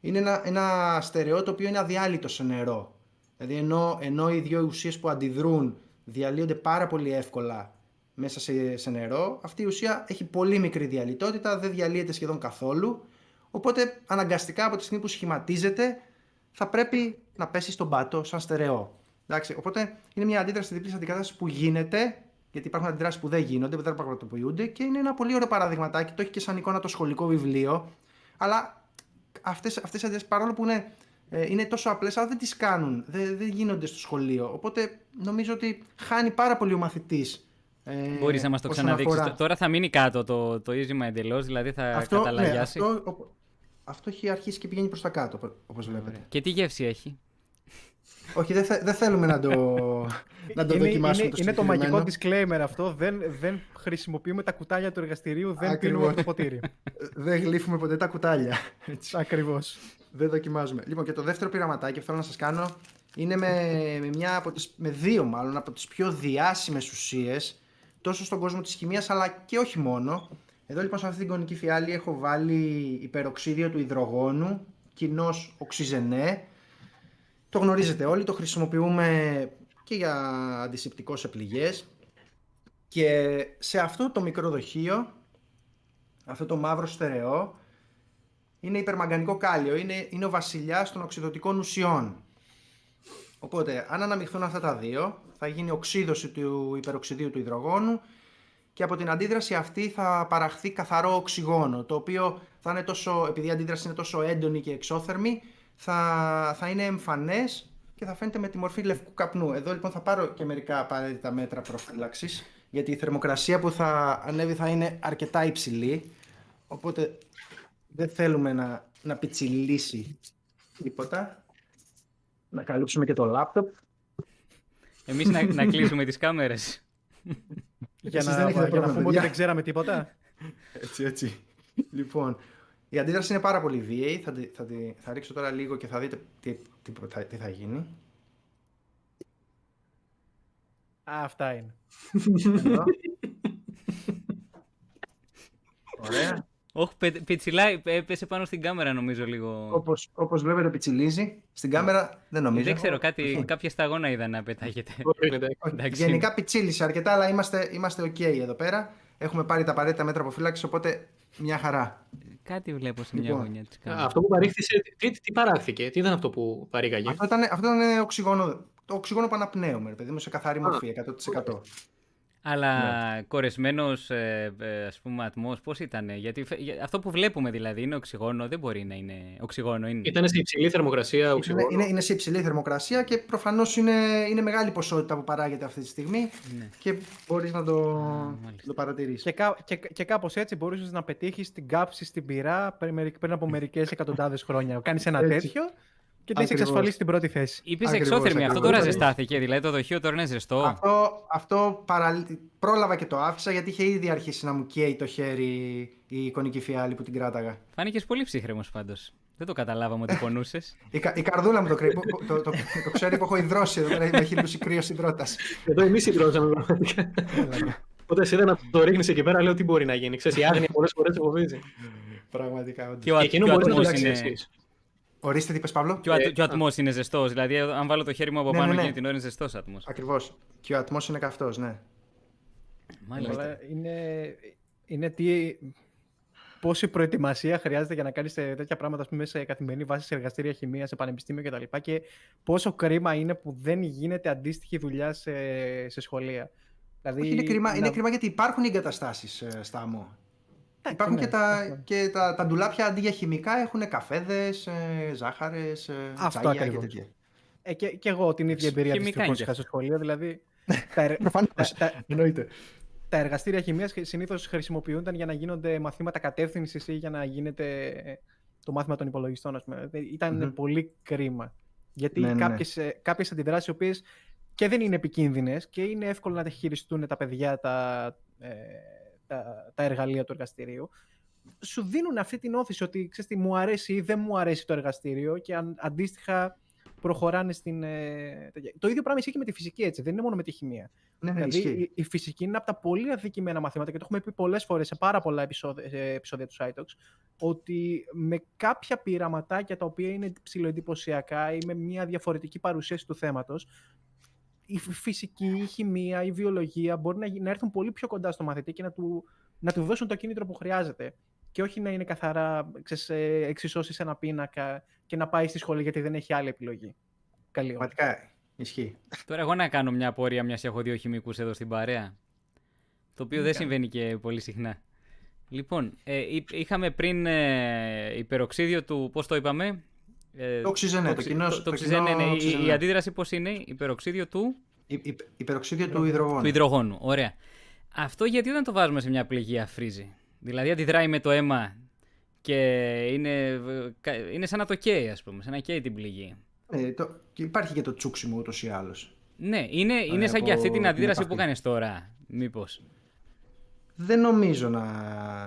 Είναι ένα, ένα στερεό το οποίο είναι αδιάλειτο σε νερό. Δηλαδή ενώ, ενώ οι δύο ουσίες που αντιδρούν διαλύονται πάρα πολύ εύκολα μέσα σε, σε νερό, αυτή η ουσία έχει πολύ μικρή διαλυτότητα, δεν διαλύεται σχεδόν καθόλου. Οπότε αναγκαστικά από τη στιγμή που σχηματίζεται θα πρέπει να πέσει στον πάτο σαν στερεό. Εντάξει, οπότε είναι μια αντίδραση διπλής αντικατάστασης που γίνεται, γιατί υπάρχουν αντιδράσεις που δεν γίνονται, που δεν πραγματοποιούνται και είναι ένα πολύ ωραίο παραδειγματάκι. Το έχει και σαν εικόνα το σχολικό βιβλίο. Αλλά αυτές, αυτές οι αντιδράσεις παρόλο που είναι, ε, είναι τόσο απλές, αλλά δεν τις κάνουν, δεν, δεν γίνονται στο σχολείο. Οπότε νομίζω ότι χάνει πάρα πολύ ο μαθητής. Ε, Μπορείς να μας το όσον ξαναδείξεις. αφορά- Τώρα θα μείνει κάτω το, το ίζημα εντελώς, δηλαδή θα Αυτό, ναι, καταλαγιάσει. αυτό, οπ- αυτό έχει αρχίσει και πηγαίνει προς τα κάτω, οπ- όπως βλέπετε. Και τι γεύση έχει; Όχι, δεν, θε- δεν θέλουμε να το, να το είναι, δοκιμάσουμε είναι, το είναι το μαγικό συγκεκριμένο. disclaimer αυτό. Δεν, δεν χρησιμοποιούμε τα κουτάλια του εργαστηρίου, δεν Ακριβώς. πίνουμε από το ποτήρι. Δεν γλύφουμε ποτέ τα κουτάλια. Έτσι. Ακριβώς. Δεν δοκιμάζουμε. Λοιπόν, και το δεύτερο πειραματάκι που θέλω να σας κάνω είναι με, με, μια από τις, με δύο μάλλον από τις πιο διάσημες ουσίες τόσο στον κόσμο της χημείας αλλά και όχι μόνο. Εδώ λοιπόν σε αυτή την κονική φιάλη έχω βάλει υπεροξίδιο του υδρογόνου, κοινός οξυζενέ. Το γνωρίζετε όλοι, το χρησιμοποιούμε και για αντισηπτικό σε πληγές. Και σε αυτό το μικρό δοχείο, αυτό το μαύρο στερεό, είναι υπερμαγκανικό κάλιο, είναι, είναι ο βασιλιάς των οξυδοτικών ουσιών. Οπότε, αν αναμειχθούν αυτά τα δύο, θα γίνει οξύδωση του υπεροξιδίου του υδρογόνου και από την αντίδραση αυτή θα παραχθεί καθαρό οξυγόνο, το οποίο θα είναι τόσο, επειδή η αντίδραση είναι τόσο έντονη και εξώθερμη, θα, θα είναι εμφανές και θα φαίνεται με τη μορφή λευκού καπνού. Εδώ λοιπόν θα πάρω και μερικά απαραίτητα μέτρα προφύλαξης, γιατί η θερμοκρασία που θα ανέβει θα είναι αρκετά υψηλή, οπότε δεν θέλουμε να, να πιτσιλήσει τίποτα. Να καλύψουμε και το λάπτοπ. Εμείς να, να κλείσουμε τις κάμερες. Για Εσείς να, δεν έχετε για να πρόβλημα, πούμε ότι παιδιά. δεν ξέραμε τίποτα; Έτσι, έτσι. λοιπόν, η αντίδραση είναι πάρα πολύ βίαιη. Θα, τη- θα, τη- θα ρίξω τώρα λίγο και θα δείτε τι, τι, θα, τι θα γίνει. Α, αυτά είναι. Εδώ. Ωραία. Όχι, πε- πιτσιλάει, ε, έπεσε πάνω στην κάμερα νομίζω λίγο. Όπως, όπως βλέπετε πιτσιλίζει. Στην κάμερα δεν νομίζω. Δεν ξέρω, κάτι, κάποια σταγόνα είδα να πετάγεται. Όχι, είναι εντάξει. Όχι, Εντάξει, γενικά πιτσίλησε αρκετά, αλλά είμαστε, είμαστε ok εδώ πέρα. Έχουμε πάρει τα απαραίτητα μέτρα αποφύλαξης, οπότε μια χαρά. Κάτι βλέπω σε μια Λοιπόν. γωνιά της Α, κάμερας. Αυτό που παρήχθησε, τι, τι παράχθηκε, τι ήταν αυτό που παρήγαγε; Αυτό ήταν, αυτό ήταν οξυγόνο, το οξυγόνο που αναπνέουμε, ρε παιδί μου, σε καθαρή μορφή, 100%. Αλλά Ναι. κορεσμένος, ε, ε, ας πούμε, ατμός, πώς ήταν. Γιατί φε- για- αυτό που βλέπουμε δηλαδή είναι οξυγόνο, δεν μπορεί να είναι. Οξυγόνο είναι. Ήταν σε υψηλή θερμοκρασία Είναι, οξυγόνο. είναι, είναι σε υψηλή θερμοκρασία και προφανώς είναι, είναι μεγάλη ποσότητα που παράγεται αυτή τη στιγμή Ναι. και μπορείς να το, μάλιστα. το παρατηρήσεις. Και, κά, και, και κάπως έτσι μπορούσες να πετύχεις την κάψη στην πυρά πριν, μερι- πριν από μερικές εκατοντάδες χρόνια. Κάνεις ένα Έτσι. τέτοιο Και τι έχεις Ακριβώς. εξασφαλίσει την πρώτη θέση. Είπε Ακριβώς, εξώθερμη, αυτό ακριβώς. τώρα ζεστάθηκε. Δηλαδή το δοχείο τώρα είναι ζεστό. Αυτό, αυτό παρα... πρόλαβα και το άφησα γιατί είχε ήδη αρχίσει να μου καίει το χέρι η εικονική φιάλη που την κράταγα. Φάνηκες πολύ ψύχρεμος πάντως. Δεν το καταλάβαμε ότι πονούσες. Η, κα- η καρδούλα μου το, κρύ... το, το, το, το ξέρει που έχω υδρώσει εδώ πέρα, με έχει λούσει κρύο υδρότα. Εδώ εμείς συντρώσαμε πραγματικά. Όταν σε είδα να το ρίχνεις εκεί πέρα, λέω τι μπορεί να γίνει. Ξέρεις, η άγνοια πολλές φορές φοβίζει. Πραγματικά. όντως. Και ο, Και α- εκείνο και ο Ορίστε τι είπες Παύλο. και ο, ατ- Ε, και ο ατμός είναι ζεστός. Δηλαδή, αν βάλω το χέρι μου από Ναι, πάνω ναι, ναι. εκείνη την ώρα είναι ζεστός ατμός. Ακριβώς. Και ο ατμός είναι καυτός, ναι. Μάλιστα. Αλλά είναι, είναι τι, πόση προετοιμασία χρειάζεται για να κάνεις τέτοια πράγματα ας πούμε, σε καθημερινή βάση σε εργαστήρια χημεία, σε πανεπιστήμιο κτλ. Και, και πόσο κρίμα είναι που δεν γίνεται αντίστοιχη δουλειά σε, σε σχολεία. Δηλαδή, Όχι, είναι κρίμα, να- είναι κρίμα γιατί υπάρχουν οι εγκαταστάσεις ε, στα ΑΜΟ. Εντάξει, Υπάρχουν ναι, και, τα, αυτό. και τα, τα ντουλάπια αντί για χημικά έχουν καφέδες, ε, ζάχαρες, ε, Αυτό τσάγια και ακριβώς. τέτοια. Ε, και, και εγώ την ίδια εμπειρία Χημικά δυστυχώς είναι και είχα στο σχολείο. Δηλαδή, τα, ερ- Προφανώς, τα, τα, εννοείται. τα εργαστήρια χημίας συνήθως χρησιμοποιούνταν για να γίνονται μαθήματα κατεύθυνσης ή για να γίνεται το μάθημα των υπολογιστών. Ας πούμε. Ηταν Μμμ. πολύ κρίμα. Γιατί Ναι, ναι, ναι. κάποιες, ε, κάποιες αντιδράσεις οι οποίες και δεν είναι επικίνδυνες και είναι εύκολο να τα χειριστούν τα παιδιά τα, ε, τα, τα εργαλεία του εργαστηρίου, σου δίνουν αυτή την όθηση ότι ξέρεις τι, μου αρέσει ή δεν μου αρέσει το εργαστήριο και αν, αντίστοιχα προχωράνε στην... ε, τέτοια. το ίδιο πράγμα ισχύει και με τη φυσική, έτσι. Δεν είναι μόνο με τη χημεία. Ναι, ναι, Δηλαδή, ισχύει. η, η φυσική είναι από τα πολύ αδικημένα μαθήματα και το έχουμε πει πολλές φορές σε πάρα πολλά επεισόδια, σε επεισόδια του SciTalks, ότι με κάποια πειραματάκια τα οποία είναι ψηλοεντυπωσιακά ή με μια διαφορετική παρουσίαση του θέματος, η φ- φυσική, η χημεία, η βιολογία μπορεί να, γι- να έρθουν πολύ πιο κοντά στο μαθητή και να του, να του δώσουν το κίνητρο που χρειάζεται. Και όχι να είναι καθαρά ξέρεις, ε, εξισώσεις ένα πίνακα και να πάει στη σχολή γιατί δεν έχει άλλη επιλογή. Καλή ώρα. Πραγματικά ισχύει. Τώρα εγώ να κάνω μια απορία, μιας έχω δύο χημικούς εδώ στην παρέα. Το οποίο δεν συμβαίνει και πολύ συχνά. Λοιπόν, ε, εί- είχαμε πριν ε, υπεροξίδιο του, πώς το είπαμε. Ε, Το οξυζενέ, το οξυ- κοινό- το- το το οξυζενέ, κοινό ναι. Η- Η, οξυζενέ. αντίδραση πώς είναι, υπεροξίδιο του, Υ- υ- Υπεροξίδιο του υδρογόνου. του υδρογόνου. Ωραία. Αυτό γιατί όταν το βάζουμε σε μια πληγή αφρίζει. Δηλαδή αντιδράει με το αίμα και είναι, ε, κα- είναι σαν να το καίει, ας πούμε, σαν να καίει την πληγή. Ε, το, και υπάρχει και το τσούξιμο ούτως ή άλλως. Ναι, είναι, είναι Ε, σαν και από αυτή την την αντίδραση επαφή. που κάνεις τώρα, μήπως. Δεν νομίζω να,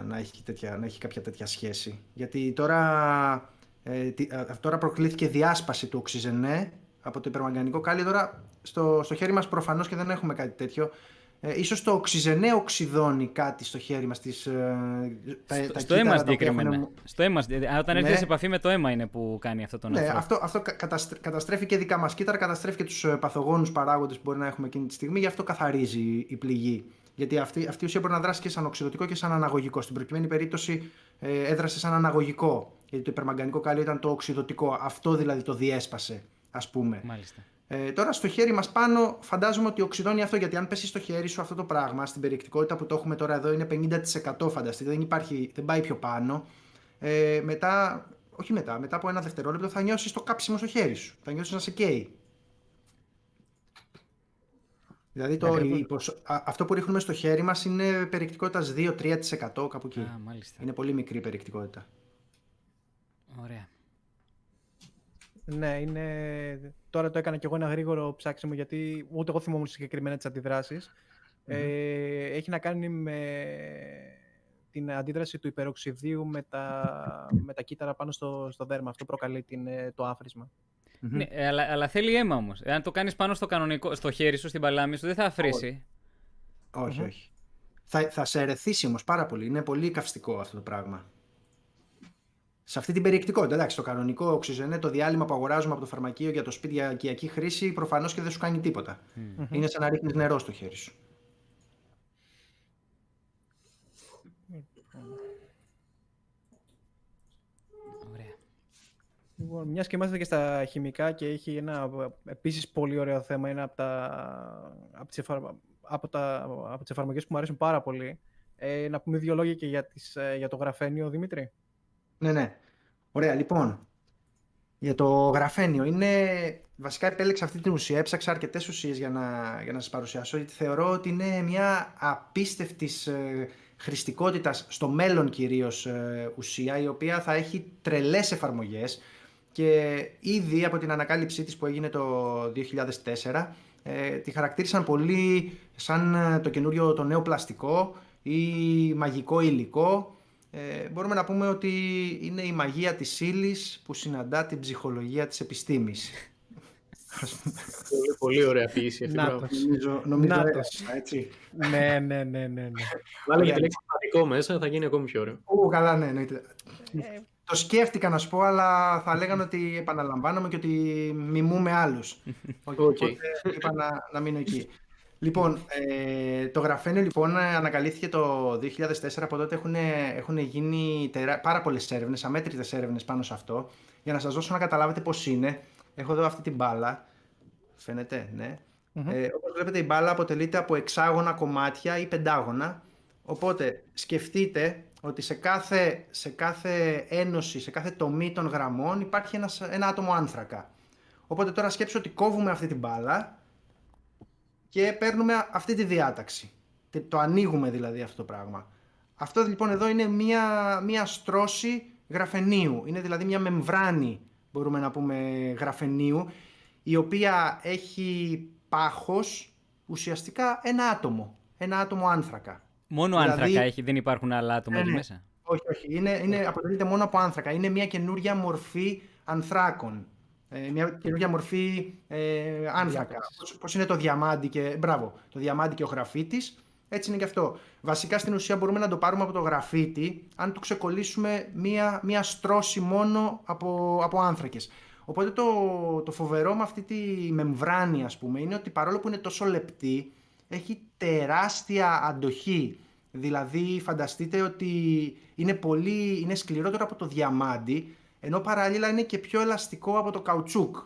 να, έχει τέτοια, να έχει κάποια τέτοια σχέση. Γιατί τώρα, ε, τι- α, τώρα προκλήθηκε διάσπαση του οξυζενέ από το υπερμαγκανικό κάλιο. Τώρα στο, στο χέρι μας προφανώς και δεν έχουμε κάτι τέτοιο. Ε, ίσως το οξυζενέ οξυδώνει κάτι στο χέρι μας. Τις, ε, τα, Στο, τα στο αίμα κύτταρα τα οποία συγκεκριμένα. έχουν- Στο αίμα, ε, όταν Ναι. έρχεται σε επαφή με το αίμα είναι που κάνει αυτό τον Ναι, αφρό. αυτό, αυτό κα- καταστρ- καταστρέφει και δικά μας κύτταρα, καταστρέφει και τους ε, παθογόνους παράγοντες που μπορεί να έχουμε εκείνη τη στιγμή, γι' αυτό καθαρίζει η πληγή. Γιατί αυτή, αυτή η ουσία μπορεί να δράσει και σαν οξυδοτικό και σαν αναγωγικό. Στην προκειμένη περίπτωση ε, έδρασε σαν αναγωγικό, γιατί το υπερμαγκανικό κάλιο ήταν το οξυδοτικό. Αυτό δηλαδή το διέσπασε, ας πούμε. Μάλιστα. Ε, τώρα στο χέρι μας πάνω φαντάζομαι ότι οξυδώνει αυτό γιατί αν πέσει στο χέρι σου αυτό το πράγμα στην περιεκτικότητα που το έχουμε τώρα εδώ είναι 50% φανταστείτε δεν, υπάρχει, δεν πάει πιο πάνω ε, μετά, όχι μετά, μετά από ένα δευτερόλεπτο θα νιώσεις το κάψιμο στο χέρι σου θα νιώσεις να σε καίει Δηλαδή το, Ακριβώς. η ποσο- α- αυτό που ρίχνουμε στο χέρι μας είναι περιεκτικότητας 2-3% κάπου εκεί. Α, μάλιστα. Είναι πολύ μικρή η περιεκτικότητα. Ωραία. Ναι, είναι... τώρα το έκανα κι εγώ ένα γρήγορο ψάξιμο γιατί ούτε εγώ θυμόμουν συγκεκριμένα τις αντιδρασεις Ε, έχει να κάνει με την αντίδραση του υπεροξιδίου με τα, με τα κύτταρα πάνω στο, στο δέρμα. Αυτό προκαλεί την, ε, το άφρισμα. Ναι, ε, αλλά, αλλά θέλει αίμα όμως. Εάν το κάνεις πάνω στο, κανονικό, στο χέρι σου, στην παλάμη σου, δεν θα αφρίσει. Όχι, όχι. Θα, θα σε ερεθίσει όμως πάρα πολύ. Είναι πολύ καυστικό αυτό το πράγμα. Σε αυτή την περιεκτικότητα, εντάξει, το κανονικό οξυζενέ, το διάλειμμα που αγοράζουμε από το φαρμακείο για το σπίτι για οικιακή χρήση, προφανώς και δεν σου κάνει τίποτα. Είναι σαν να ρίχνεις νερό στο χέρι σου. Ωραία. Λοιπόν, μιας και είμαστε και στα χημικά και έχει ένα επίσης πολύ ωραίο θέμα, είναι από, τα, από, τις, εφαρ... από, τα, από τις εφαρμογές που μου αρέσουν πάρα πολύ. Ε, να πούμε δύο λόγια και για, τις, ε, για το γραφένιο, Δημήτρη. Ναι, ναι. Ωραία, λοιπόν. Για το γραφένιο. Είναι... Βασικά επέλεξα αυτή την ουσία. Έψαξα αρκετές ουσίες για να, για να σας παρουσιάσω. Γιατί θεωρώ ότι είναι μια απίστευτης ε, χρηστικότητας στο μέλλον κυρίως ε, ουσία η οποία θα έχει τρελές εφαρμογές και ήδη από την ανακάλυψή της που έγινε το 2004 ε, τη χαρακτήρισαν πολύ σαν ε, το καινούριο το νέο πλαστικό ή μαγικό υλικό. Ε, μπορούμε να πούμε ότι είναι η μαγεία της ύλης που συναντά την ψυχολογία της επιστήμης. πολύ, πολύ ωραία ποιήση αυτή. Νομίζω, νομίζω έτσι. ναι, ναι, ναι, ναι. ναι. Βάλε και τη λέξη μέσα, θα γίνει ακόμη πιο ωραίο. Ού, καλά, ναι, εννοείται. Ε, το σκέφτηκα να σου πω, αλλά θα λέγανε ότι επαναλαμβάνομαι και ότι μιμούμε άλλους. okay. είπα να, να μείνω εκεί. Λοιπόν, ε, το γραφένιο λοιπόν ανακαλύφθηκε το 2004, από τότε έχουν, έχουν γίνει τερά, πάρα πολλές έρευνες, αμέτρητες έρευνες πάνω σε αυτό. Για να σας δώσω να καταλάβετε πώς είναι, έχω εδώ αυτή την μπάλα. Φαίνεται, ναι. Mm-hmm. Ε, όπως βλέπετε η μπάλα αποτελείται από εξάγωνα κομμάτια ή πεντάγωνα. Οπότε σκεφτείτε ότι σε κάθε, σε κάθε ένωση, σε κάθε τομή των γραμμών υπάρχει ένας, ένα άτομο άνθρακα. Οπότε τώρα σκέψω ότι κόβουμε αυτή την μπάλα και παίρνουμε αυτή τη διάταξη. Και το ανοίγουμε δηλαδή αυτό το πράγμα. Αυτό λοιπόν εδώ είναι μία, μία στρώση γραφενίου. Είναι δηλαδή μία μεμβράνη, μπορούμε να πούμε, γραφενίου, η οποία έχει πάχος ουσιαστικά ένα άτομο. Ένα άτομο άνθρακα. Μόνο δηλαδή... άνθρακα έχει, δεν υπάρχουν άλλα άτομα εκεί ναι, μέσα; Όχι, όχι. Είναι, είναι, αποτελείται μόνο από άνθρακα. Είναι μια καινούργια μορφή ανθράκων. Ε, μια καινούργια μορφή ε, άνθρακα. Πώς, πώς είναι το διαμάντι και, μπράβο, το διαμάντι και ο γραφίτης. Έτσι είναι και αυτό. Βασικά στην ουσία μπορούμε να το πάρουμε από το γραφίτι αν του ξεκολλήσουμε μία, μία στρώση μόνο από, από άνθρακες. Οπότε το, το φοβερό με αυτή τη μεμβράνη ας πούμε είναι ότι παρόλο που είναι τόσο λεπτή έχει τεράστια αντοχή. Δηλαδή φανταστείτε ότι είναι, πολύ, είναι σκληρότερο από το διαμάντι, ενώ παράλληλα είναι και πιο ελαστικό από το καουτσούκ.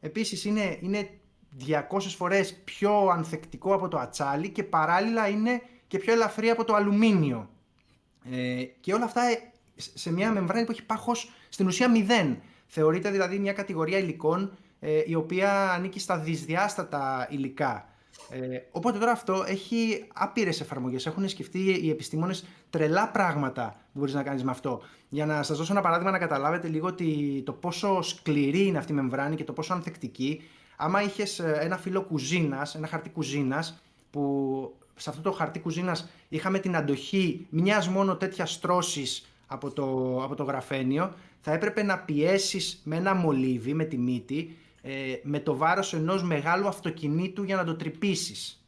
Επίσης είναι, είναι 200 φορές πιο ανθεκτικό από το ατσάλι και παράλληλα είναι και πιο ελαφρύ από το αλουμίνιο. Ε, και όλα αυτά ε, σε μια μεμβράνη που έχει πάχος στην ουσία 0. Θεωρείται δηλαδή μια κατηγορία υλικών ε, η οποία ανήκει στα δυσδιάστατα υλικά. Ε, οπότε τώρα αυτό έχει άπειρες εφαρμογές. Έχουν σκεφτεί οι επιστήμονες τρελά πράγματα που μπορείς να κάνεις με αυτό. Για να σας δώσω ένα παράδειγμα να καταλάβετε λίγο ότι το πόσο σκληρή είναι αυτή η μεμβράνη και το πόσο ανθεκτική. Άμα είχες ε, ένα φύλλο κουζίνας, ένα χαρτί κουζίνας, που σε αυτό το χαρτί κουζίνας είχαμε την αντοχή μιας μόνο τέτοια στρώσης από το, από το γραφένιο, θα έπρεπε να πιέσεις με ένα μολύβι, με τη μύτη, ε, με το βάρος ενός μεγάλου αυτοκινήτου για να το τρυπήσεις.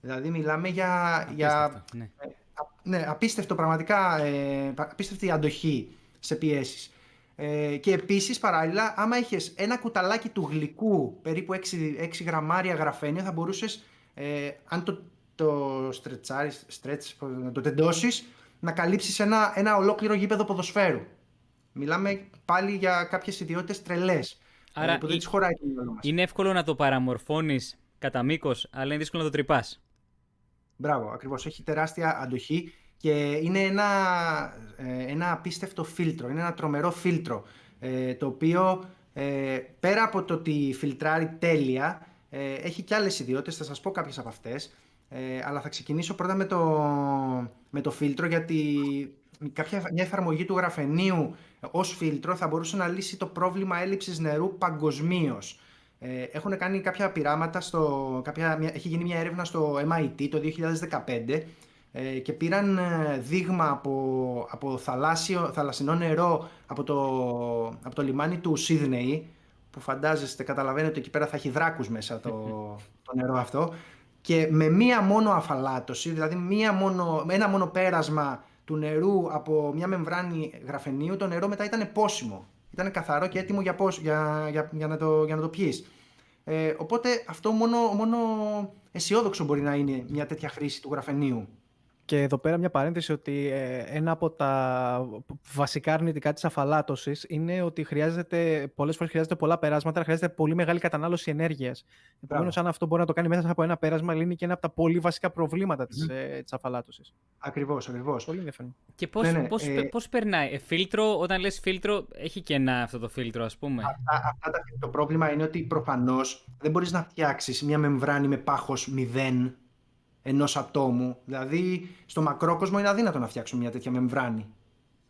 Δηλαδή μιλάμε για... Απίστευτο, για ναι. Ε, ναι, απίστευτο πραγματικά, ε, απίστευτη αντοχή σε πιέσεις. Ε, και επίσης παράλληλα, άμα είχες ένα κουταλάκι του γλυκού, περίπου 6, 6 γραμμάρια γραφένια, θα μπορούσες, ε, αν το, το στρετσάρεις, στρέτς, να το τεντώσεις, να καλύψεις ένα, ένα ολόκληρο γήπεδο ποδοσφαίρου. Μιλάμε πάλι για κάποιες ιδιότητες τρελές. Άρα που δεν τις χωράει το μυαλό μας. Είναι εύκολο να το παραμορφώνεις κατά μήκος, αλλά είναι δύσκολο να το τρυπάς. Μπράβο, ακριβώς. Έχει τεράστια αντοχή και είναι ένα, ε, ένα απίστευτο φίλτρο, είναι ένα τρομερό φίλτρο, ε, το οποίο ε, πέρα από το ότι φιλτράρει τέλεια, έχει και άλλες ιδιότητες, θα σας πω κάποιες από αυτές, αλλά θα ξεκινήσω πρώτα με το, με το φίλτρο, γιατί κάποια, μια εφαρμογή του γραφενίου ως φίλτρο θα μπορούσε να λύσει το πρόβλημα έλλειψης νερού παγκοσμίως. Ε, έχουν κάνει κάποια πειράματα, στο, κάποια, έχει γίνει μια έρευνα στο MIT το 2015 ε, και πήραν ε, δείγμα από, από θαλάσσιο, θαλασσινό νερό από το, από το λιμάνι του Σίδνεϊ που φαντάζεστε, καταλαβαίνετε ότι εκεί πέρα θα έχει δράκους μέσα το, το νερό αυτό και με μία μόνο αφαλάτωση, δηλαδή μία μόνο, με ένα μόνο πέρασμα του νερού από μια μεμβράνη γραφενίου, το νερό μετά ήταν πόσιμο. Ήταν καθαρό και έτοιμο για, πώς, για, για, για, να, το, για να το πιείς. Ε, οπότε αυτό μόνο, μόνο αισιόδοξο μπορεί να είναι μια τέτοια χρήση του γραφενίου. Και εδώ πέρα μια παρένθεση ότι ε, ένα από τα βασικά αρνητικά της αφαλάτωσης είναι ότι χρειάζεται, πολλές φορές χρειάζεται πολλά περάσματα, χρειάζεται πολύ μεγάλη κατανάλωση ενέργειας. Επομένως, αν αυτό μπορεί να το κάνει μέσα από ένα πέρασμα, λύνει και ένα από τα πολύ βασικά προβλήματα της, mm. ε, της αφαλάτωσης. Ακριβώς, ακριβώς. Πολύ ενδιαφέρον. Και πώς, ναι, ναι, πώς, ε... πώς περνάει. Ε, φίλτρο, όταν λες φίλτρο, έχει και ένα αυτό το φίλτρο, ας πούμε; Αυτά, αυτά, το πρόβλημα είναι ότι προφανώς δεν μπορείς να φτιάξεις μια μεμβράνη με πάχος 0 ενός ατόμου. Δηλαδή, στο μακρόκοσμο είναι αδύνατο να φτιάξουμε μια τέτοια μεμβράνη.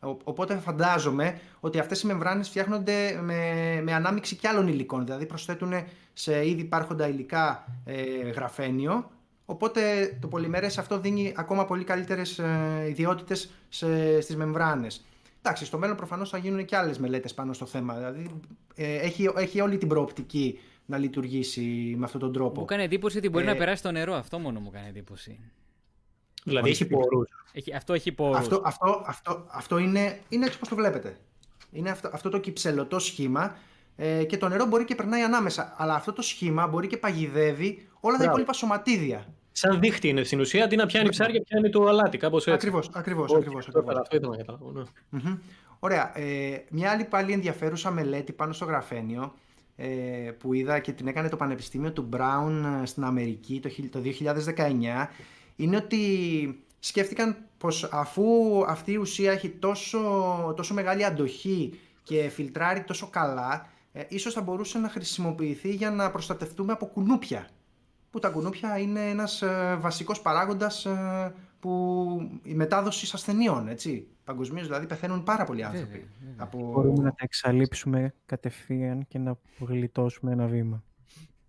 Οπότε φαντάζομαι ότι αυτές οι μεμβράνες φτιάχνονται με, με ανάμειξη και άλλων υλικών. Δηλαδή προσθέτουν σε ήδη υπάρχοντα υλικά ε, γραφένιο. Οπότε το πολυμερές αυτό δίνει ακόμα πολύ καλύτερες ε, ιδιότητες σε, στις μεμβράνες. Εντάξει, στο μέλλον προφανώς θα γίνουν και άλλες μελέτες πάνω στο θέμα. Δηλαδή ε, έχει, έχει όλη την προοπτική να λειτουργήσει με αυτόν τον τρόπο. Μου κάνει εντύπωση ότι μπορεί ε... να περάσει το νερό. Αυτό μόνο μου κάνει εντύπωση. Δηλαδή έχει πόρους. Αυτό έχει πόρους. Αυτό, αυτό, αυτό, αυτό είναι, είναι έτσι όπως το βλέπετε. Είναι αυτό, αυτό το κυψελωτό σχήμα ε, και το νερό μπορεί και περνάει ανάμεσα. Αλλά αυτό το σχήμα μπορεί και παγιδεύει όλα τα υπόλοιπα σωματίδια. Σαν δίχτυ είναι στην ουσία, αντί να πιάνει ψάρια, πιάνει το αλάτι, κάπως έτσι. Ακριβώς, ακριβώς. Ακριβώς, ακριβώς. Αυτό ήθελα να καταλάβω. Ναι. Ωραία. Ε, μια άλλη πάλι ενδιαφέρουσα μελέτη πάνω στο γραφένιο ε, που είδα και την έκανε το Πανεπιστήμιο του Brown ε, στην Αμερική το 2019 είναι ότι σκέφτηκαν πως αφού αυτή η ουσία έχει τόσο, τόσο μεγάλη αντοχή και φιλτράρει τόσο καλά, ε, ίσως θα μπορούσε να χρησιμοποιηθεί για να προστατευτούμε από κουνούπια. Που τα κουνούπια είναι ένας ε, βασικός παράγοντας ε, που η μετάδοση ασθενειών, έτσι. Παγκοσμίως δηλαδή πεθαίνουν πάρα πολλοί άνθρωποι. Από... Μπορούμε να τα εξαλείψουμε κατευθείαν και να γλιτώσουμε ένα βήμα.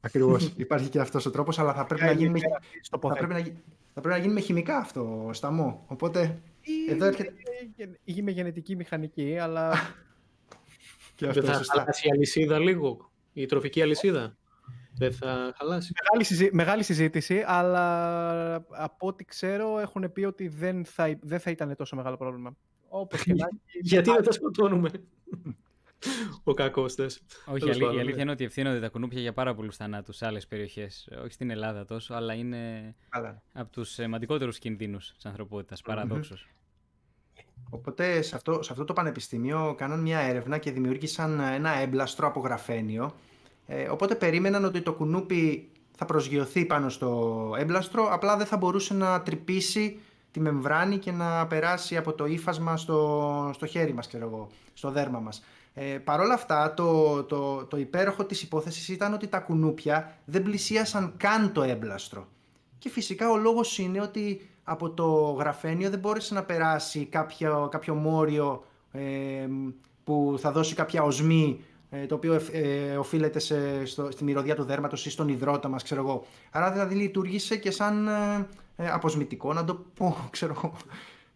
Ακριβώς. Υπάρχει και αυτός ο τρόπος, αλλά θα πρέπει, να γίνει, με... θα, πρέπει να... θα πρέπει να γίνει με χημικά αυτό, σταμό. Οπότε. Ή, εδώ έρχεται... ή με γενετική μηχανική, αλλά. και αυτό, Δεν θα χαλάσει η αλυσίδα λίγο, η τροφική αλυσίδα. Δεν θα χαλάσει. Μεγάλη, συζή... Μεγάλη συζήτηση, αλλά από ό,τι ξέρω έχουν πει ότι δεν θα, δεν θα ήταν τόσο μεγάλο πρόβλημα. Όπως και Γιατί δεν τα σκοτώνουμε; Ο κακός θες. Όχι, η, αλήθεια, η αλήθεια είναι ότι ευθύνονται τα κουνούπια για πάρα πολλούς θανάτους σε άλλες περιοχές. Όχι στην Ελλάδα τόσο, αλλά είναι από τους σημαντικότερους κινδύνους της ανθρωπότητας. Παραδόξως. Οπότε σε αυτό, σε αυτό το πανεπιστήμιο κάναν μια έρευνα και δημιούργησαν ένα έμπλαστρο από γραφένιο. Ε, οπότε περίμεναν ότι το κουνούπι θα προσγειωθεί πάνω στο έμπλαστρο, απλά δεν θα μπορούσε να τρυπήσει τη μεμβράνη και να περάσει από το ύφασμα στο, στο χέρι μας, ξέρω εγώ, στο δέρμα μας. Ε, Παρ' όλα αυτά, το, το, το υπέροχο της υπόθεσης ήταν ότι τα κουνούπια δεν πλησίασαν καν το έμπλαστρο. Και φυσικά ο λόγος είναι ότι από το γραφένιο δεν μπόρεσε να περάσει κάποιο, κάποιο μόριο ε, που θα δώσει κάποια οσμή ε, το οποίο ε, οφείλεται σε, στο, στη μυρωδιά του δέρματος ή στον υδρότα μας, ξέρω εγώ. Άρα δηλαδή λειτουργήσε και σαν ε, ε αποσμητικό, να το πω, ξέρω εγώ.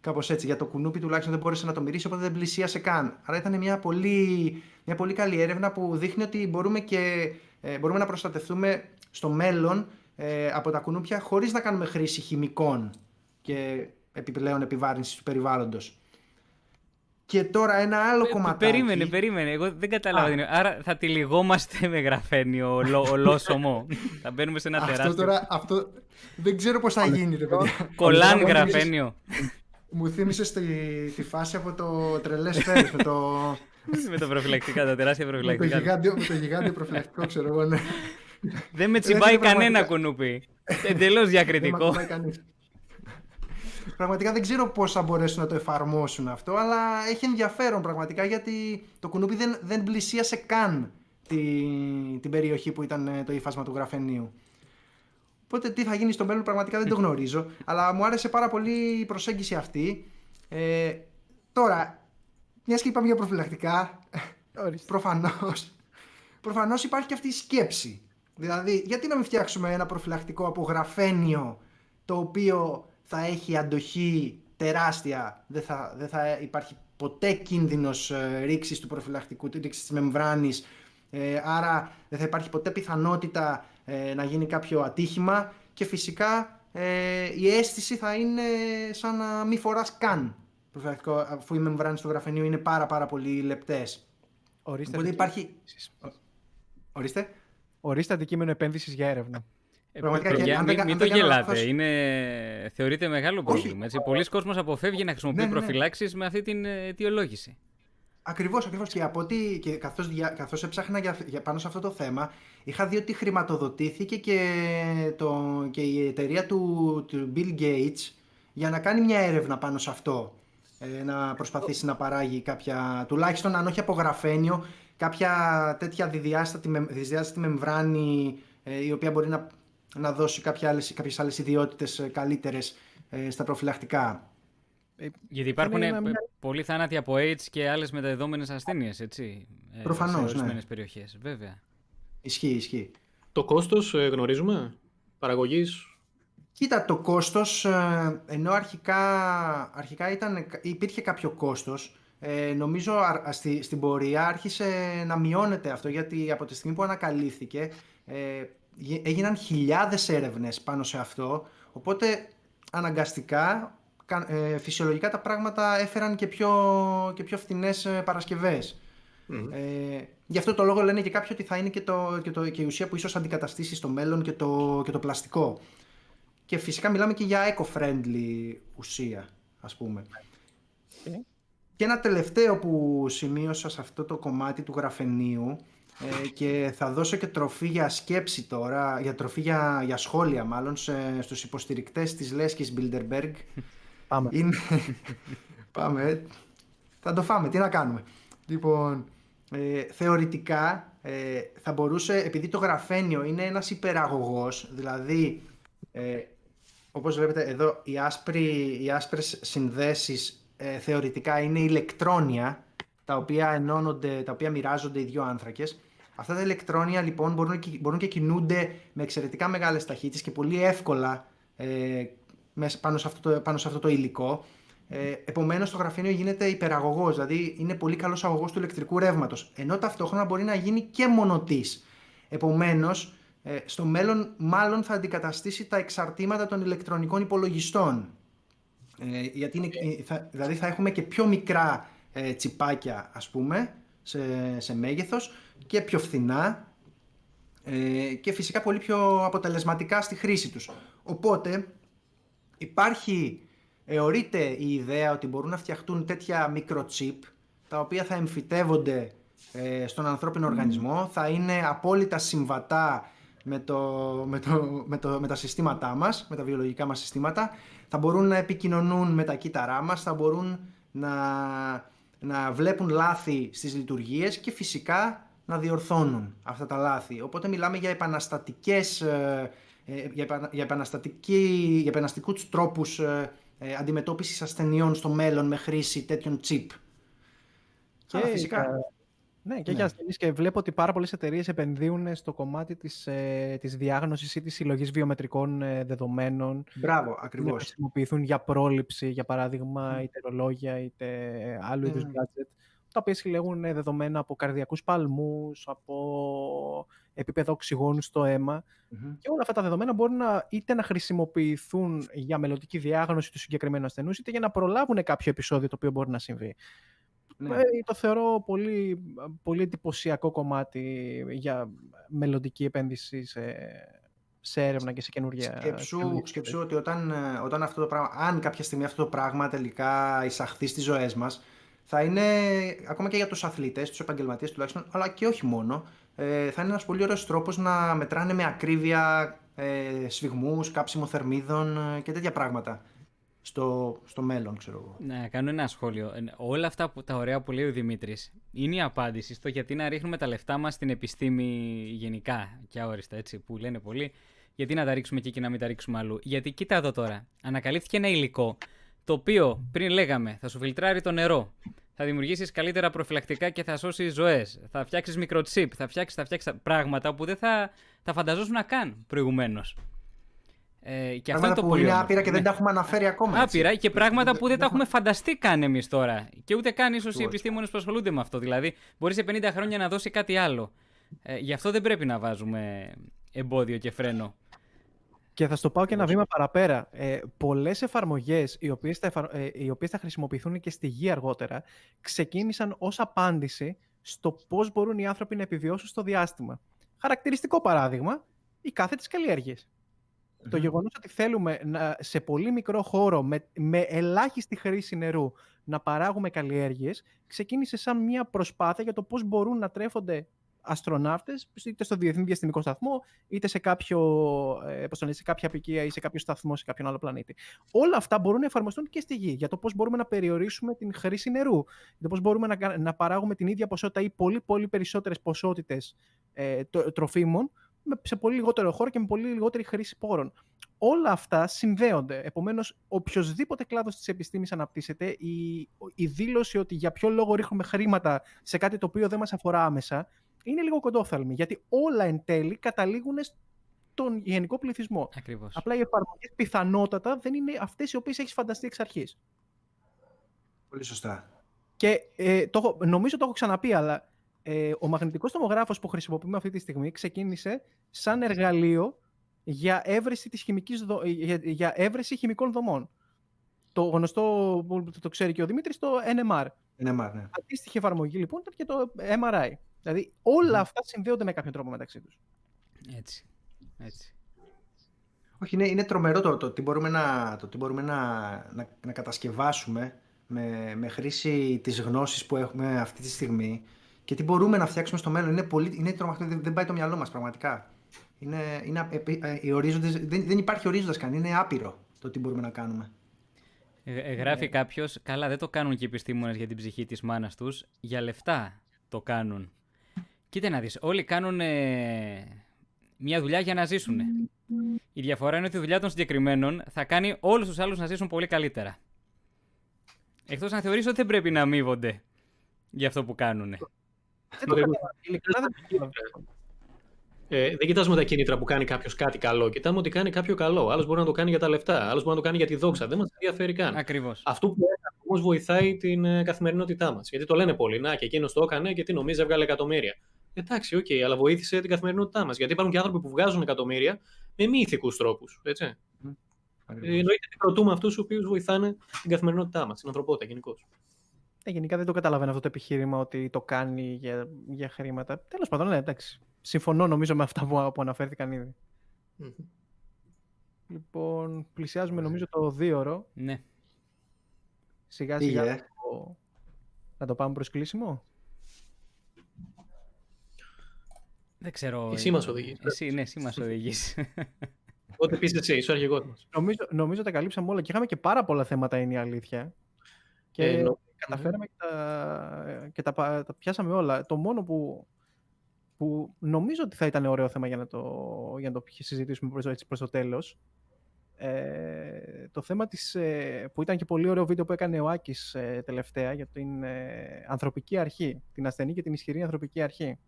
Κάπως έτσι. Για το κουνούπι τουλάχιστον δεν μπόρεσε να το μυρίσει, οπότε δεν πλησίασε καν. Άρα ήταν μια πολύ, μια πολύ καλή έρευνα που δείχνει ότι μπορούμε, και, ε, μπορούμε να προστατευτούμε στο μέλλον ε, από τα κουνούπια χωρίς να κάνουμε χρήση χημικών και επιπλέον επιβάρυνσης του περιβάλλοντος. Και τώρα ένα άλλο κομμάτι. Περίμενε, περίμενε. Εγώ δεν κατάλαβα. Άρα θα τη λιγόμαστε με γραφένιο ολόσωμο. θα μπαίνουμε σε ένα τεράστιο. Αυτό τώρα, αυτό δεν ξέρω πώς θα γίνει, ρε παιδιά. Κολάν γραφένιο. Μου θύμισες τη, τη φάση από το τρελές φέρες με το. με το προφυλακτικά, τα τεράστια προφυλακτικά. με, το γιγάντιο, με το γιγάντιο προφυλακτικό, ξέρω εγώ, ναι. Δεν με τσιμπάει κανένα κουνούπι. Εντελώς διακριτικό. Δεν Πραγματικά δεν ξέρω πώς θα μπορέσουν να το εφαρμόσουν αυτό, αλλά έχει ενδιαφέρον πραγματικά γιατί το κουνούπι δεν, δεν πλησίασε καν την, την περιοχή που ήταν το ύφασμα του γραφενείου. Οπότε τι θα γίνει στο μέλλον πραγματικά δεν το γνωρίζω. αλλά μου άρεσε πάρα πολύ η προσέγγιση αυτή. Ε, τώρα, μιας και είπαμε για προφυλακτικά, προφανώς, προφανώς υπάρχει και αυτή η σκέψη. Δηλαδή, γιατί να μην φτιάξουμε ένα προφυλακτικό από γραφένιο το οποίο θα έχει αντοχή τεράστια, δεν θα, δεν θα υπάρχει ποτέ κίνδυνος ε, ρήξης του προφυλακτικού, ρήξης της μεμβράνης, ε, άρα δεν θα υπάρχει ποτέ πιθανότητα ε, να γίνει κάποιο ατύχημα και φυσικά ε, η αίσθηση θα είναι σαν να μην φοράς καν αφού οι μεμβράνες του γραφενείου είναι πάρα πάρα πολύ λεπτές. Ορίστε Οπότε υπάρχει... Ορίστε. Ορίστε αντικείμενο επένδυσης για έρευνα. Ε, Πραγματικά, και, μην, μην το γελάτε. Είναι, θεωρείται μεγάλο πρόβλημα. Έτσι. Πολλοί κόσμος αποφεύγει να χρησιμοποιεί ναι, ναι, ναι. προφυλάξεις με αυτή την αιτιολόγηση. Ακριβώς, ακριβώς. Και από ότι, και καθώς, καθώς έψαχνα για, για, πάνω σε αυτό το θέμα, είχα δει ότι χρηματοδοτήθηκε και, το, και η εταιρεία του, του Bill Gates για να κάνει μια έρευνα πάνω σε αυτό. Ε, να προσπαθήσει να παράγει κάποια, τουλάχιστον αν όχι από γραφένιο, κάποια τέτοια διδιάστατη, διδιάστατη μεμβράνη ε, η οποία μπορεί να, να δώσει κάποια άλλες, κάποιες άλλες ιδιότητες ε, καλύτερες ε, στα προφυλακτικά. Ε, Γιατί υπάρχουν μια... πολλοί θάνατοι από AIDS και άλλες μεταδεδόμενες ασθένειες, έτσι. Προφανώς, σε ναι. ορισμένες περιοχές, βέβαια. Ισχύει, ισχύει. Το κόστος γνωρίζουμε, παραγωγής; Κοίτα, το κόστος, ενώ αρχικά, αρχικά ήταν, υπήρχε κάποιο κόστος, ε, νομίζω στη, στην πορεία άρχισε να μειώνεται αυτό γιατί από τη στιγμή που ανακαλύφθηκε ε, έγιναν χιλιάδες έρευνες πάνω σε αυτό οπότε αναγκαστικά ε, φυσιολογικά τα πράγματα έφεραν και πιο, και πιο φθηνές ε, παρασκευές. Ε, γι' αυτό το λόγο λένε και κάποιοι ότι θα είναι και, το, και, το, και η ουσία που ίσως αντικαταστήσει στο μέλλον και το, και το πλαστικό. Και φυσικά μιλάμε και για eco-friendly ουσία, ας πούμε. Και ένα τελευταίο που σημείωσα σε αυτό το κομμάτι του γραφενείου ε, και θα δώσω και τροφή για σκέψη τώρα, για τροφή για, για σχόλια μάλλον σε, στους υποστηρικτές της Λέσκης Bilderberg. Πάμε. Είναι... Πάμε. Θα το φάμε, τι να κάνουμε. Λοιπόν, ε, θεωρητικά ε, θα μπορούσε, επειδή το γραφένιο είναι ένας υπεραγωγός, δηλαδή ε, όπως βλέπετε εδώ οι, άσπροι, οι άσπρες συνδέσεις ε, θεωρητικά είναι ηλεκτρόνια τα οποία ενώνονται, τα οποία μοιράζονται οι δύο άνθρακες. Αυτά τα ηλεκτρόνια λοιπόν μπορούν, μπορούν και κινούνται με εξαιρετικά μεγάλες ταχύτητες και πολύ εύκολα ε, πάνω, σε αυτό το, πάνω σε αυτό το υλικό. Ε, Επομένως, το γραφείο γίνεται υπεραγωγός, δηλαδή είναι πολύ καλός αγωγός του ηλεκτρικού ρεύματος. Ενώ ταυτόχρονα μπορεί να γίνει και μονοτής. Επομένως, ε, στο μέλλον, μάλλον θα αντικαταστήσει τα εξαρτήματα των ηλεκτρονικών υπολογιστών. Ε, γιατί είναι, ε, θα, δηλαδή θα έχουμε και πιο μικρά ε, τσιπάκια ας πούμε σε, σε μέγεθος και πιο φθηνά ε, και φυσικά πολύ πιο αποτελεσματικά στη χρήση τους. Οπότε υπάρχει, εωρείται η ιδέα ότι μπορούν να φτιαχτούν τέτοια μικροτσίπ τα οποία θα εμφυτεύονται ε, στον ανθρώπινο οργανισμό, θα είναι απόλυτα συμβατά με, το, με, το, με, το, με τα συστήματά μας, με τα βιολογικά μας συστήματα θα μπορούν να επικοινωνούν με τα κύτταρά μας, θα μπορούν να, να βλέπουν λάθη στις λειτουργίες και φυσικά να διορθώνουν αυτά τα λάθη. Οπότε μιλάμε για επαναστατικές, ε, ε, για, για, επαναστατική, για επαναστατικούς τρόπους ε, αντιμετώπισης ασθενειών στο μέλλον με χρήση τέτοιων chip. Και φυσικά... Ναι, και ναι. για ασθενείς και βλέπω ότι πάρα πολλές εταιρείες επενδύουν στο κομμάτι της, ε, της διάγνωσης ή της συλλογής βιομετρικών ε, δεδομένων. Μπράβο, ακριβώς. Να χρησιμοποιηθούν για πρόληψη, για παράδειγμα, mm. είτε ρολόγια, είτε άλλου είδους gadget, τα οποία συλλέγουν δεδομένα από καρδιακούς παλμούς, από επίπεδο οξυγόνου στο αίμα. Και όλα αυτά τα δεδομένα μπορούν να, είτε να χρησιμοποιηθούν για μελλοντική διάγνωση του συγκεκριμένου ασθενούς, είτε για να προλάβουν κάποιο επεισόδιο το οποίο μπορεί να συμβεί. Ναι. Ε, το θεωρώ πολύ, πολύ εντυπωσιακό κομμάτι για μελλοντική επένδυση σε, σε έρευνα και σε καινούργια... Σκέψου, σκέψου ότι όταν, ε, όταν αυτό το πράγμα, αν κάποια στιγμή αυτό το πράγμα τελικά εισαχθεί στις ζωές μας, θα είναι, ακόμα και για τους αθλητές, τους επαγγελματίες τουλάχιστον, αλλά και όχι μόνο, ε, θα είναι ένας πολύ ωραίος τρόπος να μετράνε με ακρίβεια ε, σφιγμούς, κάψιμο θερμίδων και τέτοια πράγματα στο, στο μέλλον, ξέρω εγώ. Να κάνω ένα σχόλιο. Ε, όλα αυτά που, τα ωραία που λέει ο Δημήτρης είναι η απάντηση στο γιατί να ρίχνουμε τα λεφτά μας στην επιστήμη γενικά και αόριστα, έτσι, που λένε πολλοί. Γιατί να τα ρίξουμε εκεί και να μην τα ρίξουμε αλλού. Γιατί κοίτα εδώ τώρα. Ανακαλύφθηκε ένα υλικό το οποίο πριν λέγαμε θα σου φιλτράρει το νερό. Θα δημιουργήσεις καλύτερα προφυλακτικά και θα σώσεις ζωές. Θα φτιάξεις μικροτσίπ. Θα φτιάξεις θα φτιάξεις πράγματα που δεν θα, θα φανταζόσουν καν προηγουμένως. Ε, και αυτό είναι το που πολύ είναι άπειρα και δεν τα έχουμε αναφέρει ακόμα. Έτσι. Άπειρα και πράγματα που δεν τα έχουμε φανταστεί καν εμείς τώρα. Και ούτε καν ίσως οι επιστήμονες που ασχολούνται με αυτό. Δηλαδή, μπορεί σε 50 χρόνια να δώσει κάτι άλλο. Ε, γι' αυτό δεν πρέπει να βάζουμε εμπόδιο και φρένο. Και θα στο πάω και ένα βήμα παραπέρα. Ε, Πολλές εφαρμογές, οι οποίες θα, ε, οι οποίες θα χρησιμοποιηθούν και στη γη αργότερα, ξεκίνησαν ως απάντηση στο πώς μπορούν οι άνθρωποι να επιβιώσουν στο διάστημα. Χαρακτηριστικό παράδειγμα, οι κάθετες καλλιέργειες. Το γεγονός ότι θέλουμε να, σε πολύ μικρό χώρο με, με ελάχιστη χρήση νερού να παράγουμε καλλιέργειες ξεκίνησε σαν μια προσπάθεια για το πώς μπορούν να τρέφονται αστροναύτες είτε στο Διεθνή Διαστημικό Σταθμό είτε σε, κάποιο, ε, σε κάποια απικία ή σε κάποιο σταθμό σε κάποιον άλλο πλανήτη. Όλα αυτά μπορούν να εφαρμοστούν και στη Γη για το πώς μπορούμε να περιορίσουμε την χρήση νερού, για το πώς μπορούμε να, να παράγουμε την ίδια ποσότητα ή πολύ πολύ περισσότερες ποσότητες ε, τροφίμων σε πολύ λιγότερο χώρο και με πολύ λιγότερη χρήση πόρων. Όλα αυτά συνδέονται. Επομένως, οποιοδήποτε κλάδος της επιστήμης αναπτύσσεται, η, η δήλωση ότι για ποιο λόγο ρίχνουμε χρήματα σε κάτι το οποίο δεν μας αφορά άμεσα είναι λίγο κοντόφθαλμη. Γιατί όλα εν τέλει καταλήγουν στον γενικό πληθυσμό. Ακριβώς. Απλά οι εφαρμογές πιθανότατα δεν είναι αυτές οι οποίες έχεις φανταστεί εξ αρχής. Πολύ σωστά. Και ε, το, έχω- νομίζω το έχω ξαναπεί, αλλά ε, ο μαγνητικός τομογράφος που χρησιμοποιούμε αυτή τη στιγμή ξεκίνησε σαν εργαλείο για έβρεση, της χημικής δο- ε, για, για έβρεση χημικών δομών. Το γνωστό που το ξέρει και ο Δημήτρης, το NMR. Είναι μάρ, ναι. Αντίστοιχη εφαρμογή λοιπόν ήταν και το MRI. Δηλαδή όλα αυτά συνδέονται με κάποιον τρόπο μεταξύ τους. Έτσι. Έτσι. Όχι, είναι, είναι τρομερό το, το τι μπορούμε, να, το τι μπορούμε να, να, να κατασκευάσουμε με, με χρήση της γνώσης που έχουμε αυτή τη στιγμή και τι μπορούμε να φτιάξουμε στο μέλλον. Είναι, πολύ, είναι τρομακτικό, δεν, δεν πάει το μυαλό μας πραγματικά. Είναι, είναι, απ- επί- ε, οι ορίζοντες, δεν, δεν υπάρχει ορίζοντας καν, είναι άπειρο το τι μπορούμε να κάνουμε. Ε, ε, γράφει κάποιος, καλά δεν το κάνουν και οι επιστήμονες για την ψυχή της μάνας τους, για λεφτά το κάνουν. Κοίτα να δεις, όλοι κάνουν ε, μια δουλειά για να ζήσουν. Η διαφορά είναι ότι η δουλειά των συγκεκριμένων θα κάνει όλους τους άλλους να ζήσουν πολύ καλύτερα. Εκτός να θεωρείς ότι δεν πρέπει να αμείβονται για αυτό που κάνουν. Δεν το Ακριβώς. καταλαβαίνω. Ειλικρινά δεν το καταλαβαίνω. Ε, δεν κοιτάζουμε τα κίνητρα που κάνει κάποιος κάτι καλό. Κοιτάμε ότι κάνει κάποιο καλό. Άλλος μπορεί να το κάνει για τα λεφτά. Άλλος μπορεί να το κάνει για τη δόξα. Δεν μας ενδιαφέρει καν. Ακριβώς. Αυτό που έκανε όμως βοηθάει την ε, καθημερινότητά μας. Γιατί το λένε πολλοί. Να, και εκείνος το έκανε και τι νομίζει, έβγαλε εκατομμύρια. Εντάξει, οκ, αλλά βοήθησε την καθημερινότητά μας. Γιατί υπάρχουν και άνθρωποι που βγάζουν εκατομμύρια με μη ηθικούς τρόπους. Έτσι. Ε, Εννοείται ότι προτιμούμε αυτούς οι οποίους βοηθάνε την καθημερινότητά μας, την ανθρωπότητα γενικώς. Ε, γενικά δεν το καταλαβαίνω αυτό το επιχείρημα ότι το κάνει για, για χρήματα. Τέλος πάντων, ναι, εντάξει. Συμφωνώ νομίζω με αυτά που, που αναφέρθηκαν ήδη. Λοιπόν, πλησιάζουμε νομίζω το δίωρο. Ναι. Σιγά Πήγε, σιγά ε. να το, να το πάμε προς κλείσιμο. Δεν ξέρω. Εσύ μας οδηγείς. Εσύ, ναι, εσύ μας οδηγείς. Ό,τι πεις εσύ, είσαι ο αρχηγό μας. Νομίζω, νομίζω τα καλύψαμε όλα και είχαμε και πάρα πολλά θέματα είναι η αλήθεια. Και Ε, νο- καταφέραμε και, τα, και τα, πα- τα πιάσαμε όλα. Το μόνο που, που νομίζω ότι θα ήταν ωραίο θέμα για να το, για να το συζητήσουμε προς, έτσι προς το τέλος ε, το θέμα της, ε, που ήταν και πολύ ωραίο βίντεο που έκανε ο Άκης ε, τελευταία για την ε, ανθρωπική αρχή, την ασθενή και την ισχυρή ανθρωπική αρχή.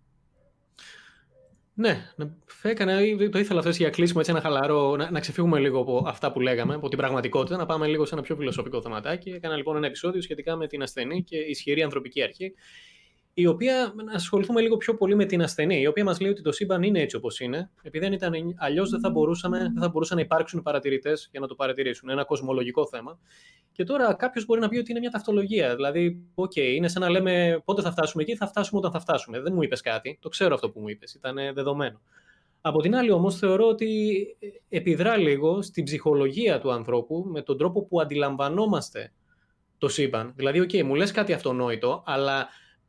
Ναι, να- έκανα, το ήθελα αυτό έτσι για κλείσιμο, έτσι ένα χαλαρό, να, να ξεφύγουμε λίγο από αυτά που λέγαμε, από την πραγματικότητα, να πάμε λίγο σε ένα πιο φιλοσοφικό θεματάκι. Έκανα λοιπόν ένα επεισόδιο σχετικά με την ασθενή και ισχυρή ανθρωπική αρχή, η οποία, να ασχοληθούμε λίγο πιο πολύ με την ασθενή, η οποία μας λέει ότι το σύμπαν είναι έτσι όπως είναι, επειδή αν ήταν αλλιώς δεν θα, μπορούσαμε, δεν θα μπορούσαν να υπάρξουν παρατηρητές για να το παρατηρήσουν. Ένα κοσμολογικό θέμα. Και τώρα κάποιος μπορεί να πει ότι είναι μια ταυτολογία. Δηλαδή, οκ, είναι σαν να λέμε πότε θα φτάσουμε εκεί, θα φτάσουμε όταν θα φτάσουμε. Δεν μου είπες κάτι. Το ξέρω αυτό που μου είπες. Ήταν δεδομένο. Από την άλλη, όμως, θεωρώ ότι επιδρά λίγο στην ψυχολογία του ανθρώπου με τον τρόπο που αντιλαμβανόμαστε το σύμπαν. Δηλαδή, οκ, μου λες κάτι αυτονόητο, αλλά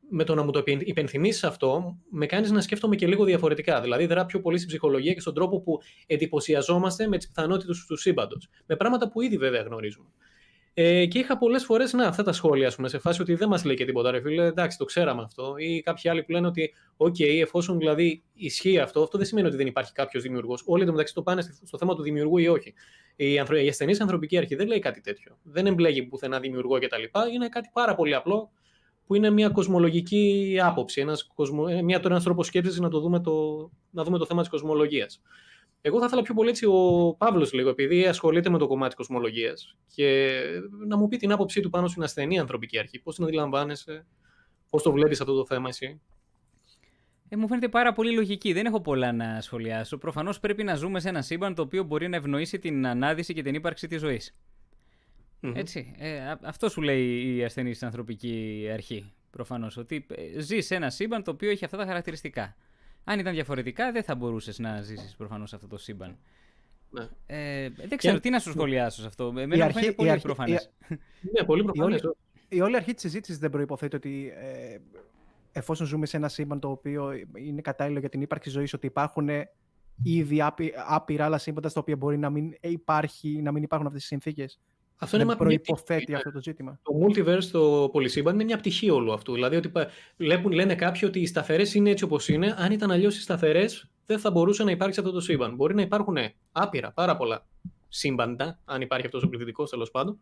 με το να μου το υπενθυμίσεις αυτό, με κάνεις να σκέφτομαι και λίγο διαφορετικά. Δηλαδή, δρα πιο πολύ στην ψυχολογία και στον τρόπο που εντυπωσιαζόμαστε με τις πιθανότητες του σύμπαντος. Με πράγματα που ήδη βέβαια γνωρίζουμε. Ε, και είχα πολλές φορές να, αυτά τα σχόλια, ας πούμε, σε φάση ότι δεν μας λέει και τίποτα, ρε φίλε. Εντάξει, το ξέραμε αυτό. Ή κάποιοι άλλοι που λένε ότι, OK, εφόσον δηλαδή ισχύει αυτό, αυτό δεν σημαίνει ότι δεν υπάρχει κάποιος δημιουργός. Όλοι εντωμεταξύ το πάνε στο θέμα του δημιουργού ή όχι. Η, ανθρω... η ασθενής ανθρωπική αρχή δεν λέει κάτι τέτοιο. Δεν εμπλέγει πουθενά δημιουργό κτλ. Είναι κάτι πάρα πολύ απλό που είναι μια κοσμολογική άποψη, ένας κοσμο... μια, ένας τρόπος σκέψης να, το δούμε το... να δούμε το θέμα της κοσμολογίας. Εγώ θα ήθελα πιο πολύ έτσι ο Παύλος λίγο, επειδή ασχολείται με το κομμάτι της κοσμολογίας και να μου πει την άποψή του πάνω στην ασθενή ανθρωπική αρχή. Πώς την αντιλαμβάνεσαι, πώς το βλέπεις αυτό το θέμα εσύ; Ε, μου φαίνεται πάρα πολύ λογική. Δεν έχω πολλά να σχολιάσω. Προφανώς πρέπει να ζούμε σε ένα σύμπαν το οποίο μπορεί να ευνοήσει την ανάδυση και την ύπαρξη της ζωής. Mm-hmm. Έτσι. Ε, αυτό σου λέει η ασθενή στην ανθρωπική αρχή. Προφανώς. Ότι ε, ζεις σε ένα σύμπαν το οποίο έχει αυτά τα χαρακτηριστικά. Αν ήταν διαφορετικά, δεν θα μπορούσες να ζήσεις προφανώς σε αυτό το σύμπαν. Ναι. Ε, δεν ξέρω και... τι να σου σχολιάσω σε αυτό. Εμένα η μου αρχή, φαίνεται πολύ αρχή, προφανές. Η... Ναι, πολύ προφανές. Η, όλη, η όλη αρχή της συζήτησης δεν προποθέτει ότι ε, εφόσον ζούμε σε ένα σύμπαν το οποίο είναι κατάλληλο για την ύπαρξη ζωής, ότι υπάρχουν ήδη άπειρα άλλα σύμπαντα στα οποία μπορεί να μην, υπάρχει, να μην υπάρχουν αυτές τις συνθήκες. Αυτό είναι δεν προϋποθέτει αυτό το ζήτημα. Το multiverse, το πολυσύμπαν, είναι μια πτυχή όλου αυτού. Δηλαδή, ότι βλέπουν, λένε κάποιοι ότι οι σταθερές είναι έτσι όπως είναι. Αν ήταν αλλιώς οι σταθερές, δεν θα μπορούσε να υπάρξει αυτό το σύμπαν. Μπορεί να υπάρχουν άπειρα, πάρα πολλά σύμπαντα, αν υπάρχει αυτός ο πληθυντικός τέλος πάντων,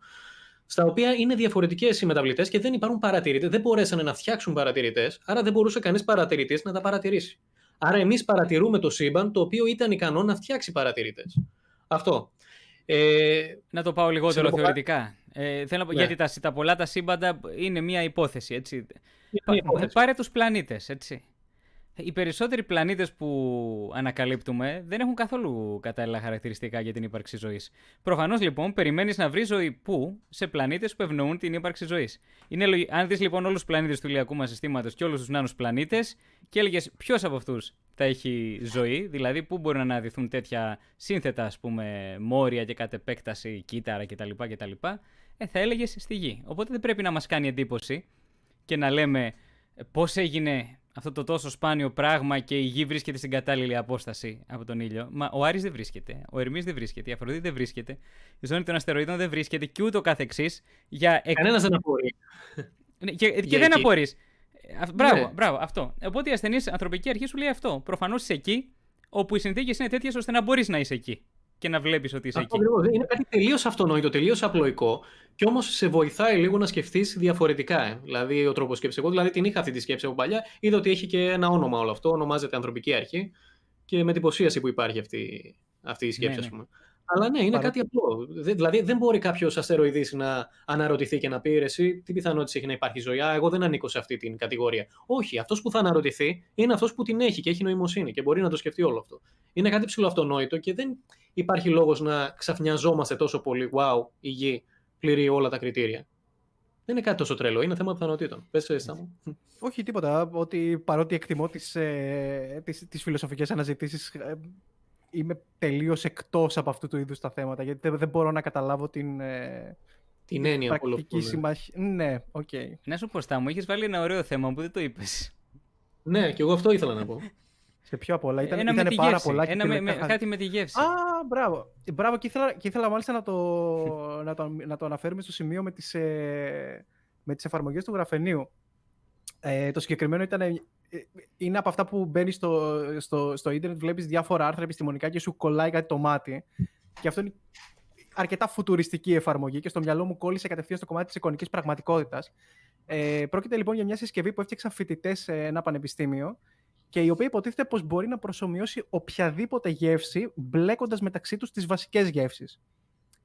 στα οποία είναι διαφορετικές οι μεταβλητές και δεν υπάρχουν παρατηρητές. Δεν μπορέσανε να φτιάξουν παρατηρητές, άρα δεν μπορούσε κανείς παρατηρητής να τα παρατηρήσει. Άρα εμείς παρατηρούμε το σύμπαν το οποίο ήταν ικανό να φτιάξει παρατηρητές. Αυτό. Ε, να το πάω λιγότερο σε θεωρητικά. Ε, θέλω να πω, ναι. Γιατί τα, τα πολλά τα σύμπαντα είναι μια υπόθεση, έτσι. Είναι υπόθεση. Πάρε τους πλανήτες, έτσι. Οι περισσότεροι πλανήτες που ανακαλύπτουμε δεν έχουν καθόλου κατάλληλα χαρακτηριστικά για την ύπαρξη ζωής. Προφανώς λοιπόν περιμένεις να βρεις ζωή πού σε πλανήτες που ευνοούν την ύπαρξη ζωής. Αν δεις λοιπόν όλους τους πλανήτες του ηλιακού μας συστήματος και όλους τους νάνους πλανήτες και έλεγες ποιος από αυτούς θα έχει ζωή, δηλαδή πού μπορεί να αναδυθούν τέτοια σύνθετα ας πούμε μόρια και κατ' επέκταση κύτταρα κτλ. κτλ ε, θα έλεγες στη γη. Οπότε δεν πρέπει να μας κάνει εντύπωση και να λέμε πώς έγινε αυτό το τόσο σπάνιο πράγμα και η γη βρίσκεται στην κατάλληλη απόσταση από τον ήλιο. Μα ο Άρης δεν βρίσκεται, ο Ερμής δεν βρίσκεται, η Αφροδίτη δεν βρίσκεται, η ζώνη των αστεροειδών δεν βρίσκεται και ούτω καθεξής. Για... Κανένας δεν απορεί. Ναι, και, και δεν απορείς. Μπράβο, ναι. μπράβο, αυτό. Οπότε η ασθενής ανθρωπική αρχή σου λέει αυτό. Προφανώς είσαι εκεί όπου οι συνθήκες είναι τέτοιες ώστε να μπορείς να είσαι εκεί και να βλέπεις ότι είσαι εκεί. Είναι κάτι τελείως αυτονόητο, τελείως απλοϊκό και όμως σε βοηθάει λίγο να σκεφτείς διαφορετικά. Ε. Δηλαδή, ο τρόπος σκέψη. Εγώ δηλαδή την είχα αυτή τη σκέψη από παλιά. Είδα ότι έχει και ένα όνομα όλο αυτό. Ονομάζεται Ανθρωπική Αρχή. Και με εντυπωσίαση που υπάρχει αυτή, αυτή η σκέψη, ναι, ναι. πούμε. Αλλά ναι, είναι Παρα... κάτι απλό. Δηλαδή, δεν μπορεί κάποιος αστεροειδής να αναρωτηθεί και να πει εσύ τι πιθανότητες έχει να υπάρχει ζωή; εγώ δεν ανήκω σε αυτή την κατηγορία. Όχι, αυτός που θα αναρωτηθεί είναι αυτός που την έχει και έχει νοημοσύνη και μπορεί να το σκεφτεί όλο αυτό. Είναι κάτι ψηλοαυτονόητο και δεν υπάρχει λόγος να ξαφνιαζόμαστε τόσο πολύ. Wow, η γη πληρεί όλα τα κριτήρια. Δεν είναι κάτι τόσο τρελό, είναι θέμα πιθανότητων. Πες εσύ, μου. Όχι τίποτα, ότι παρότι εκτιμώ τις, ε, τις, τις φιλοσοφικές αναζητήσεις, ε, είμαι τελείως εκτός από αυτού του είδους τα θέματα, γιατί δεν, μπορώ να καταλάβω την, ε, την έννοια πρακτική σημασία. Ναι, OK. Okay. Να σου πω, μου έχεις βάλει ένα ωραίο θέμα που δεν το είπες. Ναι, και εγώ αυτό ήθελα να πω. Σε πιο πολλά. Ήταν, ένα ήταν πάρα πολλά. Ένα με, με, κάτι με τη γεύση. Α, μπράβο. Μπράβο και ήθελα, και ήθελα μάλιστα να το, να, το, να το αναφέρουμε στο σημείο με τις, ε, με τις εφαρμογές του γραφενείου. Ε, το συγκεκριμένο ήταν, ε, είναι από αυτά που μπαίνεις στο, στο, στο ίντερνετ, βλέπεις διάφορα άρθρα επιστημονικά και σου κολλάει κάτι το μάτι. Και αυτό είναι αρκετά φουτουριστική εφαρμογή και στο μυαλό μου κόλλησε κατευθείαν στο κομμάτι της εικονικής πραγματικότητας. Ε, πρόκειται λοιπόν για μια συσκευή που έφτιαξαν φοιτητές σε ένα πανεπιστήμιο και η οποία υποτίθεται πως μπορεί να προσωμιώσει οποιαδήποτε γεύση μπλέκοντας μεταξύ τους τις βασικές γεύσεις.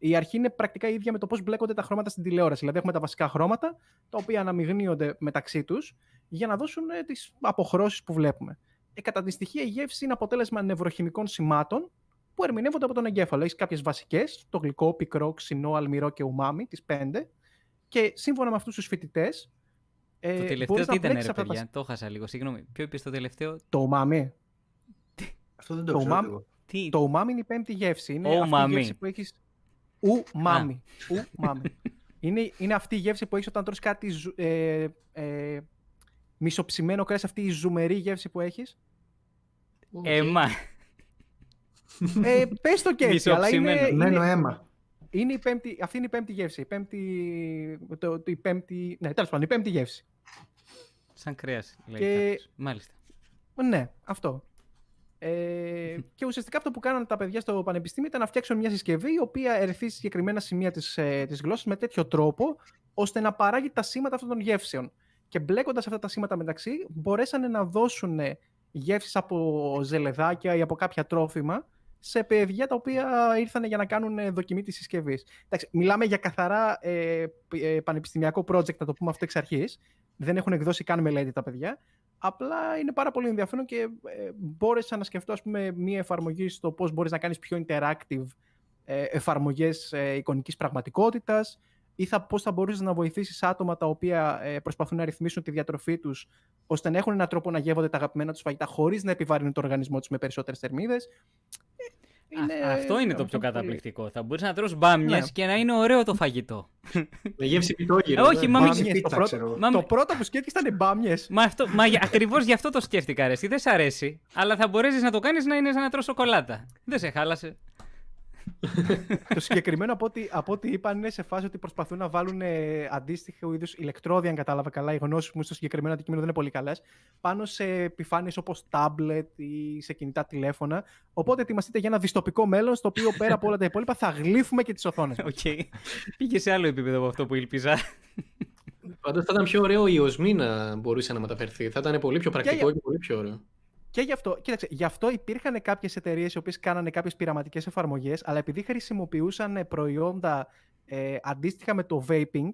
Η αρχή είναι πρακτικά η ίδια με το πώς μπλέκονται τα χρώματα στην τηλεόραση. Δηλαδή έχουμε τα βασικά χρώματα, τα οποία αναμειγνύονται μεταξύ τους για να δώσουν ε, τις αποχρώσεις που βλέπουμε. Ε, κατά τη στοιχεία η γεύση είναι αποτέλεσμα νευροχημικών σημάτων που ερμηνεύονται από τον εγκέφαλο. Έχεις κάποιες βασικές, το γλυκό, πικρό, ξινό, αλμυρό και ουμάμι, τις πέντε. Και σύμφωνα με αυτούς τους φοιτητές, ε, το τελευταίο τι ήταν, ρε παιδιά, το χάσα λίγο. Συγγνώμη, ποιο είπες το τελευταίο; Το ουμάμι. Αυτό δεν το, το ξέρω. Τι... Το ουμάμι είναι η πέμπτη γεύση. Είναι αυτή η γεύση που έχεις... Ουμάμι. Ουμάμι. είναι, είναι αυτή η γεύση που έχει όταν τρως κάτι ε, ε, μισοψημένο κρέας, αυτή η ζουμερή γεύση που έχεις. Ε, μα. Ε, πες το και έτσι, αλλά είναι... είναι... αίμα. Είναι η πέμπτη, αυτή είναι η πέμπτη γεύση. Η πέμπτη, το, το, η πέμπτη, ναι, τέλος πάντων, η πέμπτη γεύση. Σαν κρέας, λέει και... Μάλιστα. Ναι, αυτό. Ε, και ουσιαστικά αυτό που κάνανε τα παιδιά στο πανεπιστήμιο ήταν να φτιάξουν μια συσκευή η οποία ερθεί συγκεκριμένα σημεία της, ε, της γλώσσας με τέτοιο τρόπο ώστε να παράγει τα σήματα αυτών των γεύσεων. Και μπλέκοντας αυτά τα σήματα μεταξύ μπορέσανε να δώσουν γεύσεις από ζελεδάκια ή από κάποια τρόφιμα σε παιδιά τα οποία ήρθαν για να κάνουν ε, δοκιμή της συσκευής. Μιλάμε για καθαρά ε, ε, πανεπιστημιακό project, να το πούμε αυτό εξ αρχής. Δεν έχουν εκδώσει καν μελέτη τα παιδιά. Απλά είναι πάρα πολύ ενδιαφέρον και ε, μπόρεσα να σκεφτώ ας πούμε, μία εφαρμογή στο πώς μπορείς να κάνεις πιο interactive ε, εφαρμογές ε, εικονικής πραγματικότητας ή θα, πώς θα μπορείς να βοηθήσεις άτομα τα οποία ε, προσπαθούν να ρυθμίσουν τη διατροφή τους ώστε να έχουν έναν τρόπο να γεύονται τα αγαπημένα τους φαγητά χωρίς να επιβαρύνουν το οργανισμό τους με περισσότερες θερμίδες. Είναι... αυτό είναι το πιο καταπληκτικό. Θα μπορείς να τρως μπάμιες ναι. και να είναι ωραίο το φαγητό. Με γεύση πιτόγυρο. Όχι, μα το, πρώτο, το πρώτο που σκέφτηκα ήταν μπάμιες. Μα, αυτό, μα ακριβώς γι' αυτό το σκέφτηκα. Ρε. Δεν σ' αρέσει, αλλά θα μπορέσεις να το κάνεις να είναι σαν να τρως σοκολάτα. Δεν σε χάλασε. Το συγκεκριμένο από ό,τι, από ό,τι είπαν είναι σε φάση ότι προσπαθούν να βάλουν ε, αντίστοιχο είδους ηλεκτρόδια, αν κατάλαβα καλά. Οι γνώσεις μου στο συγκεκριμένο αντικείμενο δεν είναι πολύ καλές. Πάνω σε επιφάνειες όπως tablet ή σε κινητά τηλέφωνα. Οπότε ετοιμαστείτε για ένα διστοπικό μέλλον στο οποίο πέρα από όλα τα υπόλοιπα θα γλύφουμε και τις οθόνες. OK. Okay. Πήγε σε άλλο επίπεδο από αυτό που ήλπιζα. Πάντως θα ήταν πιο ωραίο η οσμή να μπορούσε να μεταφερθεί. Θα ήταν πολύ πιο πρακτικό και, και πολύ πιο ωραίο. Και γι' αυτό, κοίταξε, γι' αυτό υπήρχαν κάποιες εταιρείες οι οποίες κάνανε κάποιες πειραματικές εφαρμογές, αλλά επειδή χρησιμοποιούσαν προϊόντα ε, αντίστοιχα με το vaping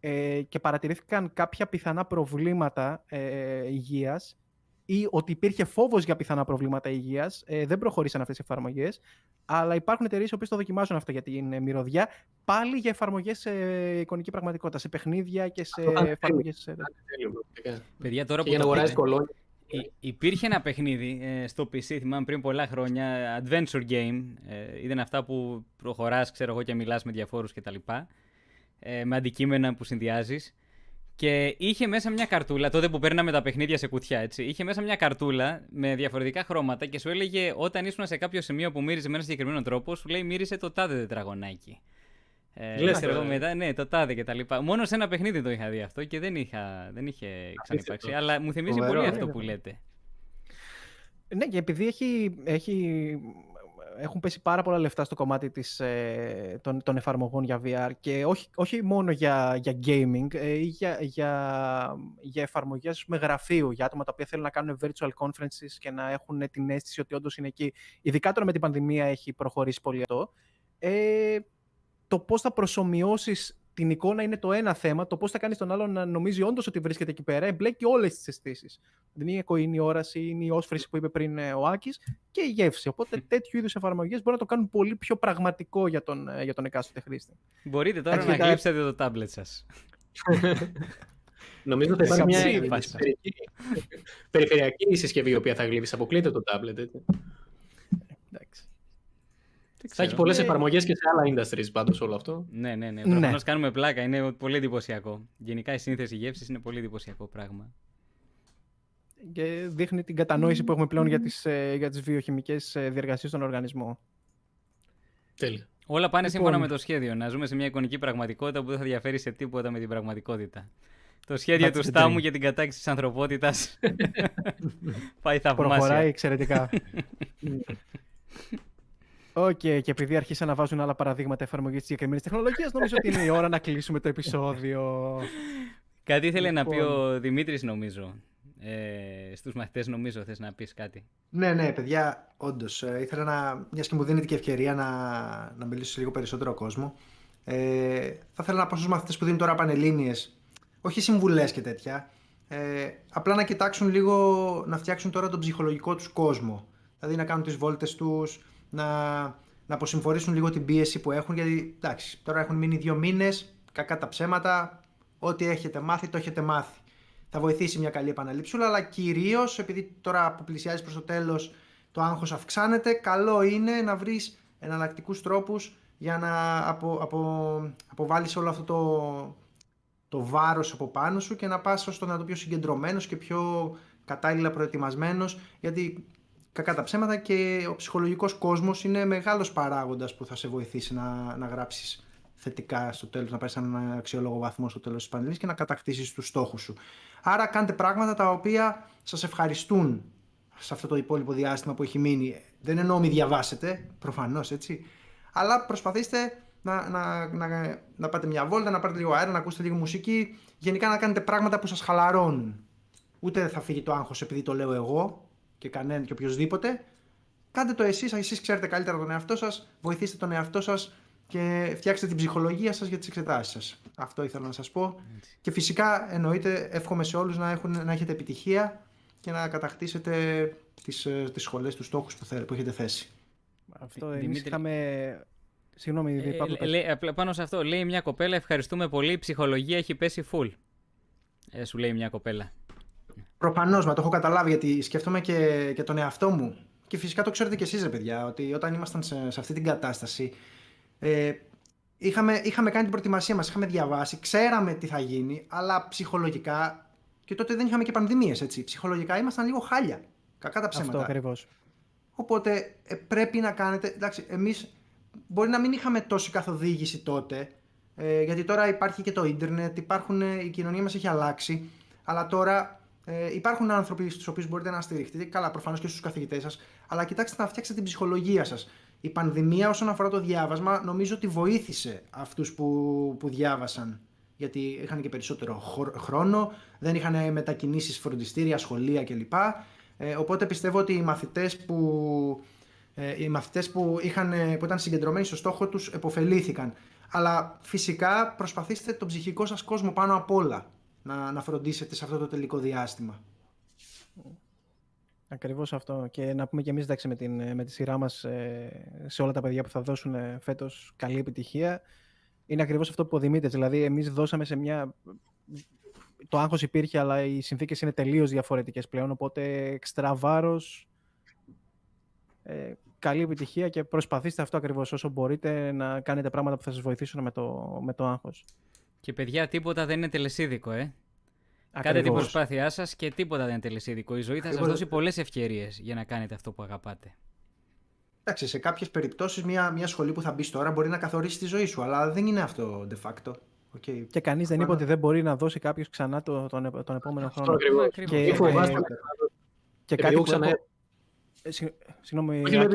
ε, και παρατηρήθηκαν κάποια πιθανά προβλήματα ε, υγείας ή ότι υπήρχε φόβος για πιθανά προβλήματα υγείας, ε, δεν προχωρήσαν αυτές οι εφαρμογές. Αλλά υπάρχουν εταιρείες οι οποίες το δοκιμάζουν αυτό για την μυρωδιά, πάλι για εφαρμογές σε εικονική πραγματικότητα, σε παιχνίδια και σε εφαρμογές. Παιδιά, τώρα που. για να αγοράζεις κολόνια υπήρχε ένα παιχνίδι ε, στο PC, θυμάμαι πριν πολλά χρόνια, adventure game. Ε, ήταν αυτά που προχωράς, ξέρω εγώ, και μιλάς με διαφόρους κτλ. Ε, με αντικείμενα που συνδυάζεις. Και είχε μέσα μια καρτούλα, τότε που παίρναμε τα παιχνίδια σε κουτιά, έτσι. Είχε μέσα μια καρτούλα με διαφορετικά χρώματα και σου έλεγε όταν ήσουν σε κάποιο σημείο που μύριζε με ένα συγκεκριμένο τρόπο, σου λέει μύρισε το τάδε τετραγωνάκι. Ε, Λες, εγώ μετά, ναι, το τάδε και τα λοιπά. Μόνο σε ένα παιχνίδι το είχα δει αυτό και δεν, είχα, δεν είχε ξανυπάρξει. Αλλά μου θυμίζει πολύ αυτό που λέτε. Ναι, και επειδή έχει, έχει, έχουν πέσει πάρα πολλά λεφτά στο κομμάτι της, ε, των, των εφαρμογών για VR και όχι, όχι μόνο για, για gaming, ε, ή για, για, για εφαρμογές με γραφείο, για άτομα τα οποία θέλουν να κάνουν virtual conferences και να έχουν την αίσθηση ότι όντως είναι εκεί. Ειδικά τώρα με την πανδημία έχει προχωρήσει πολύ αυτό. Ε, το πώς θα προσωμιώσεις την εικόνα είναι το ένα θέμα. Το πώς θα κάνεις τον άλλον να νομίζει όντως ότι βρίσκεται εκεί πέρα εμπλέκει όλες τις αισθήσεις. Δεν είναι η όραση, είναι η όσφρηση που είπε πριν ε, ο Άκης και η γεύση. Οπότε τέτοιου είδους εφαρμογές μπορεί να το κάνουν πολύ πιο πραγματικό για τον, ε, για τον εκάστοτε χρήστη. Μπορείτε τώρα να γλύψετε το τάμπλετ σας. Νομίζω ότι θα υπάρχει μια περιφερειακή συσκευή η οποία θα γλύψει. Αποκλείται το τάμπλετ. Εντάξει. Θα έχει πολλές ε... εφαρμογές και σε άλλα industries πάντως όλο αυτό. Ναι, ναι, ναι. Προφανώς ναι. κάνουμε πλάκα. Είναι πολύ εντυπωσιακό. Γενικά η σύνθεση γεύσης είναι πολύ εντυπωσιακό πράγμα. Και δείχνει την κατανόηση που έχουμε πλέον για τις ε, για τις βιοχημικές ε, διεργασίες στον οργανισμό. Τέλεια. Όλα πάνε λοιπόν... σύμφωνα με το σχέδιο. Να ζούμε σε μια εικονική πραγματικότητα που δεν θα διαφέρει σε τίποτα με την πραγματικότητα. Το σχέδιο του Στάμου για την κατάκτηση της ανθρωπότητας. Πάει θαυμάσια. Προχωράει εξαιρετικά. OK, okay, και επειδή αρχίσαν να βάζουν άλλα παραδείγματα εφαρμογής της συγκεκριμένης τεχνολογίας, νομίζω ότι είναι η ώρα να κλείσουμε το επεισόδιο. Κάτι ήθελε να πει λοιπόν. ο Δημήτρης, νομίζω. Ε, Στους μαθητές, νομίζω, θες να πεις κάτι. Ναι, ναι, παιδιά, όντως. Ε, ήθελα να. μιας και μου δίνετε και ευκαιρία να, να μιλήσω σε λίγο περισσότερο κόσμο. Ε, θα ήθελα να πω στους μαθητές που δίνουν τώρα πανελίνε, όχι συμβουλές και τέτοια. Ε, απλά να κοιτάξουν λίγο να φτιάξουν τώρα τον ψυχολογικό τους κόσμο. Δηλαδή να κάνουν τις βόλτες τους, να, να αποσυμφορήσουν λίγο την πίεση που έχουν. Γιατί εντάξει, τώρα έχουν μείνει δύο μήνες, κακά τα ψέματα. Ό,τι έχετε μάθει, το έχετε μάθει. Θα βοηθήσει μια καλή επαναλήψουλα, αλλά κυρίως επειδή τώρα που πλησιάζεις προς το τέλος το άγχος αυξάνεται, καλό είναι να βρεις εναλλακτικούς τρόπους για να απο, απο, αποβάλεις όλο αυτό το, το βάρος από πάνω σου και να πας όσο να το πιο συγκεντρωμένος και πιο κατάλληλα προετοιμασμένος γιατί κακά τα ψέματα και ο ψυχολογικός κόσμος είναι μεγάλος παράγοντας που θα σε βοηθήσει να, να γράψεις θετικά στο τέλος, να πάρεις έναν αξιόλογο βαθμό στο τέλος της πανελλήνης και να κατακτήσεις τους στόχους σου. Άρα κάντε πράγματα τα οποία σας ευχαριστούν σε αυτό το υπόλοιπο διάστημα που έχει μείνει. Δεν εννοώ μη διαβάσετε, προφανώς έτσι, αλλά προσπαθήστε να, να, να, να πάτε μια βόλτα, να πάρετε λίγο αέρα, να ακούσετε λίγο μουσική, γενικά να κάνετε πράγματα που σας χαλαρώνουν. Ούτε θα φύγει το άγχος επειδή το λέω εγώ, και κανένα και οποιοδήποτε. Κάντε το εσείς, εσείς ξέρετε καλύτερα τον εαυτό σας, βοηθήστε τον εαυτό σας και φτιάξτε την ψυχολογία σας για τις εξετάσεις σας. Αυτό ήθελα να σας πω. Και φυσικά εννοείται εύχομαι σε όλους να, έχουν, να έχετε επιτυχία και να κατακτήσετε τις, ε, τις σχολές, τους στόχους που, που έχετε θέσει. Αυτό εμείς είχαμε... Συγγνώμη, ε, πάνω σε αυτό, λέει μια κοπέλα, ευχαριστούμε πολύ, η ψυχολογία έχει πέσει full. Ε, σου λέει μια κοπέλα. Προφανώς, μα το έχω καταλάβει γιατί σκέφτομαι και, και τον εαυτό μου. Και φυσικά το ξέρετε κι εσείς, ρε παιδιά, ότι όταν ήμασταν σε, σε αυτή την κατάσταση, ε, είχαμε, είχαμε κάνει την προετοιμασία μας, είχαμε διαβάσει, ξέραμε τι θα γίνει, αλλά ψυχολογικά. Και τότε δεν είχαμε και πανδημίες, έτσι. Ψυχολογικά ήμασταν λίγο χάλια. Κακά τα ψέματα. Αυτό ακριβώς. Οπότε ε, πρέπει να κάνετε. Εντάξει, εμείς μπορεί να μην είχαμε τόση καθοδήγηση τότε, ε, γιατί τώρα υπάρχει και το ίντερνετ, υπάρχουν, η κοινωνία μας έχει αλλάξει, αλλά τώρα ε, υπάρχουν άνθρωποι στους οποίους μπορείτε να στηριχτείτε, καλά προφανώς και στους καθηγητές σας, αλλά κοιτάξτε να φτιάξετε την ψυχολογία σας. Η πανδημία όσον αφορά το διάβασμα νομίζω ότι βοήθησε αυτούς που, που διάβασαν γιατί είχαν και περισσότερο χρόνο, δεν είχαν μετακινήσεις φροντιστήρια, σχολεία κλπ. Ε, οπότε πιστεύω ότι οι μαθητές που, ε, οι μαθητές που, είχαν, που ήταν συγκεντρωμένοι στο στόχο τους επωφελήθηκαν. Αλλά φυσικά προσπαθήστε τον ψυχικό σας κόσμο πάνω απ' όλα να, να φροντίσετε σε αυτό το τελικό διάστημα. Ακριβώς αυτό. Και να πούμε και εμείς εντάξει, με, την, με τη σειρά μας ε, σε όλα τα παιδιά που θα δώσουν ε, φέτος καλή επιτυχία. Είναι ακριβώς αυτό που ο Δημήτρης. Δηλαδή εμείς δώσαμε σε μια... Το άγχος υπήρχε, αλλά οι συνθήκες είναι τελείως διαφορετικές πλέον, οπότε εξτρα βάρος, ε, καλή επιτυχία και προσπαθήστε αυτό ακριβώς όσο μπορείτε να κάνετε πράγματα που θα σας βοηθήσουν με το, με το άγχος. Και παιδιά, τίποτα δεν είναι τελεσίδικο, ε. Κάντε την προσπάθειά σας και τίποτα δεν είναι τελεσίδικο. Η ζωή θα σας δώσει πολλές ευκαιρίες για να κάνετε αυτό που αγαπάτε. Εντάξει, σε κάποιες περιπτώσεις μια, μια σχολή που θα μπει τώρα μπορεί να καθορίσει τη ζωή σου, αλλά δεν είναι αυτό de facto. Okay. Και κανείς δεν είπε ότι δεν μπορεί να δώσει κάποιος ξανά το, τον, τον επόμενο χρόνο. Αυτό Και, και, φοβάστε, και κάτι που έχω... Ε, συγγνώμη, λίγο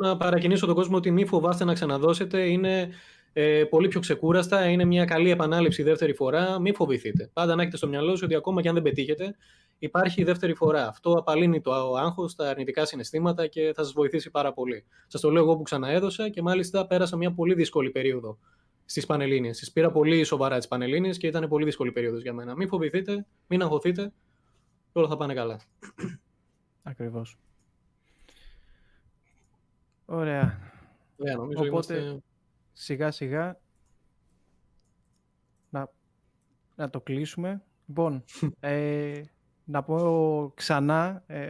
να παρακινήσω τον κόσμο ότι μη φοβάστε να ξαναδώσετε. Είναι ε, πολύ πιο ξεκούραστα. Είναι μια καλή επανάληψη δεύτερη φορά. Μην φοβηθείτε. Πάντα να έχετε στο μυαλό σας ότι ακόμα και αν δεν πετύχετε, υπάρχει η δεύτερη φορά. Αυτό απαλύνει το άγχος, τα αρνητικά συναισθήματα και θα σας βοηθήσει πάρα πολύ. Σας το λέω εγώ που ξαναέδωσα και μάλιστα πέρασα μια πολύ δύσκολη περίοδο στις Πανελίνε. Τι πήρα πολύ σοβαρά τις Πανελίνε και ήταν πολύ δύσκολη περίοδος για μένα. Μην φοβηθείτε, μην αγχωθείτε και όλα θα πάνε καλά. Ακριβώς. Ωραία. Yeah, νομίζω Οπότε, είμαστε... σιγά σιγά να, να το κλείσουμε. Λοιπόν, ε, να πω ξανά ε,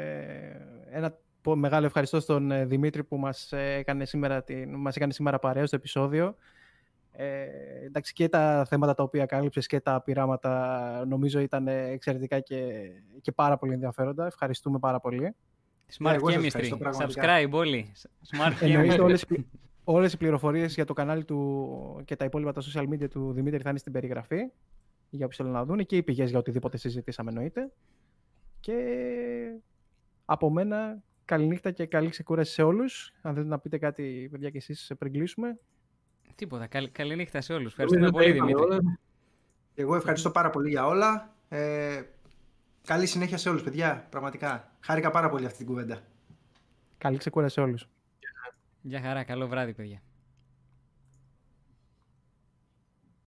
ένα μεγάλο ευχαριστώ στον ε, Δημήτρη που μας έκανε σήμερα, την, μας έκανε σήμερα παρέα στο επεισόδιο. Ε, εντάξει, και τα θέματα τα οποία κάλυψες και τα πειράματα νομίζω ήταν εξαιρετικά και, και πάρα πολύ ενδιαφέροντα. Ευχαριστούμε πάρα πολύ. Smart yeah, Chemistry. Subscribe όλοι. Smart Chemistry. όλες, όλες οι πληροφορίες για το κανάλι του και τα υπόλοιπα τα social media του Δημήτρη θα είναι στην περιγραφή για όποιους θέλουν να δουν και οι πηγές για οτιδήποτε συζητήσαμε εννοείται. Και από μένα καληνύχτα και καλή ξεκούραση σε όλους. Αν θέλετε να πείτε κάτι, παιδιά, και εσείς πριν κλείσουμε. Τίποτα. Καλ, καληνύχτα σε όλους. Ευχαριστούμε πολύ, Δημήτρη. Εγώ ευχαριστώ πάρα πολύ για όλα. Ε, καλή συνέχεια σε όλους, παιδιά. Πραγματικά. Χάρηκα πάρα πολύ αυτή την κουβέντα. Καλή ξεκούραση σε όλους. Γεια χαρά. Καλό βράδυ, παιδιά.